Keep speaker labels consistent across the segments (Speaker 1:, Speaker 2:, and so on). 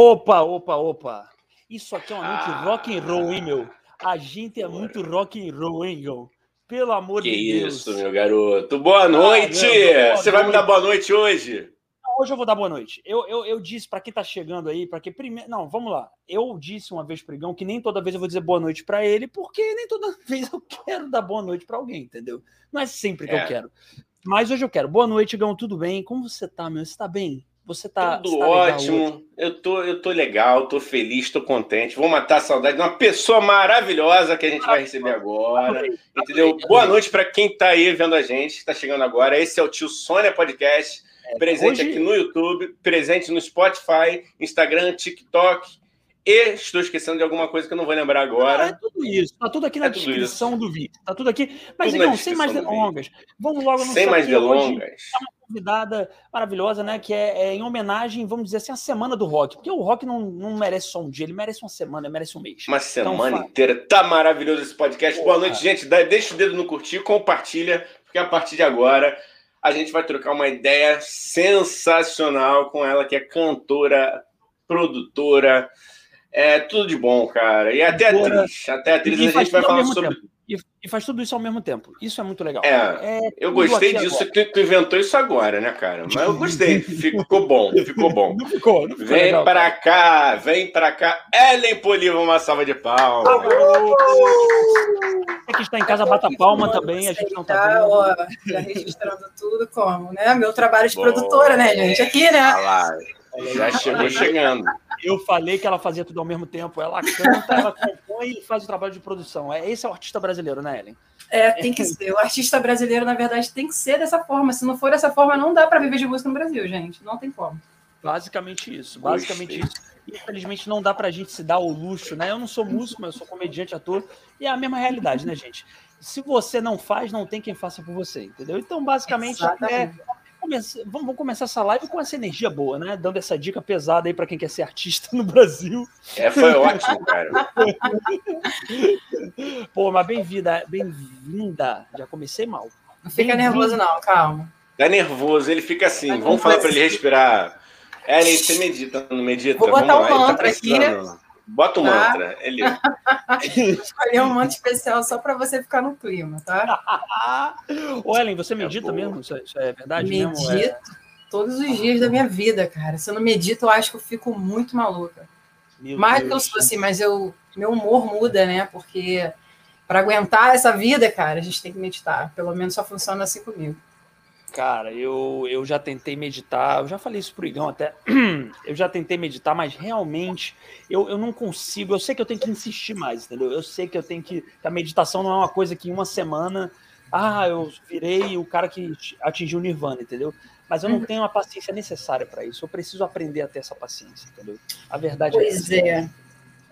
Speaker 1: Opa, opa, opa. Isso aqui é uma noite ah. rock and roll, hein, meu? A gente é muito rock and roll, hein, Gão? Pelo amor
Speaker 2: que
Speaker 1: de Deus.
Speaker 2: Que isso, meu garoto. Boa noite! Ah, Você vai me dar boa noite hoje?
Speaker 1: Hoje eu vou dar boa noite. Eu, eu, eu disse para quem tá chegando aí, para que primeiro. Não, vamos lá. Eu disse uma vez pro Igão que nem toda vez eu vou dizer boa noite para ele, porque nem toda vez eu quero dar boa noite para alguém, entendeu? Não é sempre que é. eu quero. Mas hoje eu quero. Boa noite, Igão. Tudo bem? Como você tá, meu? Você tá bem? Você tá.
Speaker 2: Tudo
Speaker 1: tá
Speaker 2: ótimo. Eu tô, eu tô legal, tô feliz, tô contente. Vou matar a saudade de uma pessoa maravilhosa que a gente vai receber agora. Entendeu? Boa noite para quem tá aí vendo a gente, tá chegando agora. Esse é o Tio Sônia Podcast. É, presente hoje... aqui no YouTube, presente no Spotify, Instagram, TikTok. E estou esquecendo de alguma coisa que eu não vou lembrar agora.
Speaker 1: É tudo isso. Tá tudo aqui na é descrição isso. do vídeo. Tá tudo aqui. Mas, tudo não, sem mais delongas. Vamos logo no
Speaker 2: Sem mais delongas. Hoje
Speaker 1: convidada maravilhosa, né? Que é, é, em homenagem, vamos dizer assim, à semana do rock. Porque o rock não, não merece só um dia, ele merece uma semana, ele merece um mês.
Speaker 2: Uma então, semana então, inteira. Tá maravilhoso esse podcast. Boa noite, gente. Deixa o dedo no curtir, compartilha, porque a partir de agora a gente vai trocar uma ideia sensacional com ela, que é cantora, produtora. É tudo de bom, cara. E até atriz. Até atriz a gente vai falar sobre. Tempo
Speaker 1: e, faz tudo isso ao mesmo temmo. Isso é muito legal.
Speaker 2: É, é eu gostei disso que tu inventou isso agora, né, cara? Mas eu gostei. ficou bom, ficou bom.
Speaker 1: Não ficou, não ficou
Speaker 2: Vem
Speaker 1: legal,
Speaker 2: pra cara. cá, vem pra cá. Ellen Poliva, uma salva de palmas.
Speaker 1: Você que está em casa, bata palma também. A gente não tá vendo.
Speaker 3: Ó, já registrando tudo como, né? Meu trabalho de Bom, produtora, né, gente? Aqui, né?
Speaker 2: Lá, já chegou chegando.
Speaker 1: Eu falei que ela fazia tudo ao mesmo tempo. Ela canta, ela compõe e faz o trabalho de produção. É, esse é o artista brasileiro, né, Ellen?
Speaker 3: É, tem que ser. O artista brasileiro, na verdade, tem que ser dessa forma. Se não for dessa forma, não dá para viver de música no Brasil, gente. Não tem como.
Speaker 1: Basicamente isso. Basicamente Oxi. isso. Infelizmente, não dá pra gente se dar o luxo, né? Eu não sou músico, mas eu sou comediante, ator. E é a mesma realidade, né, gente? Se você não faz, não tem quem faça por você, entendeu? Então, basicamente, é, vamos começar essa live com essa energia boa, né? Dando essa dica pesada aí para quem quer ser artista no Brasil.
Speaker 2: É, foi ótimo, cara.
Speaker 1: Pô, mas bem-vinda, bem-vinda. Já comecei mal.
Speaker 3: Não fica nervoso, não, calma.
Speaker 2: Tá nervoso, ele fica assim. Tá vamos falar para ele respirar. É, ele, você medita, não medita?
Speaker 3: Vou botar Vamos um lá, mantra tá aqui.
Speaker 2: Bota um tá? mantra. Ele...
Speaker 3: Escolhi um mantra especial só para você ficar no clima, tá?
Speaker 1: Ô, Ellen, você medita é mesmo? Isso é, isso é verdade
Speaker 3: Medito
Speaker 1: mesmo? É...
Speaker 3: todos os dias da minha vida, cara. Se eu não medito, eu acho que eu fico muito maluca. Meu Mais Deus. que eu sou assim, mas eu, meu humor muda, né? Porque para aguentar essa vida, cara, a gente tem que meditar. Pelo menos só funciona assim comigo.
Speaker 1: Cara, eu, eu já tentei meditar, eu já falei isso pro Igão até. Eu já tentei meditar, mas realmente eu, eu não consigo. Eu sei que eu tenho que insistir mais, entendeu? Eu sei que eu tenho que. que a meditação não é uma coisa que em uma semana. Ah, eu virei o cara que atingiu o Nirvana, entendeu? Mas eu não uhum. tenho a paciência necessária para isso. Eu preciso aprender a ter essa paciência, entendeu? A verdade
Speaker 3: pois
Speaker 1: é. Pois
Speaker 3: é.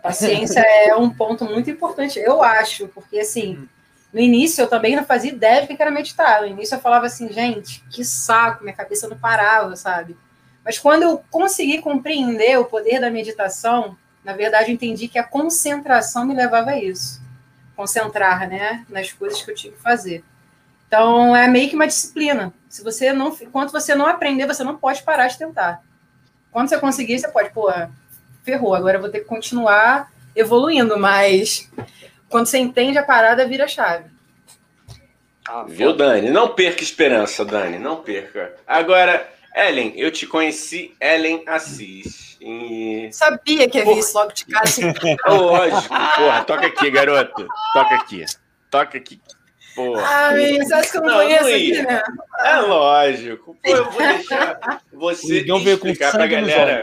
Speaker 3: Paciência é um ponto muito importante, eu acho, porque assim. Hum no início eu também não fazia ideia de que era meditar. No início eu falava assim, gente, que saco, minha cabeça não parava, sabe? Mas quando eu consegui compreender o poder da meditação, na verdade eu entendi que a concentração me levava a isso. Concentrar, né, nas coisas que eu tinha que fazer. Então é meio que uma disciplina. Se você não, enquanto você não aprender, você não pode parar de tentar. Quando você conseguir, você pode, pô, ferrou, agora eu vou ter que continuar evoluindo, mas quando você entende a parada, vira chave.
Speaker 2: Ah, Viu, Dani? Não perca esperança, Dani. Não perca. Agora, Ellen, eu te conheci, Ellen Assis. E...
Speaker 3: Sabia que ia vir isso logo de cara. Assim.
Speaker 2: Lógico, porra. Toca aqui, garoto. Toca aqui. Toca aqui. Porra.
Speaker 3: Ai, você acha que eu não, não conheço não aqui, né?
Speaker 2: É lógico. Pô, eu vou deixar você explicar pra galera.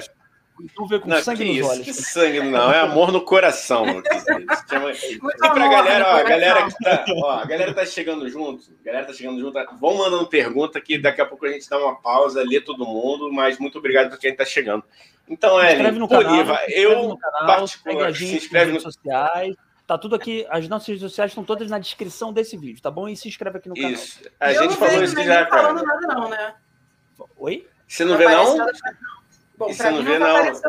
Speaker 1: Então vê com não, sangue nos
Speaker 2: isso,
Speaker 1: olhos.
Speaker 2: Que sangue não, é amor no coração. e pra galera, ó, a galera que tá, ó, a galera tá chegando junto, a galera tá chegando junto, vão mandando pergunta que daqui a pouco a gente dá uma pausa, lê todo mundo, mas muito obrigado por quem tá chegando. Então, é,
Speaker 1: Poliva,
Speaker 2: eu particular,
Speaker 1: se inscreve nos sociais. Tá tudo aqui, as nossas redes sociais estão todas na descrição desse vídeo, tá bom? E se inscreve aqui no canal.
Speaker 2: Isso. A gente falou isso já,
Speaker 3: cara. Não nada não, né?
Speaker 1: Oi?
Speaker 2: Você não, não vê não? Nada, não. Bom, e você não vê, não? não?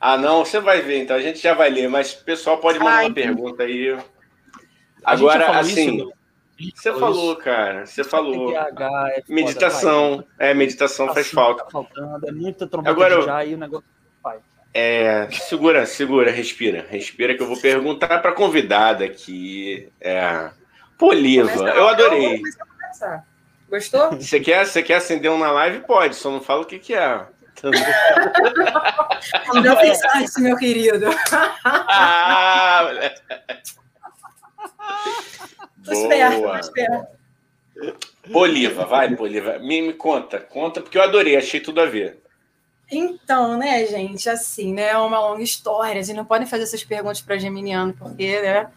Speaker 2: Ah, não, você vai ver, então a gente já vai ler, mas o pessoal pode mandar Ai, uma pergunta aí. Agora, assim, isso, você falou, isso. cara, você falou. é meditação, é, meditação faz falta. Tá
Speaker 1: faltando, é muita trombeta Agora, já e o negócio vai.
Speaker 2: É, segura, segura, respira, respira que eu vou perguntar para a convidada aqui. É, Poliva, eu adorei.
Speaker 3: Gostou?
Speaker 2: Você quer, você quer acender um na live? Pode, só não fala o que, que é.
Speaker 3: Não pensar isso, meu querido. Ah,
Speaker 2: Tô esperto, tô esperto. Poliva, vai, Poliva. Me, me conta, conta, porque eu adorei, achei tudo a ver.
Speaker 3: Então, né, gente, assim, né, é uma longa história, assim, não podem fazer essas perguntas para Geminiano, porque, né,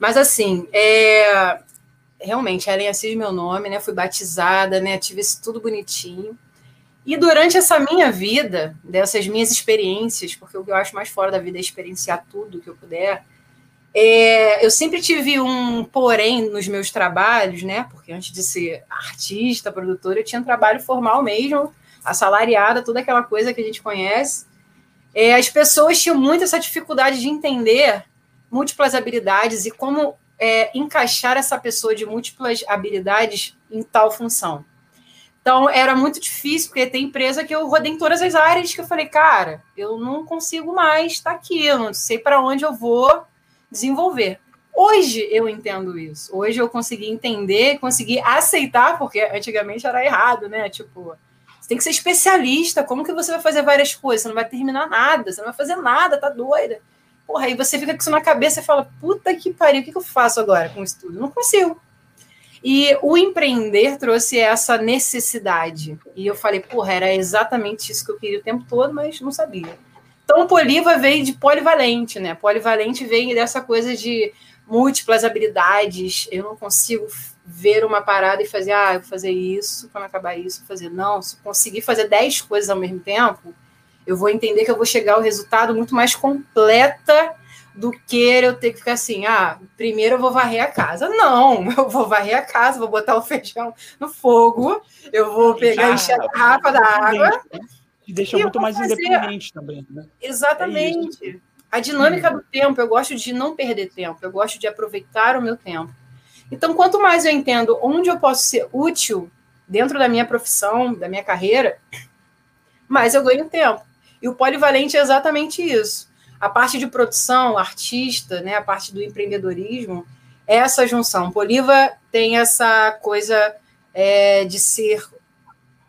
Speaker 3: mas assim, é, realmente, Ellen Assis é meu nome, né, fui batizada, né, tive isso tudo bonitinho, e durante essa minha vida, dessas minhas experiências, porque o que eu acho mais fora da vida é experienciar tudo que eu puder, é, eu sempre tive um porém nos meus trabalhos, né? Porque antes de ser artista, produtora, eu tinha um trabalho formal mesmo, assalariada, toda aquela coisa que a gente conhece. É, as pessoas tinham muito essa dificuldade de entender múltiplas habilidades e como é, encaixar essa pessoa de múltiplas habilidades em tal função. Então, era muito difícil, porque tem empresa que eu rodei em todas as áreas que eu falei, cara, eu não consigo mais estar aqui, eu não sei para onde eu vou desenvolver. Hoje eu entendo isso. Hoje eu consegui entender, consegui aceitar, porque antigamente era errado, né? Tipo, você tem que ser especialista. Como que você vai fazer várias coisas? Você não vai terminar nada, você não vai fazer nada, tá doida. Porra, aí você fica com isso na cabeça e fala: puta que pariu, o que, eu faço agora com isso tudo? Não consigo. E o empreender trouxe essa necessidade. E eu falei, porra, era exatamente isso que eu queria o tempo todo, mas não sabia. Então, poliva veio de polivalente, né? Polivalente veio dessa coisa de múltiplas habilidades. Eu não consigo ver uma parada e fazer, ah, eu vou fazer isso, quando acabar isso, vou fazer. Não, se conseguir fazer 10 coisas ao mesmo tempo, eu vou entender que eu vou chegar ao resultado muito mais completa do que eu ter que ficar assim, ah, primeiro eu vou varrer a casa. Não, eu vou varrer a casa, vou botar o feijão no fogo, eu vou pegar e encher a garrafa da água.
Speaker 1: E deixa e muito mais fazer... independente também, né?
Speaker 3: Exatamente. É a dinâmica hum. do tempo, eu gosto de não perder tempo, eu gosto de aproveitar o meu tempo. Então, quanto mais eu entendo onde eu posso ser útil dentro da minha profissão, da minha carreira, mais eu ganho tempo. E o polivalente é exatamente isso. A parte de produção, artista, né, a parte do empreendedorismo, é essa junção. Poliva tem essa coisa é, de ser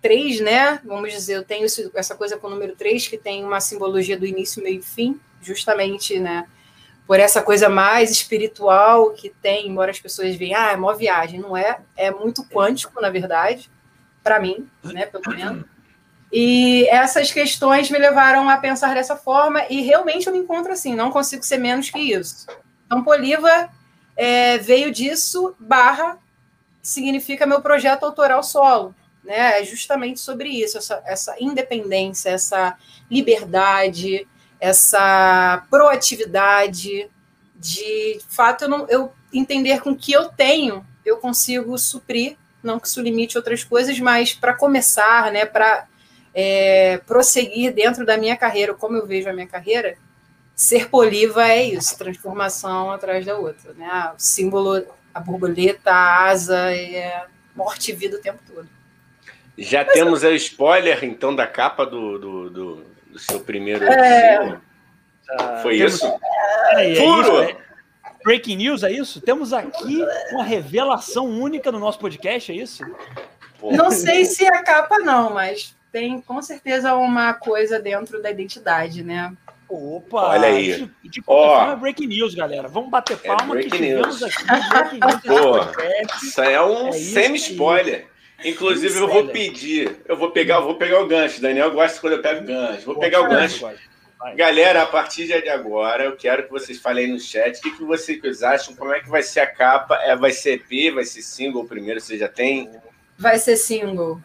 Speaker 3: três, né? Vamos dizer, eu tenho essa coisa com o número três, que tem uma simbologia do início, meio e fim, justamente, né? Por essa coisa mais espiritual que tem, embora as pessoas vejam, ah, é uma viagem. Não é, é muito quântico, na verdade, para mim, né? Pelo menos. E essas questões me levaram a pensar dessa forma, e realmente eu me encontro assim, não consigo ser menos que isso. Então, Poliva é, veio disso, barra, significa meu projeto autoral solo né? É justamente sobre isso, essa, essa independência, essa liberdade, essa proatividade, de fato eu, não, eu entender com o que eu tenho, eu consigo suprir, não que isso limite outras coisas, mas para começar, né, para é, prosseguir dentro da minha carreira, como eu vejo a minha carreira, ser poliva é isso, transformação atrás da outra, né? O símbolo, a borboleta, a asa, é morte e vida o tempo todo.
Speaker 2: Já Mas temos eu... a spoiler, então, da capa do, do, do, do seu primeiro é... Ah, Foi temos... isso?
Speaker 1: É, é Furo! Isso, é... Breaking news, é isso? Temos aqui uma revelação única no nosso podcast, é isso?
Speaker 3: Não sei se é a capa, não, mas tem com certeza uma coisa dentro da identidade, né?
Speaker 2: Opa! Olha aí.
Speaker 1: De, de oh. é breaking news, galera. Vamos bater é palma é que tivemos aqui. Breaking
Speaker 2: news Pô, isso é um é semi-spoiler. Inclusive, eu vou pedir, eu vou pegar, eu vou pegar o gancho. Daniel gosta quando eu pego gancho. Vou pegar o gancho. Galera, a partir de agora, eu quero que vocês falem no chat o que, que vocês acham, como é que vai ser a capa. É, vai ser EP, vai ser single primeiro, você já tem?
Speaker 3: Vai ser single.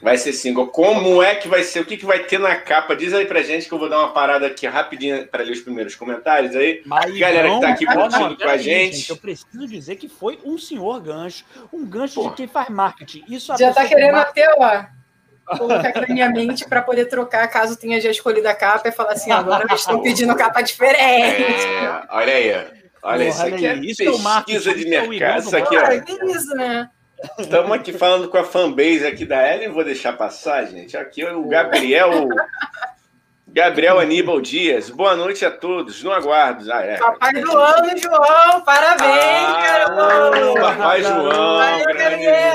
Speaker 2: Vai ser single. Como é que vai ser? O que, que vai ter na capa? Diz aí pra gente que eu vou dar uma parada aqui rapidinho para ler os primeiros comentários aí. Mas Galera que tá aqui curtindo com a gente. gente.
Speaker 1: Eu preciso dizer que foi um senhor gancho. Um gancho Pô. de quem faz marketing. Isso
Speaker 3: já tá querendo até, ó. Colocar aqui na minha mente para poder trocar caso tenha já escolhido a capa e falar assim: agora eles estão pedindo capa diferente. É,
Speaker 2: olha aí. Olha, Porra, isso aqui é isso pesquisa é de mercado. Isso aqui, ó. Ah, isso, né? Estamos aqui falando com a fanbase aqui da Ellen, vou deixar passar, gente. Aqui o Gabriel Gabriel Aníbal Dias, boa noite a todos. No aguardo. Ah, é.
Speaker 3: Papai do ano, João. Parabéns, ah, garoto.
Speaker 2: Papai João.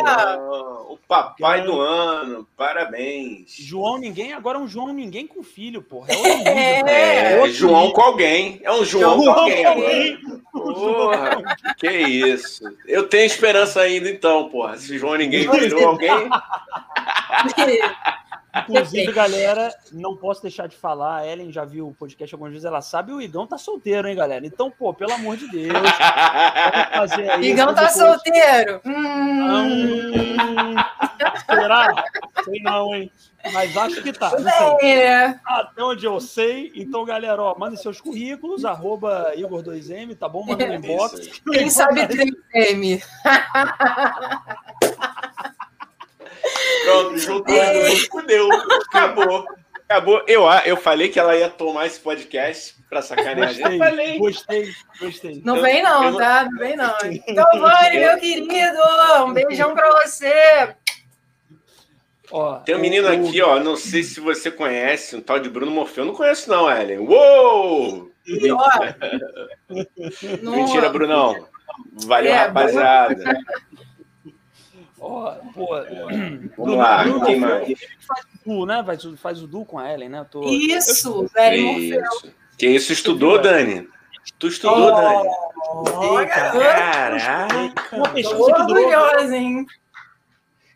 Speaker 2: João. O papai do ano. Parabéns.
Speaker 1: João Ninguém, agora é um João Ninguém com filho, porra.
Speaker 2: É, é, é João com alguém. É um João, João com alguém. alguém. Porra, que isso. Eu tenho esperança ainda, então, porra. Se João Ninguém virou alguém.
Speaker 1: Inclusive, galera, não posso deixar de falar. A Ellen já viu o podcast algumas vezes, ela sabe. O Igão tá solteiro, hein, galera? Então, pô, pelo amor de Deus.
Speaker 3: Aí, Igão tá depois... solteiro.
Speaker 1: Hum... Será? Sei não, hein? Mas acho que tá. É. Até onde eu sei. Então, galera, ó, mandem seus currículos, arroba Igor2M, tá bom? Manda no inbox.
Speaker 3: Quem sabe 3M.
Speaker 2: Pronto, juntou fudeu. Acabou. Acabou. Eu, eu falei que ela ia tomar esse podcast pra sacanear
Speaker 1: gostei, a gente. Falei. Gostei, gostei.
Speaker 3: Não vem não, eu, tá? Não vem não. Então, Vani, meu querido, um beijão pra você.
Speaker 2: Ó, Tem um menino o... aqui, ó. Não sei se você conhece, um tal de Bruno Morfeu. Não conheço, não, Ellen. Uou! Mentira, Brunão. Valeu, é, rapaziada.
Speaker 1: Ó, pô,
Speaker 2: Vamos lá, Bruno, quem mais?
Speaker 1: Faz o Du, né? Faz, faz o Du com a Ellen, né?
Speaker 3: Tô... Isso, velho. Isso.
Speaker 2: Que isso estudou, Dani? Tu estudou, oh, Dani?
Speaker 3: Oh, Caraca! Uma pesquisa que durou... hein?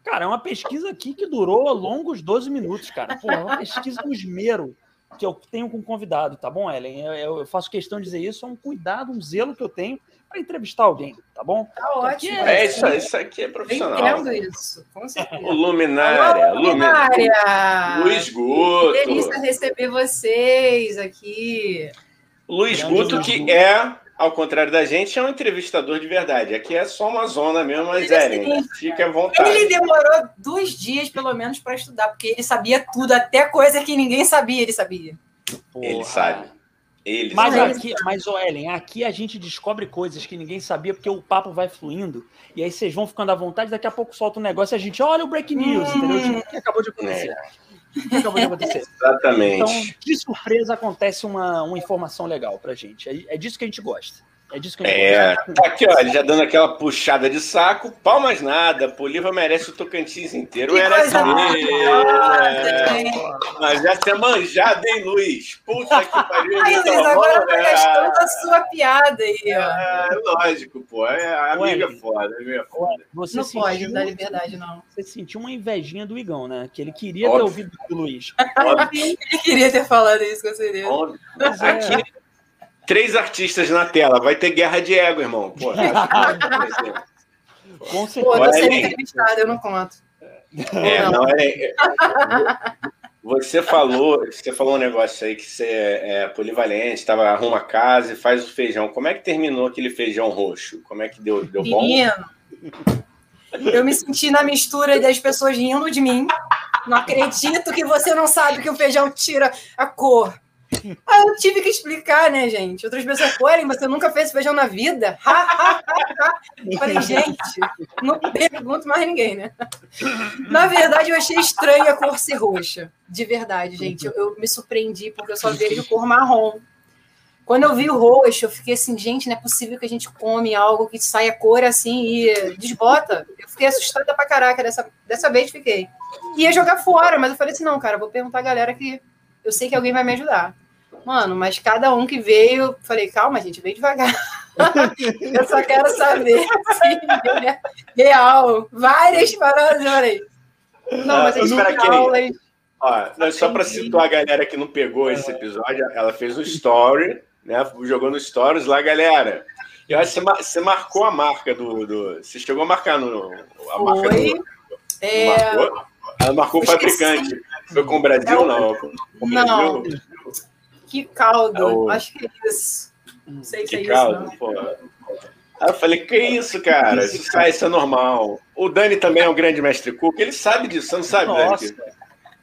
Speaker 1: Cara, é uma pesquisa aqui que durou longos 12 minutos, cara. Pô, é uma pesquisa um esmero que eu tenho com convidado, tá bom, Ellen? Eu, eu, faço questão de dizer isso, é um cuidado, um zelo que eu tenho para entrevistar alguém, tá bom?
Speaker 3: Tá ótimo.
Speaker 2: É, isso, isso aqui é profissional.
Speaker 3: Eu entendo isso, com certeza.
Speaker 2: O Luminária.
Speaker 3: Olá, Luminária.
Speaker 2: Luiz Guto.
Speaker 3: Que delícia receber vocês aqui.
Speaker 2: Luiz Guto, que é, ao contrário da gente, é um entrevistador de verdade. Aqui é só uma zona mesmo, mas é, né? fica à vontade.
Speaker 3: Ele demorou dois dias, pelo menos, para estudar, porque ele sabia tudo, até coisa que ninguém sabia, ele sabia.
Speaker 2: Porra. Ele sabe. Eles
Speaker 1: mas aqui, mas o Ellen, aqui a gente descobre coisas que ninguém sabia porque o papo vai fluindo e aí vocês vão ficando à vontade, daqui a pouco solta um negócio e a gente olha o break news, hum, entendeu? O que acabou de acontecer? É. O que acabou de acontecer?
Speaker 2: Exatamente.
Speaker 1: Então, de surpresa acontece uma, uma informação legal pra gente. É, é disso que a gente gosta. É disso que a gente
Speaker 2: É, tá aqui, ó, ele já dando aquela puxada de saco, palmas nada, Poliva merece o Tocantins inteiro, que merece mesmo. É, mas essa é manjada, hein, Luiz? Puta que pariu.
Speaker 3: Ai, Luiz, agora tá gastando a sua piada aí, ó.
Speaker 2: É, lógico, pô, é amiga Ué, foda, amiga foda.
Speaker 3: Você não sentiu, pode dar liberdade, não.
Speaker 1: Você sentiu uma invejinha do Igão, né? Que ele queria Óbvio. ter ouvido do Luiz.
Speaker 3: ele queria ter falado isso, com certeza. Óbvio.
Speaker 2: Mas é. Aqui três artistas na tela. Vai ter guerra de ego, irmão. Pô,
Speaker 3: Com certeza. Pô, você é entrevistado, eu não conto.
Speaker 2: É, não, não é, é, Você falou, você falou um negócio aí que você é polivalente, tava, arruma casa e faz o feijão. Como é que terminou aquele feijão roxo? Como é que deu, deu bom? Menino,
Speaker 3: eu me senti na mistura das pessoas rindo de mim. Não acredito que você não sabe que o feijão tira a cor. Aí eu tive que explicar, né, gente? Outras pessoas, pô, você nunca fez feijão na vida? Falei, gente, não pergunto mais ninguém, né? Na verdade, eu achei estranha a cor ser roxa. De verdade, gente. Eu, eu me surpreendi, porque eu só vejo cor marrom. Quando eu vi o roxo, eu fiquei assim, gente, não é possível que a gente come algo que saia cor assim e desbota. Eu fiquei assustada pra caraca dessa, dessa vez, fiquei. Ia jogar fora, mas eu falei assim, não, cara, vou perguntar a galera que eu sei que alguém vai me ajudar. Mano, mas cada um que veio, falei, calma, gente, vem devagar. eu só quero saber é real. Várias paradas, olha aí. Não, mas a gente aulas.
Speaker 2: Ó, não, só para situar a galera que não pegou esse episódio, ela fez um story, né? Jogou no stories lá, galera. Eu acho que você marcou a marca do. do você chegou a marcar no. A marca
Speaker 3: Foi. Do, é...
Speaker 2: marcou? Ela marcou o fabricante. Foi com o Brasil, é não? Com
Speaker 3: o Brasil? Não. Que caldo. É o... Acho que é isso. Não sei se que é caldo, isso. Pô.
Speaker 2: Aí eu falei, que isso, cara? Isso, isso é normal. O Dani também é um grande mestre Cook, ele sabe disso, você não sabe, Nossa. Dani?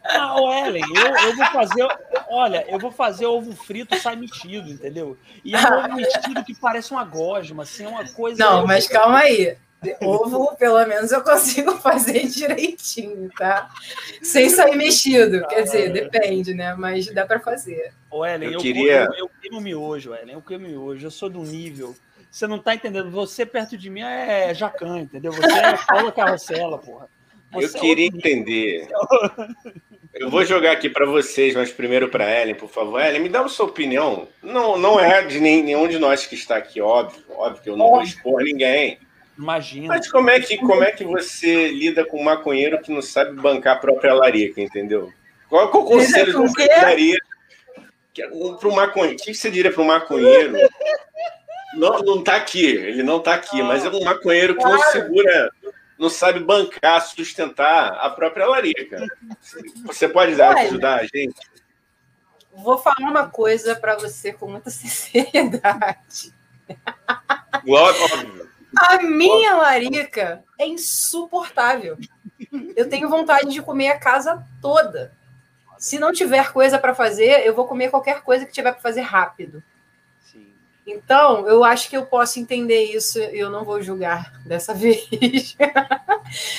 Speaker 1: Ah, o Ellen, eu, eu, vou fazer. Olha, eu vou fazer ovo frito sai metido, entendeu? E é um ovo metido que parece uma gosma, assim, é uma coisa.
Speaker 3: Não, mas calma aí. Ovo, pelo menos, eu consigo fazer direitinho, tá? Sem sair mexido. Quer dizer, depende, né? Mas dá para fazer.
Speaker 1: Ô, Ellen, eu, eu queria. Eu, eu queimo miojo, Ellen. Eu queimo miojo. Eu sou do nível. Você não tá entendendo. Você perto de mim é Jacan, entendeu? Você é Paula Carrossela, porra.
Speaker 2: Você eu é queria entender. Eu vou jogar aqui para vocês, mas primeiro para Ellen, por favor. Ellen, me dá a sua opinião. Não, não é de nenhum de nós que está aqui, óbvio. Óbvio que eu não vou expor ninguém.
Speaker 1: Imagina.
Speaker 2: Mas como é que, como é que você lida com um maconheiro que não sabe bancar a própria larica, entendeu? Qual, qual conselho você daria para um maconheiro? O que você diria para um maconheiro? Não, não tá aqui, ele não tá aqui, mas é um maconheiro que não segura, não sabe bancar, sustentar a própria larica. Você pode dar, ajudar a gente?
Speaker 3: Vou falar uma coisa para você com muita sinceridade.
Speaker 2: Óbvio.
Speaker 3: A minha larica é insuportável. Eu tenho vontade de comer a casa toda. Se não tiver coisa para fazer, eu vou comer qualquer coisa que tiver para fazer rápido. Então, eu acho que eu posso entender isso e eu não vou julgar dessa vez.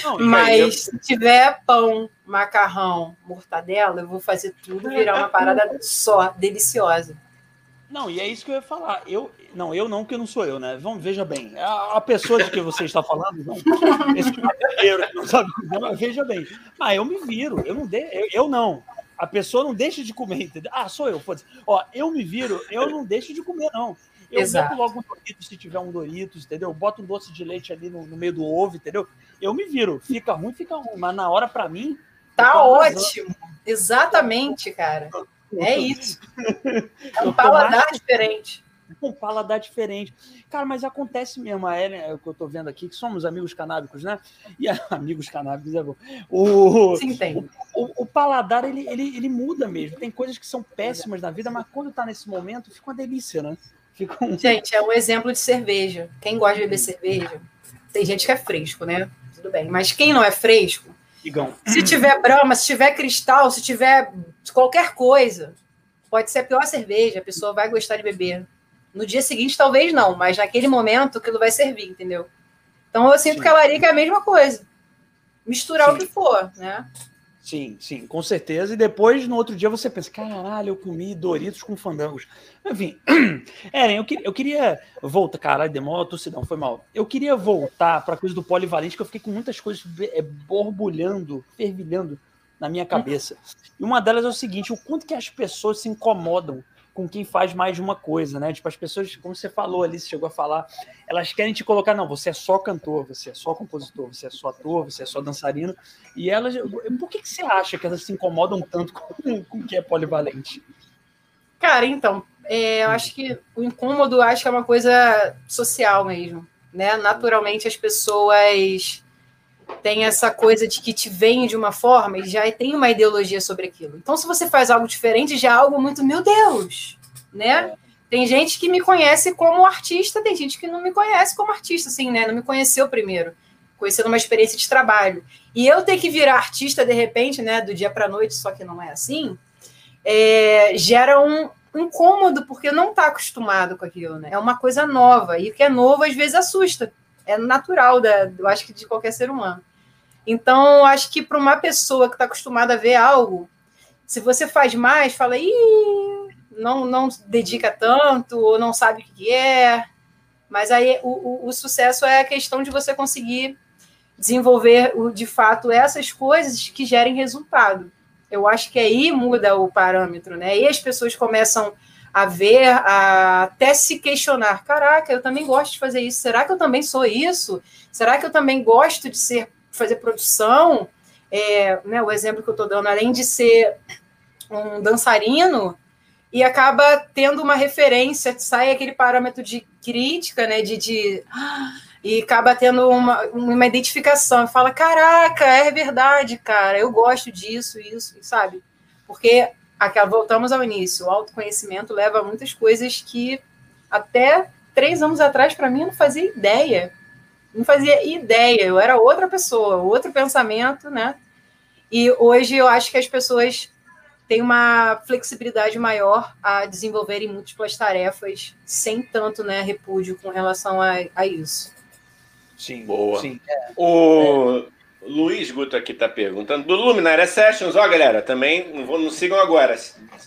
Speaker 3: Não, Mas eu... se tiver pão, macarrão, mortadela, eu vou fazer tudo virar uma parada só, deliciosa.
Speaker 1: Não, e é isso que eu ia falar. Eu, não, eu não, que não sou eu, né? Vamos, veja bem. A, a pessoa de que você está falando, não. Esse brasileiro que não sabe comer, veja bem. Mas eu me viro, eu não de, eu, eu não. A pessoa não deixa de comer, entendeu? Ah, sou eu, foda-se. Ó, eu me viro, eu não deixo de comer, não. Eu Exato. boto logo um Doritos se tiver um Doritos, entendeu? Eu boto um doce de leite ali no, no, meio do ovo, entendeu? Eu me viro. Fica ruim, fica ruim. Mas na hora, para mim.
Speaker 3: Tá ótimo. Exatamente, cara. É isso. É um paladar diferente.
Speaker 1: Um paladar diferente. Cara, mas acontece mesmo, a Ellen, é o que eu tô vendo aqui, que somos amigos canábicos, né? E amigos canábicos é bom. O,
Speaker 3: Sim, tem. O,
Speaker 1: o, o, paladar, ele, ele, ele muda mesmo. Tem coisas que são péssimas na vida, mas quando tá nesse momento, fica uma delícia, né? Fica
Speaker 3: um... Gente, é um exemplo de cerveja. Quem gosta de beber cerveja, tem gente que é fresco, né? Tudo bem. Mas quem não é fresco,
Speaker 1: Igão.
Speaker 3: Se tiver brama, se tiver cristal, se tiver qualquer coisa, pode ser a pior cerveja, a pessoa vai gostar de beber. No dia seguinte, talvez não, mas naquele momento aquilo vai servir, entendeu? Então eu sinto Sim. que a larica é a mesma coisa. Misturar Sim. o que for, né?
Speaker 1: Sim, sim, com certeza. E depois, no outro dia, você pensa: caralho, eu comi Doritos com fandangos. Enfim, Eren, eu, que, eu queria voltar. Caralho, demora, torcidão, foi mal. Eu queria voltar para a coisa do polivalente, que eu fiquei com muitas coisas é, borbulhando, fervilhando na minha cabeça. E uma delas é o seguinte: o quanto que as pessoas se incomodam com quem faz mais de uma coisa, né? Tipo, as pessoas, como você falou ali, você chegou a falar, elas querem te colocar, não, você é só cantor, você é só compositor, você é só ator, você é só dançarino. E elas, por que, que você acha que elas se incomodam tanto com, o que é polivalente?
Speaker 3: Cara, então, é, eu acho que o incômodo acho que é uma coisa social mesmo, né? Naturalmente as pessoas têm essa coisa de que te veem de uma forma e já tem uma ideologia sobre aquilo. Então, se você faz algo diferente, já é algo muito, meu Deus, né? Tem gente que me conhece como artista, tem gente que não me conhece como artista, assim, né? Não me conheceu primeiro, conhecendo uma experiência de trabalho. E eu ter que virar artista de repente, né, do dia para noite, só que não é assim, é, gera um, incômodo porque não está acostumado com aquilo, né? É uma coisa nova e o que é novo às vezes assusta. É natural da, eu acho que de qualquer ser humano. Então, acho que para uma pessoa que está acostumada a ver algo, se você faz mais, fala, ih, não, não dedica tanto, ou não sabe o que é. Mas aí o, o, o sucesso é a questão de você conseguir desenvolver de fato essas coisas que gerem resultado. Eu acho que aí muda o parâmetro, né? E as pessoas começam a ver, a até se questionar: caraca, eu também gosto de fazer isso. Será que eu também sou isso? Será que eu também gosto de ser fazer produção? É, né, o exemplo que eu estou dando, além de ser um dançarino, e acaba tendo uma referência, sai aquele parâmetro de crítica, né? De, de e acaba tendo uma, uma identificação, fala, caraca, é verdade, cara, eu gosto disso, isso, sabe? Porque aquela, voltamos ao início, o autoconhecimento leva a muitas coisas que até três anos atrás, para mim, eu não fazia ideia. Não fazia ideia, eu era outra pessoa, outro pensamento, né? E hoje eu acho que as pessoas têm uma flexibilidade maior a desenvolverem múltiplas tarefas sem tanto né, repúdio com relação a, a isso.
Speaker 1: Sim,
Speaker 2: Boa.
Speaker 1: sim.
Speaker 2: O Luiz Guto aqui tá perguntando do Luminária Sessions. Ó, galera, também não, vou, não sigam agora.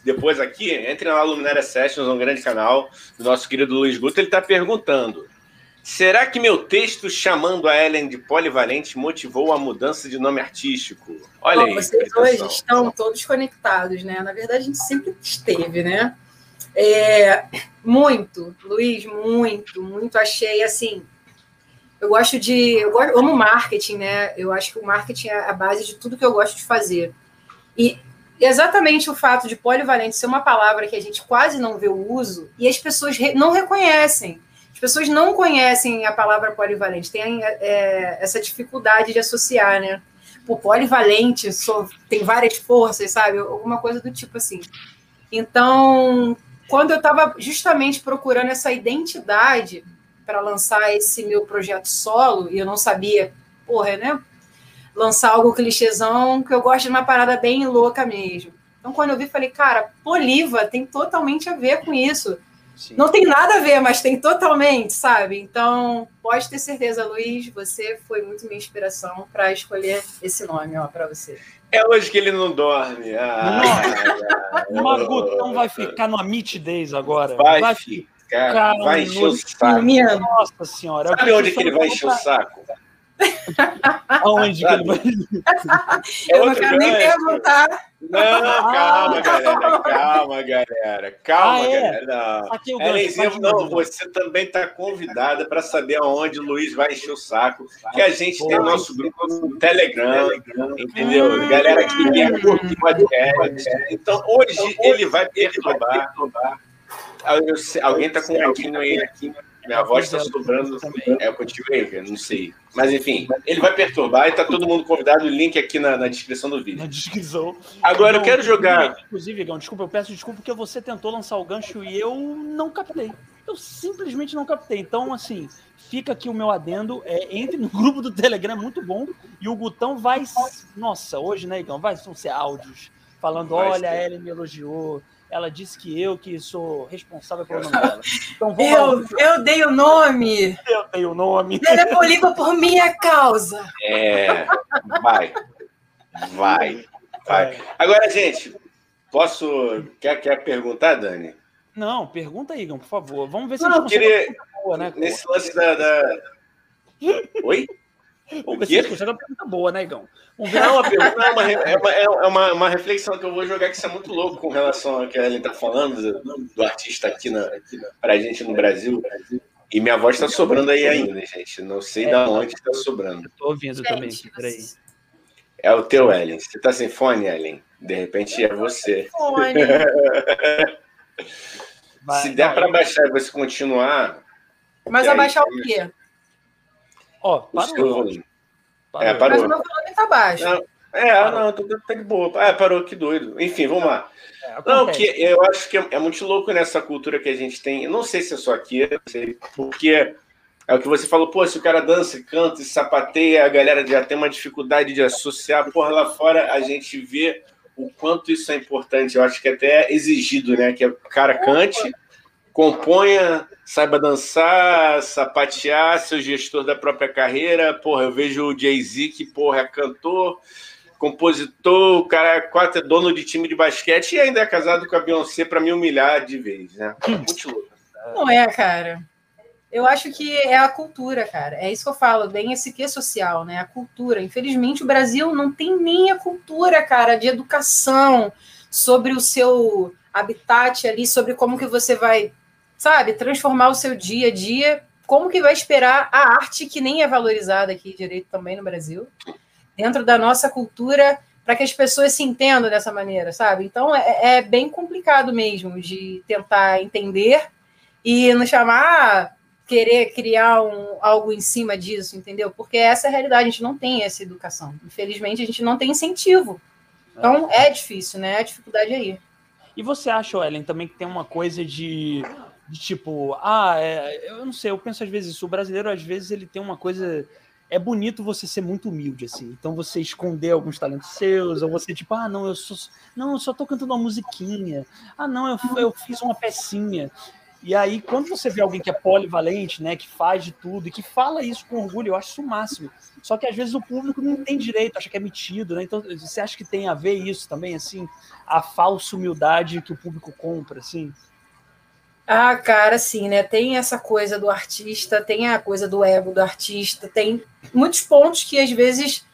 Speaker 2: Depois aqui, entre na Luminária Sessions, um grande canal do nosso querido Luiz Guto. Ele tá perguntando: será que meu texto chamando a Ellen de polivalente motivou a mudança de nome artístico? Olha
Speaker 3: Bom,
Speaker 2: aí.
Speaker 3: vocês hoje estão todos conectados, né? Na verdade, a gente sempre esteve, né? É, muito, Luiz, muito, muito. Achei assim. Eu gosto de. Eu, gosto, eu amo marketing, né? Eu acho que o marketing é a base de tudo que eu gosto de fazer. E exatamente o fato de polivalente ser uma palavra que a gente quase não vê o uso e as pessoas re, não reconhecem. As pessoas não conhecem a palavra polivalente, tem é, essa dificuldade de associar, né? Por polivalente, tem várias forças, sabe? Alguma coisa do tipo assim. Então, quando eu estava justamente procurando essa identidade para lançar esse meu projeto solo, e eu não sabia, porra, né? Lançar algo clichêzão, que eu gosto de uma parada bem louca mesmo. Então, quando eu vi, falei, cara, Poliva tem totalmente a ver com isso. Sim. Não tem nada a ver, mas tem totalmente, sabe? Então, pode ter certeza, Luiz, você foi muito minha inspiração para escolher esse nome, ó, para você.
Speaker 2: É hoje que ele não dorme. Ah,
Speaker 1: o Magutão vai ficar no Days agora.
Speaker 2: Vai, vai ficar. Vai encher o saco.
Speaker 1: Nossa senhora.
Speaker 2: Sabe onde que ele vai encher o saco?
Speaker 1: Aonde que ele vai.
Speaker 3: É eu não quero nem perguntar.
Speaker 2: Não, calma, galera. Calma, galera. Calma, ah, é? galera. Não. Helenzinha, não, você também está convidada para saber aonde o Luiz vai encher o saco. Que a gente Pô, tem nosso grupo no Telegram, entendeu? Hum. Galera que quer curtir podcast. Então, hoje ele vai perturbar. Alguém está com um gatinho aí aqui. Minha voz está sobrando também. É contigo aí, não sei. Mas enfim, ele vai perturbar e tá todo mundo convidado. O link aqui na, na descrição do vídeo.
Speaker 1: Na descrição.
Speaker 2: Agora não, eu quero jogar.
Speaker 1: Inclusive, Igão, desculpa, eu peço desculpa porque você tentou lançar o gancho e eu não captei. Eu simplesmente não captei. Então, assim, fica aqui o meu adendo. É, entre no grupo do Telegram, é muito bom. E o Gutão vai. Nossa, hoje, né, Igão? Vai ser áudios falando: vai olha, a Ellen me elogiou ela disse que eu que sou responsável pelo nome dela.
Speaker 3: Então, eu, eu dei o nome.
Speaker 1: Eu dei o nome.
Speaker 3: Ela é polígono por minha causa.
Speaker 2: É, vai. Vai. Vai. Agora, gente, posso. Quer, quer perguntar, Dani?
Speaker 1: Não, pergunta aí, Igor, por favor. Vamos ver se
Speaker 2: Não, a gente queria... boa, né? Nesse lance da. da... Oi?
Speaker 1: Vamos ver se a gente consegue uma pergunta boa, né, Igão?
Speaker 2: Vamos ver. Não, pergunta, é, uma, é, uma, é uma, uma, reflexão que eu vou jogar que isso é muito louco com relação ao que a Ellen está falando, do, do, artista aqui, na, para a gente no Brasil. E minha voz está sobrando aí ainda, gente. Não sei é, da onde está sobrando.
Speaker 1: Estou ouvindo também, peraí.
Speaker 2: É o teu, Ellen. Você está sem fone, Ellen? De repente é você. Fone. Vai, Se der para baixar e você continuar.
Speaker 3: Mas abaixar o quê?
Speaker 1: Ó, parou.
Speaker 2: É, parou.
Speaker 3: Mas o meu volume tá baixo.
Speaker 2: Não, é, parou. não, tô, tá de boa. É, parou, que doido. Enfim, vamos lá. É, não, que eu acho que é, é, muito louco nessa cultura que a gente tem. Eu não sei se é só aqui, sei, porque é o que você falou, pô, se o cara dança, canta e sapateia, a galera já tem uma dificuldade de associar. Porra, lá fora a gente vê o quanto isso é importante. Eu acho que até é exigido, né? Que o cara cante, componha, saiba dançar, sapatear, ser gestor da própria carreira. Porra, eu vejo o Jay-Z que, porra, é cantor, compositor, o cara é quase dono de time de basquete e ainda é casado com a Beyoncé para me humilhar de vez, né? Muito louco.
Speaker 3: Não é, cara. Eu acho que é a cultura, cara. É isso que eu falo, bem esse que social, né? A cultura. Infelizmente, o Brasil não tem nem a cultura, cara, de educação sobre o seu habitat ali, sobre como que você vai sabe, transformar o seu dia a dia. Como que vai esperar a arte que nem é valorizada aqui direito também no Brasil, dentro da nossa cultura, para que as pessoas se entendam dessa maneira, sabe? Então é, é bem complicado mesmo de tentar entender e não chamar querer criar um, algo em cima disso, entendeu? Porque essa é a realidade, a gente não tem essa educação. Infelizmente, a gente não tem incentivo. Então é difícil, né? A dificuldade aí.
Speaker 1: E você acha, Ellen, também que tem uma coisa de de tipo, ah, é, eu não sei, eu penso às vezes isso, o brasileiro às vezes ele tem uma coisa, é bonito você ser muito humilde, assim, então você esconder alguns talentos seus, ou você tipo, ah, não, eu sou, não, eu só tô cantando uma musiquinha, ah, não, eu, eu fiz uma pecinha, E aí, quando você vê alguém que é polivalente, né, que faz de tudo e que fala isso com orgulho, eu acho isso o máximo. Só que às vezes o público não tem direito, acha que é metido, né? Então, você acha que tem a ver isso também, assim, a falsa humildade que o público compra, assim?
Speaker 3: Ah, cara, sim, né? Tem essa coisa do artista, tem a coisa do ego do artista, tem muitos pontos que às vezes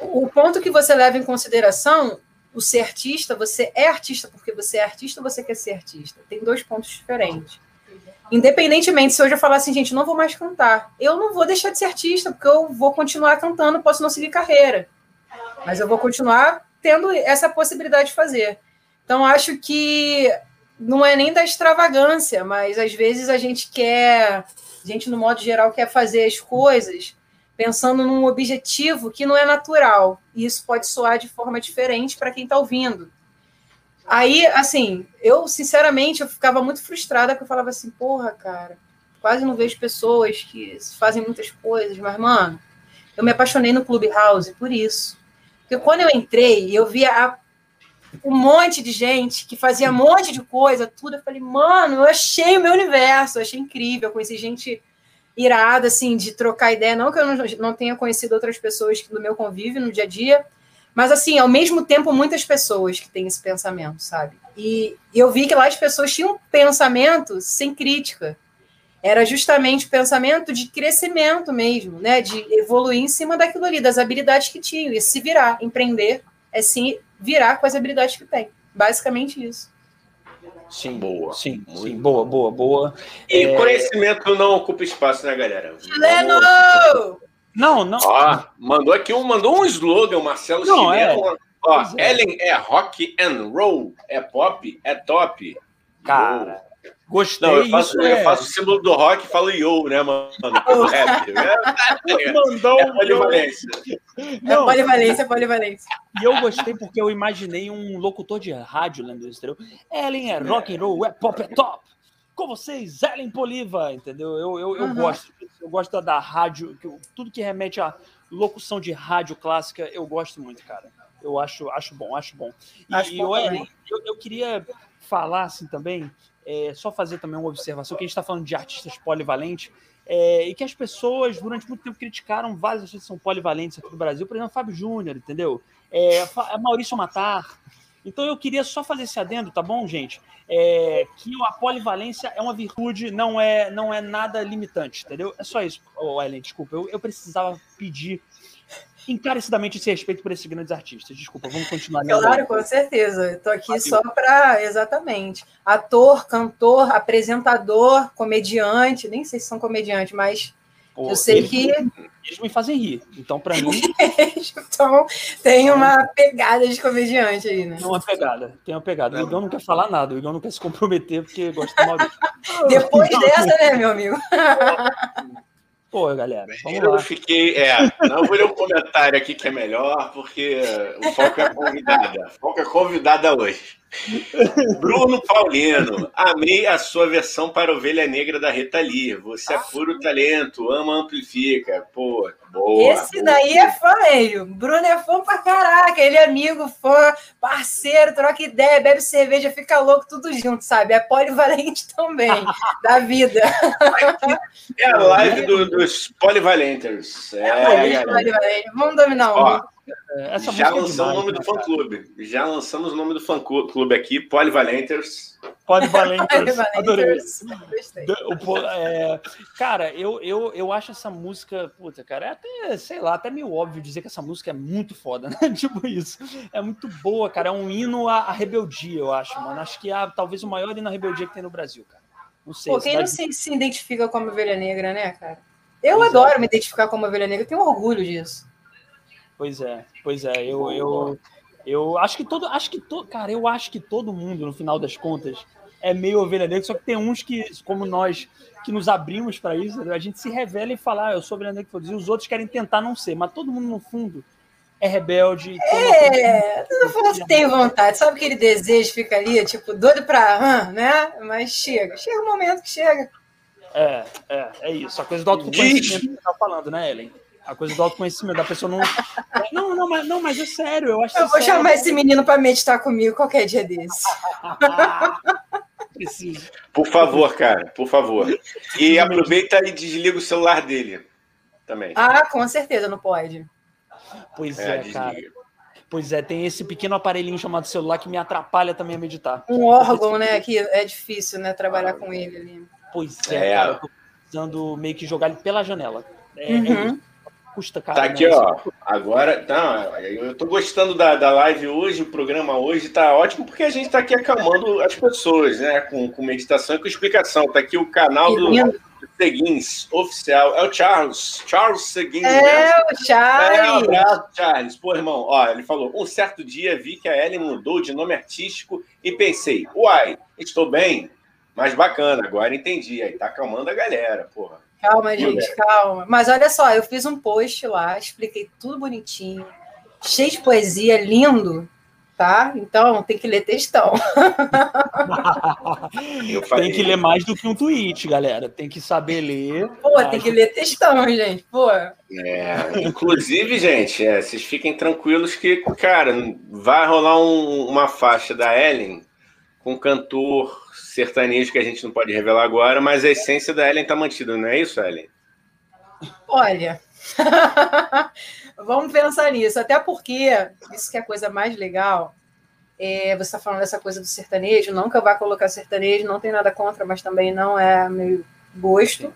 Speaker 3: o ponto que você leva em consideração o ser artista, você é artista porque você é artista ou você quer ser artista? Tem dois pontos diferentes. Independentemente, se hoje eu falar assim, gente, não vou mais cantar, eu não vou deixar de ser artista, porque eu vou continuar cantando, posso não seguir carreira. Mas eu vou continuar tendo essa possibilidade de fazer. Então, acho que não é nem da extravagância, mas às vezes a gente quer, a gente, no modo geral, quer fazer as coisas pensando num objetivo que não é natural. E isso pode soar de forma diferente para quem está ouvindo. Aí, assim, eu, sinceramente, eu ficava muito frustrada, porque eu falava assim, porra, cara, quase não vejo pessoas que fazem muitas coisas, mas, mano, eu me apaixonei no Clubhouse por isso. Porque quando eu entrei, eu via a, um monte de gente que fazia um monte de coisa, tudo, eu falei, mano, eu achei o meu universo, achei incrível, eu conheci gente irada, assim, de trocar ideia. Não que eu não, não tenha conhecido outras pessoas do meu convívio no dia a dia, mas, assim, ao mesmo tempo, muitas pessoas que têm esse pensamento, sabe? E, e eu vi que lá as pessoas tinham um pensamento sem crítica. Era justamente o pensamento de crescimento mesmo, né? De evoluir em cima daquilo ali, das habilidades que tinham. E se virar, empreender, é sim virar com as habilidades que tem. Basicamente isso.
Speaker 1: Sim, boa. Sim, sim, boa, boa, boa.
Speaker 2: E é... conhecimento não ocupa espaço, né, galera?
Speaker 3: Chileno!
Speaker 1: Não, não.
Speaker 2: Ó, mandou aqui um, mandou um slogan, Marcelo não, Chileno. É. Ó, é. Ellen é rock and roll, é pop, é top.
Speaker 1: Cara, Gostei.
Speaker 2: Não, eu faço, eu é... faço o símbolo do rock e falo yo, né, mano? rap. É, Mandou é polivalência.
Speaker 3: É polivalência, é polivalência.
Speaker 1: E eu gostei porque eu imaginei um locutor de rádio lendo isso, entendeu? Ellen é rock and roll, é pop, é top. Com vocês, Ellen Poliva, entendeu? Eu, eu, eu uhum. gosto Eu gosto da rádio, tudo que remete a locução de rádio clássica, eu gosto muito, cara. Eu acho, acho bom, acho bom. E, acho bom eu, eu, eu queria falar assim também é, só fazer também uma observação, que a gente está falando de artistas polivalentes, é, e que as pessoas, durante muito tempo, criticaram vários artistas que são polivalentes aqui no Brasil, por exemplo, Fábio Júnior, entendeu? É, é, Maurício Matar. Então eu queria só fazer esse adendo, tá bom, gente? É, que a polivalência é uma virtude, não é, não é nada limitante, entendeu? É só isso, oh, Ellen, desculpa, eu, eu precisava pedir encarecidamente esse respeito por esses grandes artistas. Desculpa, vamos continuar.
Speaker 3: Claro, com certeza. Estou aqui só para. Exatamente. Ator, cantor, apresentador, comediante. Nem sei se são comediantes, mas Pô, eu sei
Speaker 1: eles,
Speaker 3: que.
Speaker 1: Eles me fazem rir. Então, para mim.
Speaker 3: então, tem uma pegada de comediante aí, né?
Speaker 1: Tem uma pegada, tem uma pegada. O Igão não quer falar nada, o Igão não quer se comprometer porque gosta do Maurício.
Speaker 3: Depois dessa, né, meu amigo?
Speaker 1: Pô, galera,
Speaker 2: eu
Speaker 1: lá.
Speaker 2: fiquei. É, não vou ler um comentário aqui que é melhor, porque o foco é convidada. O foco é convidada hoje. Bruno Paulino, amei a sua versão para Ovelha Negra da Rita Lee. Você é puro talento, ama, amplifica. Pô, boa.
Speaker 3: Esse boa. daí é fã, ele. Bruno é fã pra caraca. Ele é amigo, fã, parceiro, troca ideia, bebe cerveja, fica louco, tudo junto, sabe? É polivalente também, da vida.
Speaker 2: É a live do, dos polivalenters. É, é
Speaker 3: polivalente. Vamos dominar um.
Speaker 2: É, essa Já lançamos é o nome do fã-clube. Já lançamos o nome do fã-clube aqui, Polivalenters.
Speaker 1: Polivalenters. Adorei. É, cara, eu, eu, eu acho essa música, puta, cara, é até, sei lá, até meio óbvio dizer que essa música é muito foda, né? tipo isso. É muito boa, cara. É um hino à, à rebeldia, eu acho, mano. Acho que é talvez o maior hino à rebeldia que tem no Brasil, cara. Não sei.
Speaker 3: Pô, quem não se, se identifica como ovelha negra, né, cara? Eu adoro é. me identificar como ovelha negra, eu tenho orgulho disso.
Speaker 1: Pois é, pois é. Eu, eu, eu acho que todo. Acho que to, cara, eu acho que todo mundo, no final das contas, é meio ovelha negra, só que tem uns que, como nós, que nos abrimos para isso, a gente se revela e fala, ah, eu sou ovelha negra, e os outros querem tentar não ser, mas todo mundo, no fundo, é rebelde.
Speaker 3: É, todo mundo tem vontade, sabe aquele desejo fica ali, tipo, doido pra, né? Mas chega, chega o momento que chega.
Speaker 1: É, é, é isso. A coisa do autoconhecimento que você tá falando, né, Ellen? A coisa do autoconhecimento da pessoa não. Não, não, mas, não, mas é sério. Eu, acho
Speaker 3: eu vou
Speaker 1: sério.
Speaker 3: chamar esse menino para meditar comigo qualquer dia desse.
Speaker 2: Preciso. Por favor, cara, por favor. E aproveita e desliga o celular dele também.
Speaker 3: Ah, com certeza, não pode.
Speaker 1: Pois é, é cara. Pois é, tem esse pequeno aparelhinho chamado celular que me atrapalha também a meditar.
Speaker 3: Um órgão, né? Que é difícil, né? Trabalhar com ele ali.
Speaker 1: Pois é, é. cara. Eu tô precisando meio que jogar ele pela janela. É, é uhum. é
Speaker 2: custa caro. Tá aqui, né? ó. Agora, tá, eu tô gostando da, da live hoje, o programa hoje tá ótimo, porque a gente tá aqui acalmando as pessoas, né? Com, com meditação e com explicação. Tá aqui o canal do Seguins, oficial. É o Charles. Charles Seguins. É,
Speaker 3: né? o Charles. É, um
Speaker 2: abraço, Charles. Pô, irmão, ó, ele falou: um certo dia vi que a Ellen mudou de nome artístico e pensei, uai, estou bem, mas bacana, agora entendi. Aí tá acalmando a galera, porra.
Speaker 3: Calma, gente, calma. Mas olha só, eu fiz um post lá, expliquei tudo bonitinho, cheio de poesia, lindo, tá? Então tem que ler textão.
Speaker 1: tem que ler mais do que um tweet, galera. Tem que saber ler.
Speaker 3: Pô, tem que ler textão, gente. Pô.
Speaker 2: É, inclusive, gente, é, vocês fiquem tranquilos que, cara, vai rolar um, uma faixa da Ellen com cantor sertanejo que a gente não pode revelar agora, mas a essência da Ellen tá mantida, não é isso, Ellen?
Speaker 3: Olha, vamos pensar nisso, até porque isso que é a coisa mais legal. É, você está falando dessa coisa do sertanejo, nunca vai colocar sertanejo, não tem nada contra, mas também não é meu gosto.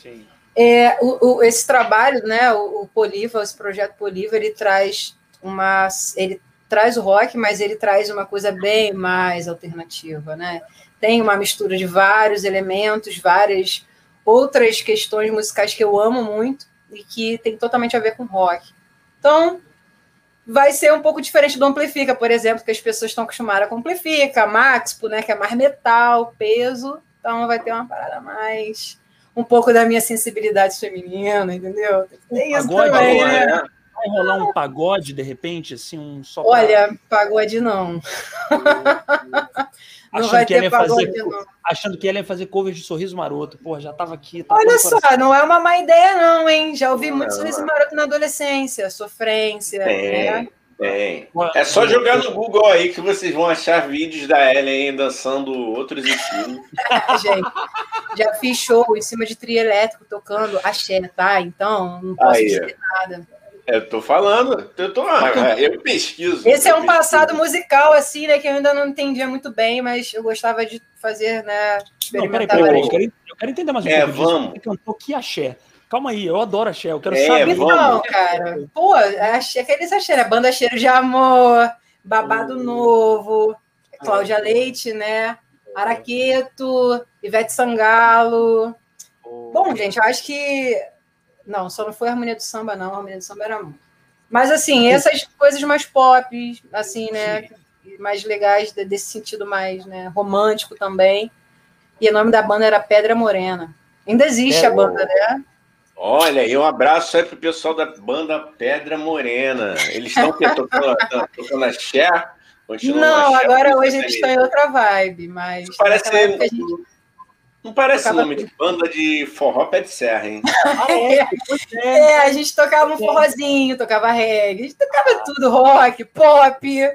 Speaker 3: Sim. É, o, o, esse trabalho, né, o, o Poliva, esse projeto Poliva, ele traz uma, ele traz o rock, mas ele traz uma coisa bem mais alternativa, né? Tem uma mistura de vários elementos, várias outras questões musicais que eu amo muito e que tem totalmente a ver com rock. Então, vai ser um pouco diferente do Amplifica, por exemplo, que as pessoas estão acostumadas com Amplifica, Maxpo, né, que é mais metal, peso. Então, vai ter uma parada mais um pouco da minha sensibilidade feminina, entendeu?
Speaker 1: Tem isso Agora, também, né? Vai rolar um pagode de repente, assim, um
Speaker 3: só. Olha, pra... pagode não.
Speaker 1: não achando que, ela fazer, não. achando que ela ia fazer cover de Sorriso Maroto. Porra, já tava aqui.
Speaker 3: Tá Olha só, não é uma má ideia, não, hein? Já ouvi não, muito Sorriso Maroto na adolescência, sofrência.
Speaker 2: É. Né? Tem. É só jogar no Google aí que vocês vão achar vídeos da Ellen dançando outros estilos.
Speaker 3: Gente, já fiz show em cima de trio elétrico tocando axé, tá? Então, não posso aí. dizer nada.
Speaker 2: Eu tô falando, eu, tô, eu pesquiso.
Speaker 3: Esse
Speaker 2: é
Speaker 3: um pesquiso. passado musical, assim, né, que eu ainda não entendia muito bem, mas eu gostava de fazer, né,
Speaker 1: não, peraí, peraí, eu, quero, eu quero entender mais um é, pouco vamos. disso. Você cantou que axé. Calma aí, eu adoro axé, eu quero é, saber.
Speaker 3: Vamos. Não, cara, pô, axé, aqueles axé, né, banda Cheiro de Amor, Babado uh. Novo, Cláudia Leite, né, Araqueto, Ivete Sangalo. Uh. Bom, gente, eu acho que não, só não foi a harmonia do samba, não. A harmonia do samba era. Mas, assim, essas coisas mais pop, assim, né? Mais legais, desse sentido mais né, romântico também. E o nome da banda era Pedra Morena. Ainda existe é, a banda, né?
Speaker 2: Olha, e um abraço aí pro pessoal da banda Pedra Morena. Eles estão tocando, tocando a Cher?
Speaker 3: Não, agora hoje eles estão em outra vibe, mas.
Speaker 2: Parece que a gente não parece tocava nome de banda de forró pé de serra, hein?
Speaker 3: Ah, é, é, a gente tocava um forrozinho, tocava reggae, a gente tocava tudo, rock, pop,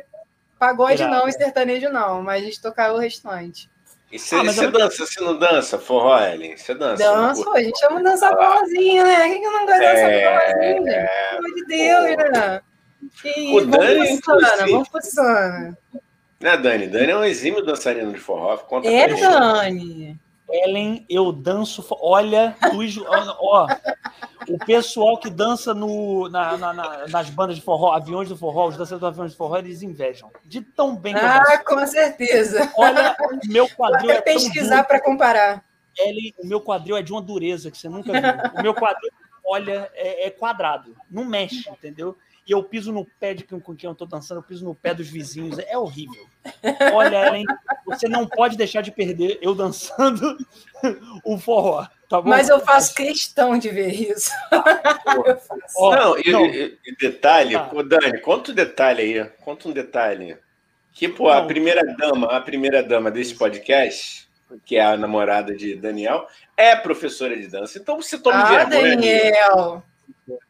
Speaker 3: pagode não e sertanejo não, mas a gente tocava o restante.
Speaker 2: E você, ah, você dança, você não dança forró, Ellen? Você dança?
Speaker 3: Danço, a gente chama dançar forrozinho, né? Quem que não gosta de dançar é, forrozinho, gente? Pelo amor de Deus, né? E o Dani, Sana, vamos pro Sana.
Speaker 2: Né, Dani? Dani é um exímio dançarino de forró.
Speaker 3: Conta é, Dani.
Speaker 1: Ellen, eu danço. Olha, tu, ó, o pessoal que dança no, na, na, na, nas bandas de forró, aviões do forró, os dançadores do aviões de forró, eles invejam. De tão bem que
Speaker 3: Ah, com certeza.
Speaker 1: Olha, o meu quadril Vou
Speaker 3: até é pesquisar para comparar.
Speaker 1: Ellen, o meu quadril é de uma dureza que você nunca viu. O meu quadril, olha, é, é quadrado. Não mexe, entendeu? E eu piso no pé de quem, com quem eu tô dançando, eu piso no pé dos vizinhos. É horrível. Olha, Ellen, você não pode deixar de perder eu dançando o forró. Tá bom?
Speaker 3: Mas eu faço questão de ver isso.
Speaker 2: não, e, não. E, e detalhe, tá. Dani, conta um detalhe aí. Conta um detalhe. Que, pô, a primeira dama, a primeira dama desse podcast, que é a namorada de Daniel, é professora de dança. Então você toma
Speaker 3: ah, vergonha. Daniel.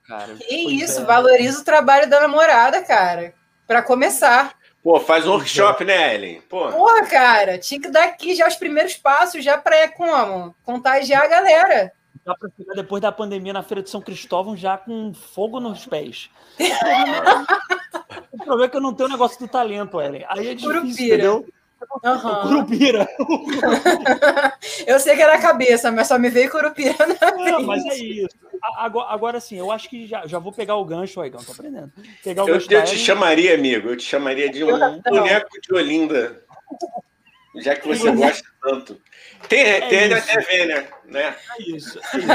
Speaker 3: Cara, que isso, é. valoriza o trabalho da namorada, cara. Para começar.
Speaker 2: Pô, faz um workshop, né, Ellen? Pô.
Speaker 3: Porra, cara, tinha que dar aqui já os primeiros passos, já pra como? Contagiar a galera.
Speaker 1: Dá pra chegar depois da pandemia na Feira de São Cristóvão já com fogo nos pés. o problema é que eu não tenho o negócio do talento, Ellen. Aí é difícil, Curupira. entendeu?
Speaker 3: Uhum.
Speaker 1: Curupira.
Speaker 3: eu sei que era a cabeça, mas só me veio Curupira
Speaker 1: na Não, mas é isso. Agora, agora sim, eu acho que já, já vou pegar o gancho, Aigão, tô aprendendo. Pegar o
Speaker 2: eu, eu te chamaria, amigo, eu te chamaria de um boneco de Olinda. Já que você gosta tanto. Tem, é tem na TV, né? né?
Speaker 1: É isso. É isso.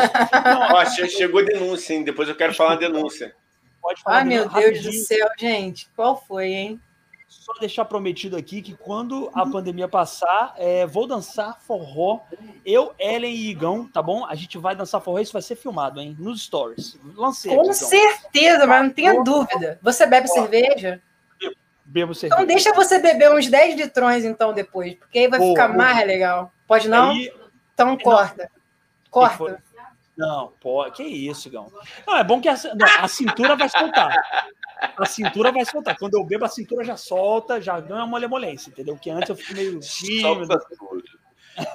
Speaker 1: Não,
Speaker 2: Ó, chegou denúncia, hein? Depois eu quero falar a denúncia.
Speaker 3: Pode falar. Ai, meu Deus do céu, gente. Qual foi, hein?
Speaker 1: Só deixar prometido aqui que quando a pandemia passar, é, vou dançar forró. Eu, Ellen e Igão, tá bom? A gente vai dançar forró. Isso vai ser filmado, hein? Nos stories. Lancei.
Speaker 3: Com certeza, mas não tenha dúvida. Você bebe cerveja?
Speaker 1: Bebo cerveja.
Speaker 3: Então deixa você beber uns 10 litrões, então, depois. Porque aí vai Pô, ficar mais legal. Pode não? Aí... Então corta. Corta.
Speaker 1: Não, pô, que isso, Igão. Não, é bom que a, não, a cintura vai soltar a cintura vai soltar. Quando eu bebo, a cintura já solta, já ganha uma lemolência, entendeu? Que antes eu fico meio tímido. Solta tudo.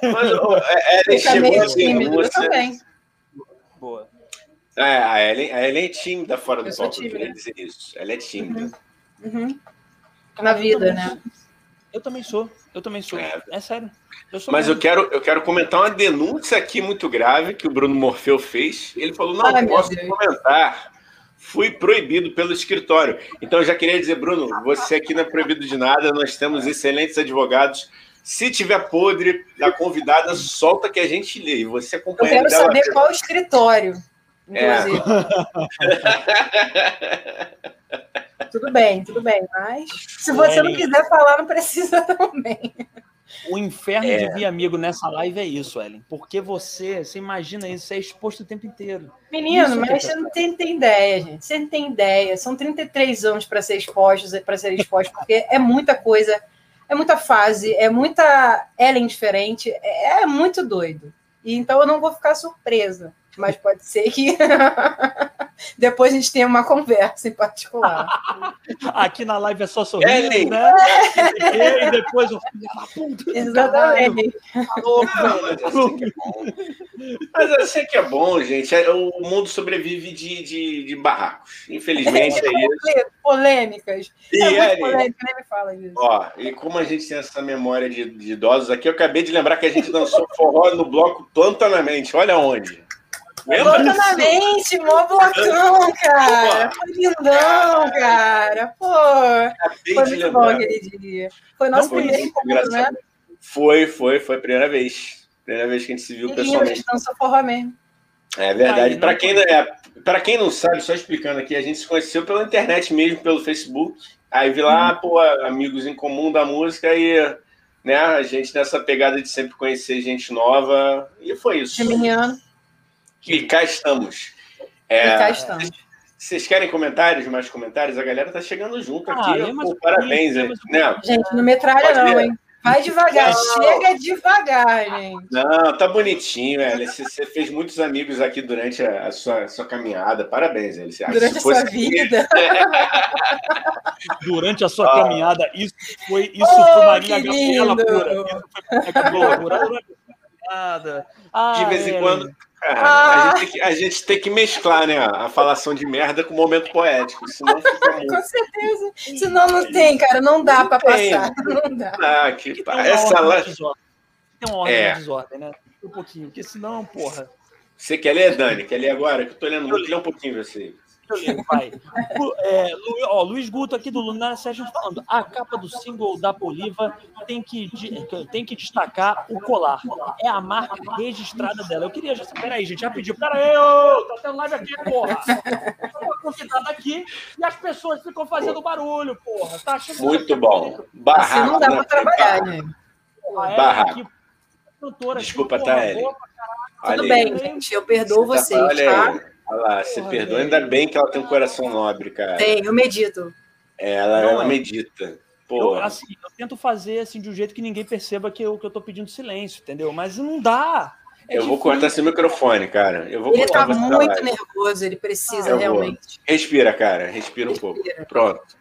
Speaker 2: Mas é, Ellen chegou a tímido,
Speaker 3: você... também.
Speaker 2: Boa. É, a Ellen, a Ellen é tímida fora do palco, eu queria dizer isso. Ela é tímida.
Speaker 3: Uhum. Uhum. Na vida, né?
Speaker 1: Eu também sou. Eu também sou. É, é sério.
Speaker 2: Eu Mas eu quero, eu quero comentar uma denúncia aqui muito grave que o Bruno Morfeu fez. Ele falou: não, Ai, posso comentar fui proibido pelo escritório. Então, eu já queria dizer, Bruno, você aqui não é proibido de nada, nós temos excelentes advogados. Se tiver podre da convidada, solta que a gente lê. Você acompanha.
Speaker 3: Eu quero dela. saber qual escritório, inclusive. É. tudo bem, tudo bem, mas se você não quiser falar, não precisa também.
Speaker 1: O inferno é. de vir amigo nessa live é isso, Ellen. Porque você, você imagina isso, você é exposto o tempo inteiro.
Speaker 3: Menino, isso mas você não tem, tem, ideia, gente. Você não tem ideia. São 33 anos para ser expostos, para ser exposto, porque é muita coisa, é muita fase, é muita Ellen diferente, é, é muito doido. E então eu não vou ficar surpresa mas pode ser que depois a gente tenha uma conversa em particular.
Speaker 1: Aqui na live é só sorriso, é, né? E depois o
Speaker 3: Exatamente.
Speaker 2: Mas eu sei que é bom, gente. É, o mundo sobrevive de, de, de barracos. Infelizmente é isso.
Speaker 3: Polêmicas.
Speaker 2: E, é polêmica, nem me fala disso. Ó, e como a gente tem essa memória de, de idosos aqui, eu acabei de lembrar que a gente dançou forró no bloco Plantanamente. Olha onde.
Speaker 3: Exatamente, mó blocão, cara. Foi lindão, cara. Pô, foi muito bom aquele dia. Foi nosso Não, primeiro encontro, né?
Speaker 2: Foi, foi, foi a primeira vez. Primeira vez que a gente se viu que pessoalmente.
Speaker 3: A gente dançou forró mesmo.
Speaker 2: É verdade. Para quem, é, para quem não sabe, só explicando aqui, a gente se conheceu pela internet mesmo, pelo Facebook. Aí vi lá, uhum. pô, amigos em comum da música e né, a gente nessa pegada de sempre conhecer gente nova. E foi isso.
Speaker 3: Geminiano.
Speaker 2: E cá estamos.
Speaker 3: É, e cá estamos.
Speaker 2: Vocês querem comentários, mais comentários? A galera tá chegando junto aqui. Ah, Pô, parabéns, né?
Speaker 3: Gente, não metralha Pode não, hein? Vai devagar, não. chega devagar, gente.
Speaker 2: Não, tá bonitinho, velho. Você fez muitos amigos aqui durante a, a sua, a sua caminhada. Parabéns, velho.
Speaker 3: Durante a sua vida.
Speaker 1: durante a sua ah. caminhada, isso foi, isso oh, foi Maria Gabriela pura. Isso foi Maria Gabriela pura.
Speaker 2: De vez em quando ah. a, gente que, a, gente tem que, mesclar, né? A falação de merda com o momento poético. Senão fica
Speaker 3: muito... com certeza. Senão não tem, cara. Não dá para passar. Não dá.
Speaker 2: Ah, que pá. Essa lá.
Speaker 1: Tem uma ordem é. de desordem, né? Um pouquinho, porque senão, porra.
Speaker 2: Você quer ler, Dani? Quer ler agora? Que eu tô lendo muito. Lê um pouquinho você.
Speaker 1: Eu pai. É, Lu, ó, Luiz Guto aqui do Lunar Sérgio falando. A capa do single da Poliva tem que, tem que destacar o colar. É a marca registrada dela. Eu queria já. Peraí, gente, já pediu. Peraí, ô, tá tendo live aqui, porra. Uma convidada aqui e as pessoas ficam fazendo barulho, porra. Tá
Speaker 2: Muito bom. Barraco.
Speaker 3: Assim não dá pra trabalhar, né?
Speaker 2: É, Barraco. Desculpa, tá, Tudo
Speaker 3: bem, gente. Eu perdoo tá vocês, tá?
Speaker 2: Olha lá, você perdoa. Ainda bem que ela tem um coração nobre, cara.
Speaker 3: Tem, eu medito.
Speaker 2: É, ela, ela é. medita.
Speaker 1: Eu, assim, eu tento fazer assim, de um jeito que ninguém perceba que eu, que eu tô pedindo silêncio, entendeu? Mas não dá.
Speaker 2: É eu difícil. vou cortar seu microfone, cara. Eu vou
Speaker 3: ele tá muito nervoso, ele precisa ah, realmente.
Speaker 2: Respira, cara. Respira, Respira um pouco. Pronto.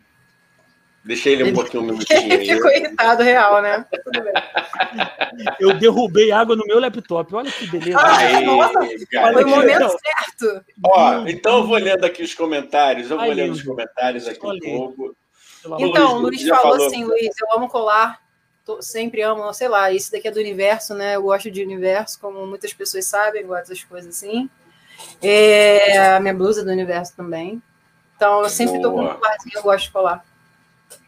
Speaker 2: Deixei ele um ele, pouquinho
Speaker 3: minutinho Ele ficou irritado, real, né?
Speaker 1: Eu derrubei água no meu laptop. Olha que beleza.
Speaker 3: Ai, Nossa, foi o momento então, certo.
Speaker 2: Ó, então eu vou lendo aqui os comentários. Eu vou Ai, lendo os comentários aqui um pouco.
Speaker 3: Então, o Luiz, Luiz falou, falou assim, Luiz, eu amo colar. Tô, sempre amo, sei lá, isso daqui é do universo, né? Eu gosto de universo, como muitas pessoas sabem, gosto das coisas assim. É, a minha blusa do universo também. Então, eu sempre Boa. tô com um colarzinho, eu gosto de colar.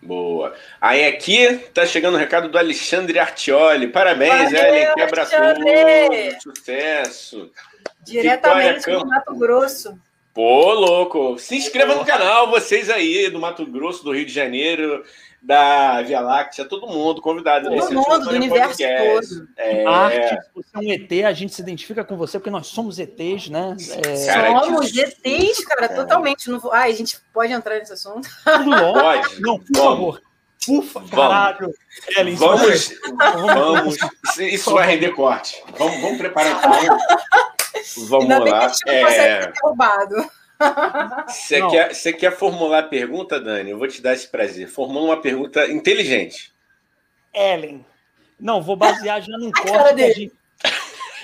Speaker 2: Boa. Aí aqui tá chegando o recado do Alexandre Artioli. Parabéns, Ellen. Quebra tudo. Sucesso.
Speaker 3: Diretamente do Mato Grosso.
Speaker 2: Pô, louco. Se inscreva no canal, vocês aí do Mato Grosso, do Rio de Janeiro, da Via Láctea, todo mundo convidado.
Speaker 3: Todo mundo, do universo todo.
Speaker 1: É... Arte, você é um ET, a gente se identifica com você, porque nós somos ETs, né?
Speaker 3: É... Cara, somos que... ETs, cara, é. totalmente. Não... Ah, a gente pode entrar nesse assunto?
Speaker 2: Pode.
Speaker 1: Não, por favor. Ufa, caralho.
Speaker 2: Ellen, vamos, vamos, vamos, isso vai render corte. Vamos, vamos preparar. Vamos Ainda lá.
Speaker 3: é... derrubado.
Speaker 2: Você quer, você quer formular a pergunta, Dani? Eu vou te dar esse prazer. Formula uma pergunta inteligente.
Speaker 1: Ellen. Não, vou basear já num corte que a gente.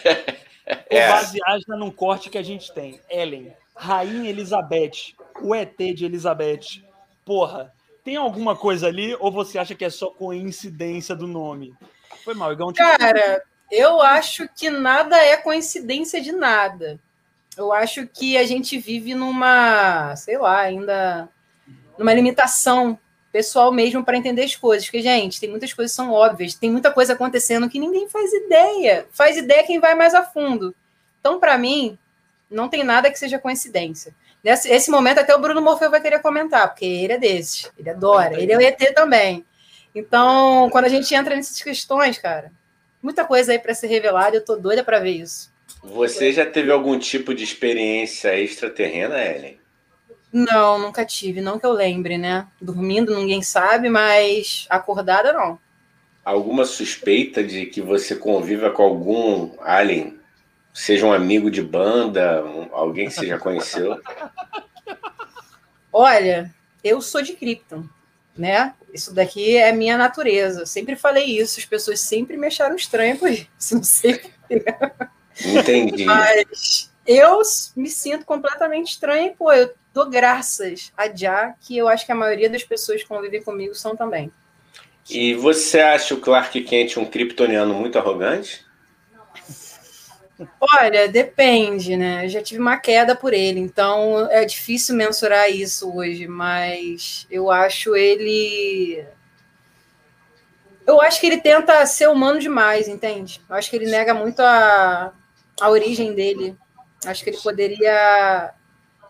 Speaker 1: Vou é. basear já num corte que a gente tem. Ellen, Rainha Elizabeth, o ET de Elizabeth. Porra, tem alguma coisa ali ou você acha que é só coincidência do nome? Foi mal, Igão.
Speaker 3: Cara, eu acho que nada é coincidência de nada eu acho que a gente vive numa, sei lá, ainda numa limitação pessoal mesmo para entender as coisas. Porque, gente, tem muitas coisas que são óbvias, tem muita coisa acontecendo que ninguém faz ideia. Faz ideia quem vai mais a fundo. Então, para mim, não tem nada que seja coincidência. Nesse esse momento, até o Bruno Morfeu vai querer comentar, porque ele é desses, ele adora, ele é o ET também. Então, quando a gente entra nessas questões, cara, muita coisa aí para ser revelada, eu tô doida para ver isso.
Speaker 2: Você já teve algum tipo de experiência extraterrena, Ellen?
Speaker 3: Não, nunca tive, não que eu lembre, né? Dormindo, ninguém sabe, mas acordada não.
Speaker 2: Alguma suspeita de que você conviva com algum alien, seja um amigo de banda, alguém que você já conheceu?
Speaker 3: Olha, eu sou de Krypton, né? Isso daqui é minha natureza. Eu sempre falei isso, as pessoas sempre me acharam estranho por isso, não sei
Speaker 2: Entendi.
Speaker 3: Mas eu me sinto completamente estranho, pô, eu dou graças a Já, que eu acho que a maioria das pessoas que convivem comigo são também.
Speaker 2: E você acha o Clark Kent um kryptoniano muito arrogante?
Speaker 3: Olha, depende, né? Eu já tive uma queda por ele, então é difícil mensurar isso hoje, mas eu acho ele. Eu acho que ele tenta ser humano demais, entende? Eu acho que ele nega muito a, a origem dele. Acho que ele poderia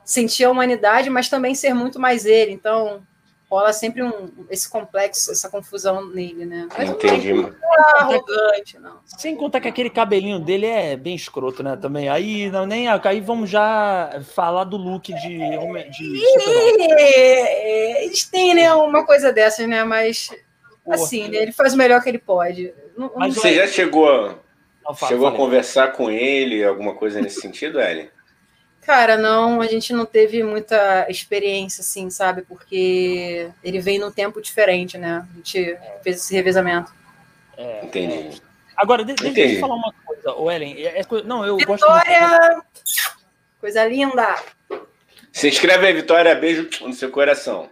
Speaker 3: sentir a humanidade, mas também ser muito mais ele. Então, rola sempre um, esse complexo, essa confusão nele, né?
Speaker 2: Mas Entendi. Não
Speaker 3: é arrogante, não.
Speaker 1: Sem contar que aquele cabelinho dele é bem escroto, né? Também. Aí, não, nem, aí vamos já falar do look de. de
Speaker 3: Eles têm, né, uma coisa dessas, né? Mas. Assim, né, ele faz o melhor que ele pode.
Speaker 2: Mas você já chegou não, fala, Chegou fala. a conversar com ele, alguma coisa nesse sentido, Ellen?
Speaker 3: Cara, não, a gente não teve muita experiência, assim, sabe? Porque ele vem num tempo diferente, né? A gente fez esse revezamento.
Speaker 2: É, Entendi.
Speaker 1: Agora, deixa eu falar uma coisa, o Ellen. É, é, não, eu
Speaker 3: Vitória! gosto. Coisa linda!
Speaker 2: Se inscreve aí, Vitória. Beijo no seu coração.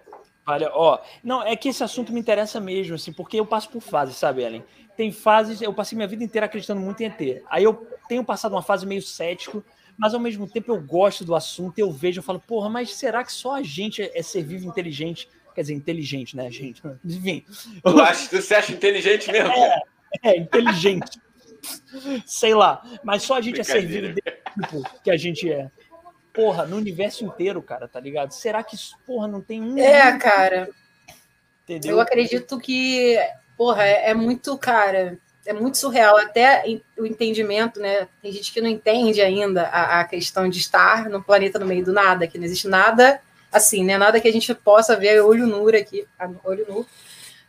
Speaker 1: Olha, ó, não, é que esse assunto me interessa mesmo, assim, porque eu passo por fases, sabe, Ellen? Tem fases, eu passei minha vida inteira acreditando muito em ET. Aí eu tenho passado uma fase meio cético, mas ao mesmo tempo eu gosto do assunto, eu vejo, eu falo, porra, mas será que só a gente é ser vivo inteligente? Quer dizer, inteligente, né, gente? Enfim.
Speaker 2: Eu acho você acha inteligente mesmo?
Speaker 1: É, é inteligente. Sei lá. Mas só a gente é ser vivo tipo que a gente é. Porra, no universo inteiro, cara, tá ligado? Será que, porra, não tem um.
Speaker 3: É, cara. Entendeu? Eu acredito que porra, é, é muito, cara, é muito surreal. Até o entendimento, né? Tem gente que não entende ainda a, a, questão de estar no planeta no meio do nada, que não existe nada assim, né? Nada que a gente possa ver olho nu aqui, olho nu.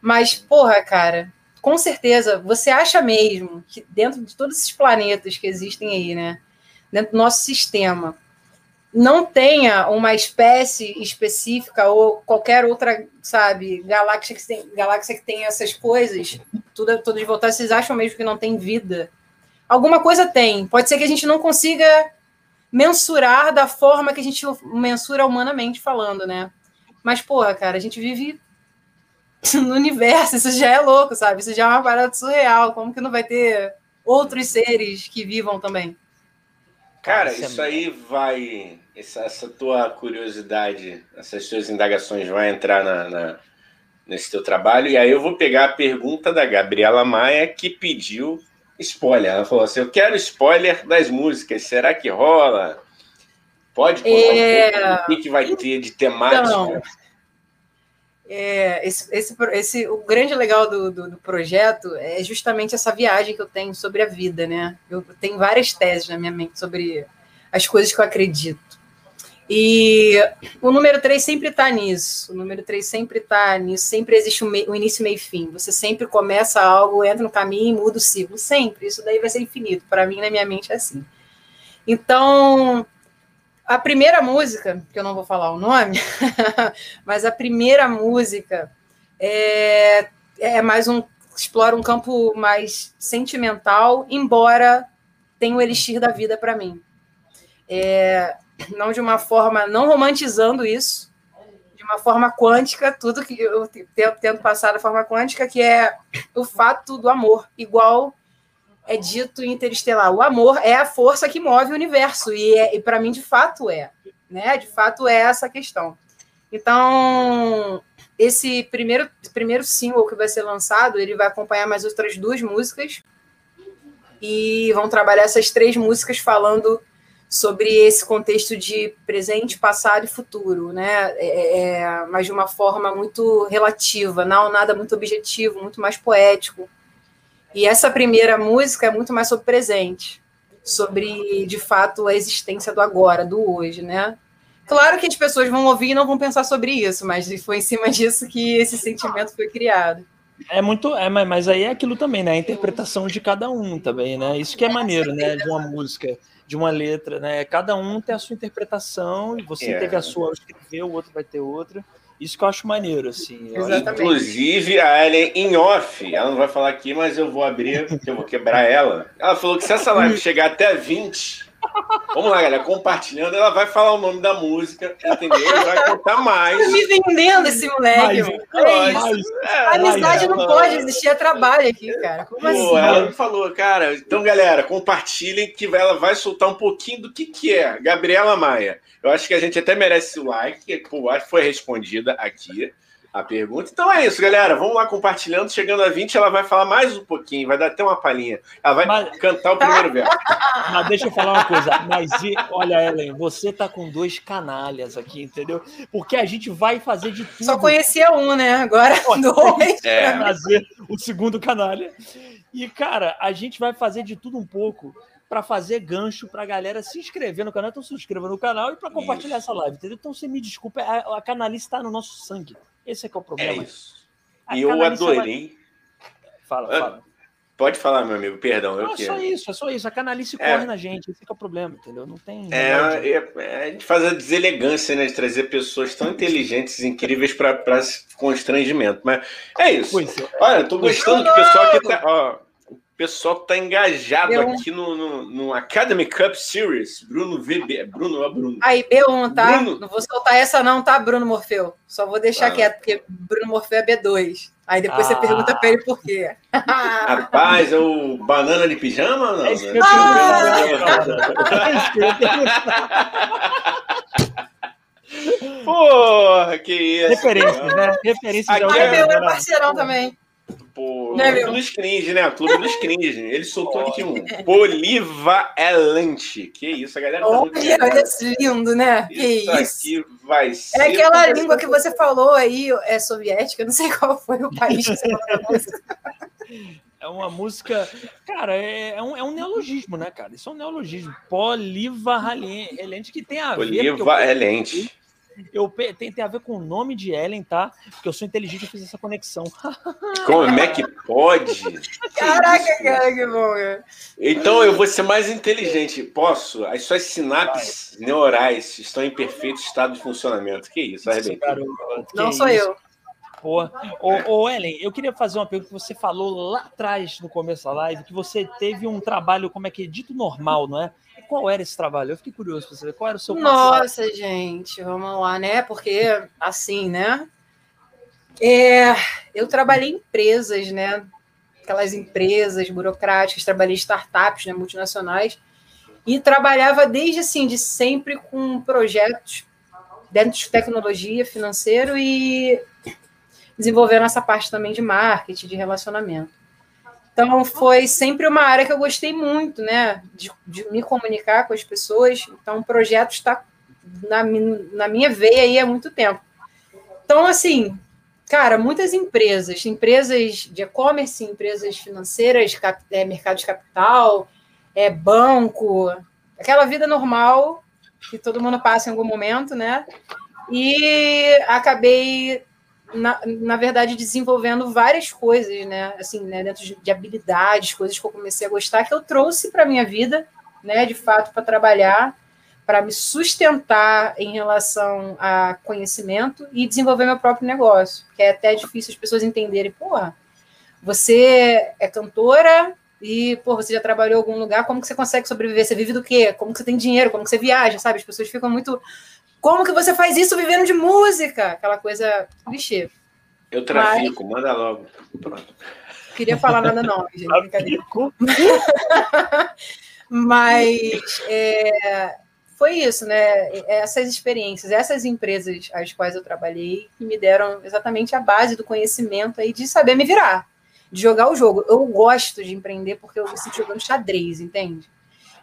Speaker 3: Mas, porra, cara, com certeza, você acha mesmo que dentro de todos esses planetas que existem aí, né? Dentro do nosso sistema, não tenha uma espécie específica ou qualquer outra, sabe, galáxia que tem, galáxia que tem essas coisas, tudo, tudo de voltar, vocês acham mesmo que não tem vida? Alguma coisa tem. Pode ser que a gente não consiga mensurar da forma que a gente mensura humanamente falando, né? Mas, porra, cara, a gente vive no universo, isso já é louco, sabe? Isso já é uma parada surreal. Como que não vai ter outros seres que vivam também?
Speaker 2: Cara, isso aí vai. Essa, essa, tua curiosidade, essas tuas indagações vão entrar na, na, nesse teu trabalho. E aí eu vou pegar a pergunta da Gabriela Maia, que pediu spoiler. Ela falou assim: Eu quero spoiler das músicas. Será que rola? Pode contar é... um o que, que vai ter de temática? Então,
Speaker 3: é, esse, esse, esse, o grande legal do, do, do, projeto é justamente essa viagem que eu tenho sobre a vida, né? Eu tenho várias teses na minha mente sobre as coisas que eu acredito. E o número 3 sempre está nisso. O número 3 sempre está nisso. Sempre existe um, um, início, meio e fim. Você sempre começa algo, entra no caminho e muda o ciclo. Sempre. Isso daí vai ser infinito. Para mim, na minha mente, é assim. Então, a primeira música, que eu não vou falar o nome, mas a primeira música é, é mais um explora um campo mais sentimental, embora tenha o elixir da vida para mim. É, não de uma forma, não romantizando isso, de uma forma quântica, tudo que eu tento passar da forma quântica, que é o fato do amor, igual é dito em Interestelar. O amor é a força que move o universo, e, é, e para mim, de fato, é. Né? De fato, é essa questão. Então, esse primeiro, primeiro single que vai ser lançado, ele vai acompanhar mais outras duas músicas, e vão trabalhar essas três músicas falando sobre esse contexto de presente, passado e futuro, né? É, é, mas de uma forma muito relativa, não nada muito objetivo, muito mais poético. E essa primeira música é muito mais sobre presente, sobre, de fato, a existência do agora, do hoje, né? Claro que as pessoas vão ouvir e não vão pensar sobre isso, mas foi em cima disso que esse sentimento foi criado.
Speaker 1: É muito, é, mas aí é aquilo também, né? A interpretação de cada um também, né? Isso que é maneiro, né? De uma música, de uma letra, né? Cada um tem a sua interpretação e você é. teve a sua, escreveu, o outro vai ter outra. Isso que eu acho maneiro, assim.
Speaker 2: Exatamente. Inclusive, a Ellen, em off, ela não vai falar aqui, mas eu vou abrir, porque eu vou quebrar ela. Ela falou que se essa live chegar até 20, Vamos lá, galera, compartilhando, ela vai falar o nome da música, entendeu? Vai contar mais. Tá
Speaker 3: me vendendo esse moleque. Mas, é, a amizade não pode existir, é trabalho aqui, cara. Como Pô, assim?
Speaker 2: Ela me falou, cara. Então, galera, compartilhem que ela vai soltar um pouquinho do que, que é. Gabriela Maia. Eu acho que a gente até merece o like, pô, acho que foi respondida aqui a pergunta. Então é isso, galera. Vamos lá compartilhando. Chegando a 20, ela vai falar mais um pouquinho, vai dar até uma palhinha. Ela vai Mas... cantar o primeiro verso.
Speaker 1: Mas deixa eu falar uma coisa. Mas olha, Ellen, você tá com dois canalhas aqui, entendeu? Porque a gente vai fazer de tudo.
Speaker 3: Só conhecia um, né? Agora dois.
Speaker 1: É. fazer o segundo canalha. E, cara, a gente vai fazer de tudo um pouco para fazer gancho para a galera se inscrever no canal. Então se inscreva no canal e para compartilhar isso. essa live, entendeu? Então você me desculpa, a, a canalice está no nosso sangue. Esse é que é o problema.
Speaker 2: É isso. A e eu adorei.
Speaker 1: Fala, fala.
Speaker 2: Pode falar, meu amigo, perdão.
Speaker 1: Não, é só isso, é só isso. A canalice é. corre na gente, esse é o problema, entendeu? Não tem.
Speaker 2: É, é, é, a gente faz a deselegância, né? De trazer pessoas tão inteligentes, incríveis para constrangimento. Mas é isso. É. Olha, eu tô gostando que o pessoal aqui tá. Ó, pessoal tá engajado B1. aqui no, no, no, Academy Cup Series. Bruno VB. Bruno, ó, Bruno.
Speaker 3: Aí, B1, tá? Bruno. Não vou soltar essa, não, tá, Bruno Morfeu? Só vou deixar ah. quieto, porque Bruno Morfeu é B2. Aí depois ah. você pergunta pra ele por quê.
Speaker 2: Rapaz, é o banana de pijama ou não? É isso que eu Porra, que isso.
Speaker 1: Referências, né? Referências.
Speaker 3: Aqui é, é parceirão também.
Speaker 2: Pô, né, Clube dos Cringe, né? Clube dos Cringe. Ele soltou aqui um polivalente. Que isso, a galera tá
Speaker 3: muito Olha, lindo, né?
Speaker 2: Isso que isso. vai ser.
Speaker 3: É aquela língua que você falou aí, é soviética, não sei qual foi o país que você falou
Speaker 1: É uma música. Cara, é, é, um, é um neologismo, né, cara? Isso é um neologismo. Polivalente, que tem a
Speaker 2: ver. Polivalente.
Speaker 1: Eu tem, tem a ver com o nome de Ellen, tá? Porque eu sou inteligente, eu fiz essa conexão.
Speaker 2: Como é que pode?
Speaker 3: Caraca, que cara, que bom.
Speaker 2: Então eu vou ser mais inteligente. Posso? As suas sinapses Vai. neurais estão em perfeito estado de funcionamento. Que isso, arrebentei.
Speaker 3: Não sou isso? eu.
Speaker 1: Ô, ô, Ellen, eu queria fazer uma pergunta que você falou lá atrás, no começo da live, que você teve um trabalho, como é que é, dito normal, não é? Qual era esse trabalho? Eu fiquei curioso para saber qual era o seu
Speaker 3: Nossa, gente, vamos lá, né? Porque, assim, né? É, eu trabalhei em empresas, né? Aquelas empresas burocráticas, trabalhei em startups, né, multinacionais, e trabalhava desde, assim, de sempre com projetos dentro de tecnologia, financeiro e desenvolvendo essa parte também de marketing, de relacionamento. Então, foi sempre uma área que eu gostei muito, né? De, de me comunicar com as pessoas. Então, o projeto está na, na minha veia aí há muito tempo. Então, assim, cara, muitas empresas, empresas de e-commerce, empresas financeiras, cap, é, mercado de capital, é, banco, aquela vida normal que todo mundo passa em algum momento, né? E acabei na, na verdade, desenvolvendo várias coisas, né? Assim, né? Dentro de, de habilidades, coisas que eu comecei a gostar, que eu trouxe para minha vida, né? De fato, para trabalhar, para me sustentar em relação a conhecimento e desenvolver meu próprio negócio, que é até difícil as pessoas entenderem, porra, você é cantora e, pô, você já trabalhou em algum lugar, como que você consegue sobreviver? Você vive do quê? Como que você tem dinheiro? Como que você viaja, sabe? As pessoas ficam muito como que você faz isso vivendo de música? Aquela coisa clichê.
Speaker 2: Eu trafico, Mas... manda logo. Pronto.
Speaker 3: Queria falar nada não, gente. Mas é, foi isso, né? Essas experiências, essas empresas às quais eu trabalhei, que me deram exatamente a base do conhecimento aí de saber me virar, de jogar o jogo. Eu gosto de empreender porque eu me sinto jogando xadrez, entende?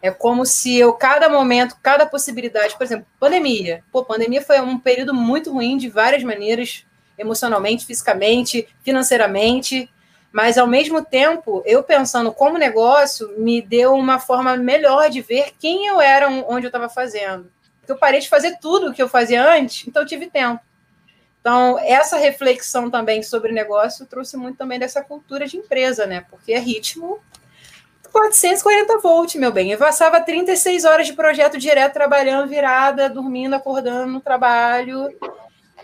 Speaker 3: É como se eu, cada momento, cada possibilidade, por exemplo, pandemia. Pô, pandemia foi um período muito ruim de várias maneiras, emocionalmente, fisicamente, financeiramente, mas ao mesmo tempo, eu pensando como negócio, me deu uma forma melhor de ver quem eu era, onde eu estava fazendo. Porque eu parei de fazer tudo o que eu fazia antes, então eu tive tempo. Então, essa reflexão também sobre negócio trouxe muito também dessa cultura de empresa, né? Porque é ritmo 440 volts, meu bem. Eu passava 36 horas de projeto direto, trabalhando, virada, dormindo, acordando no trabalho.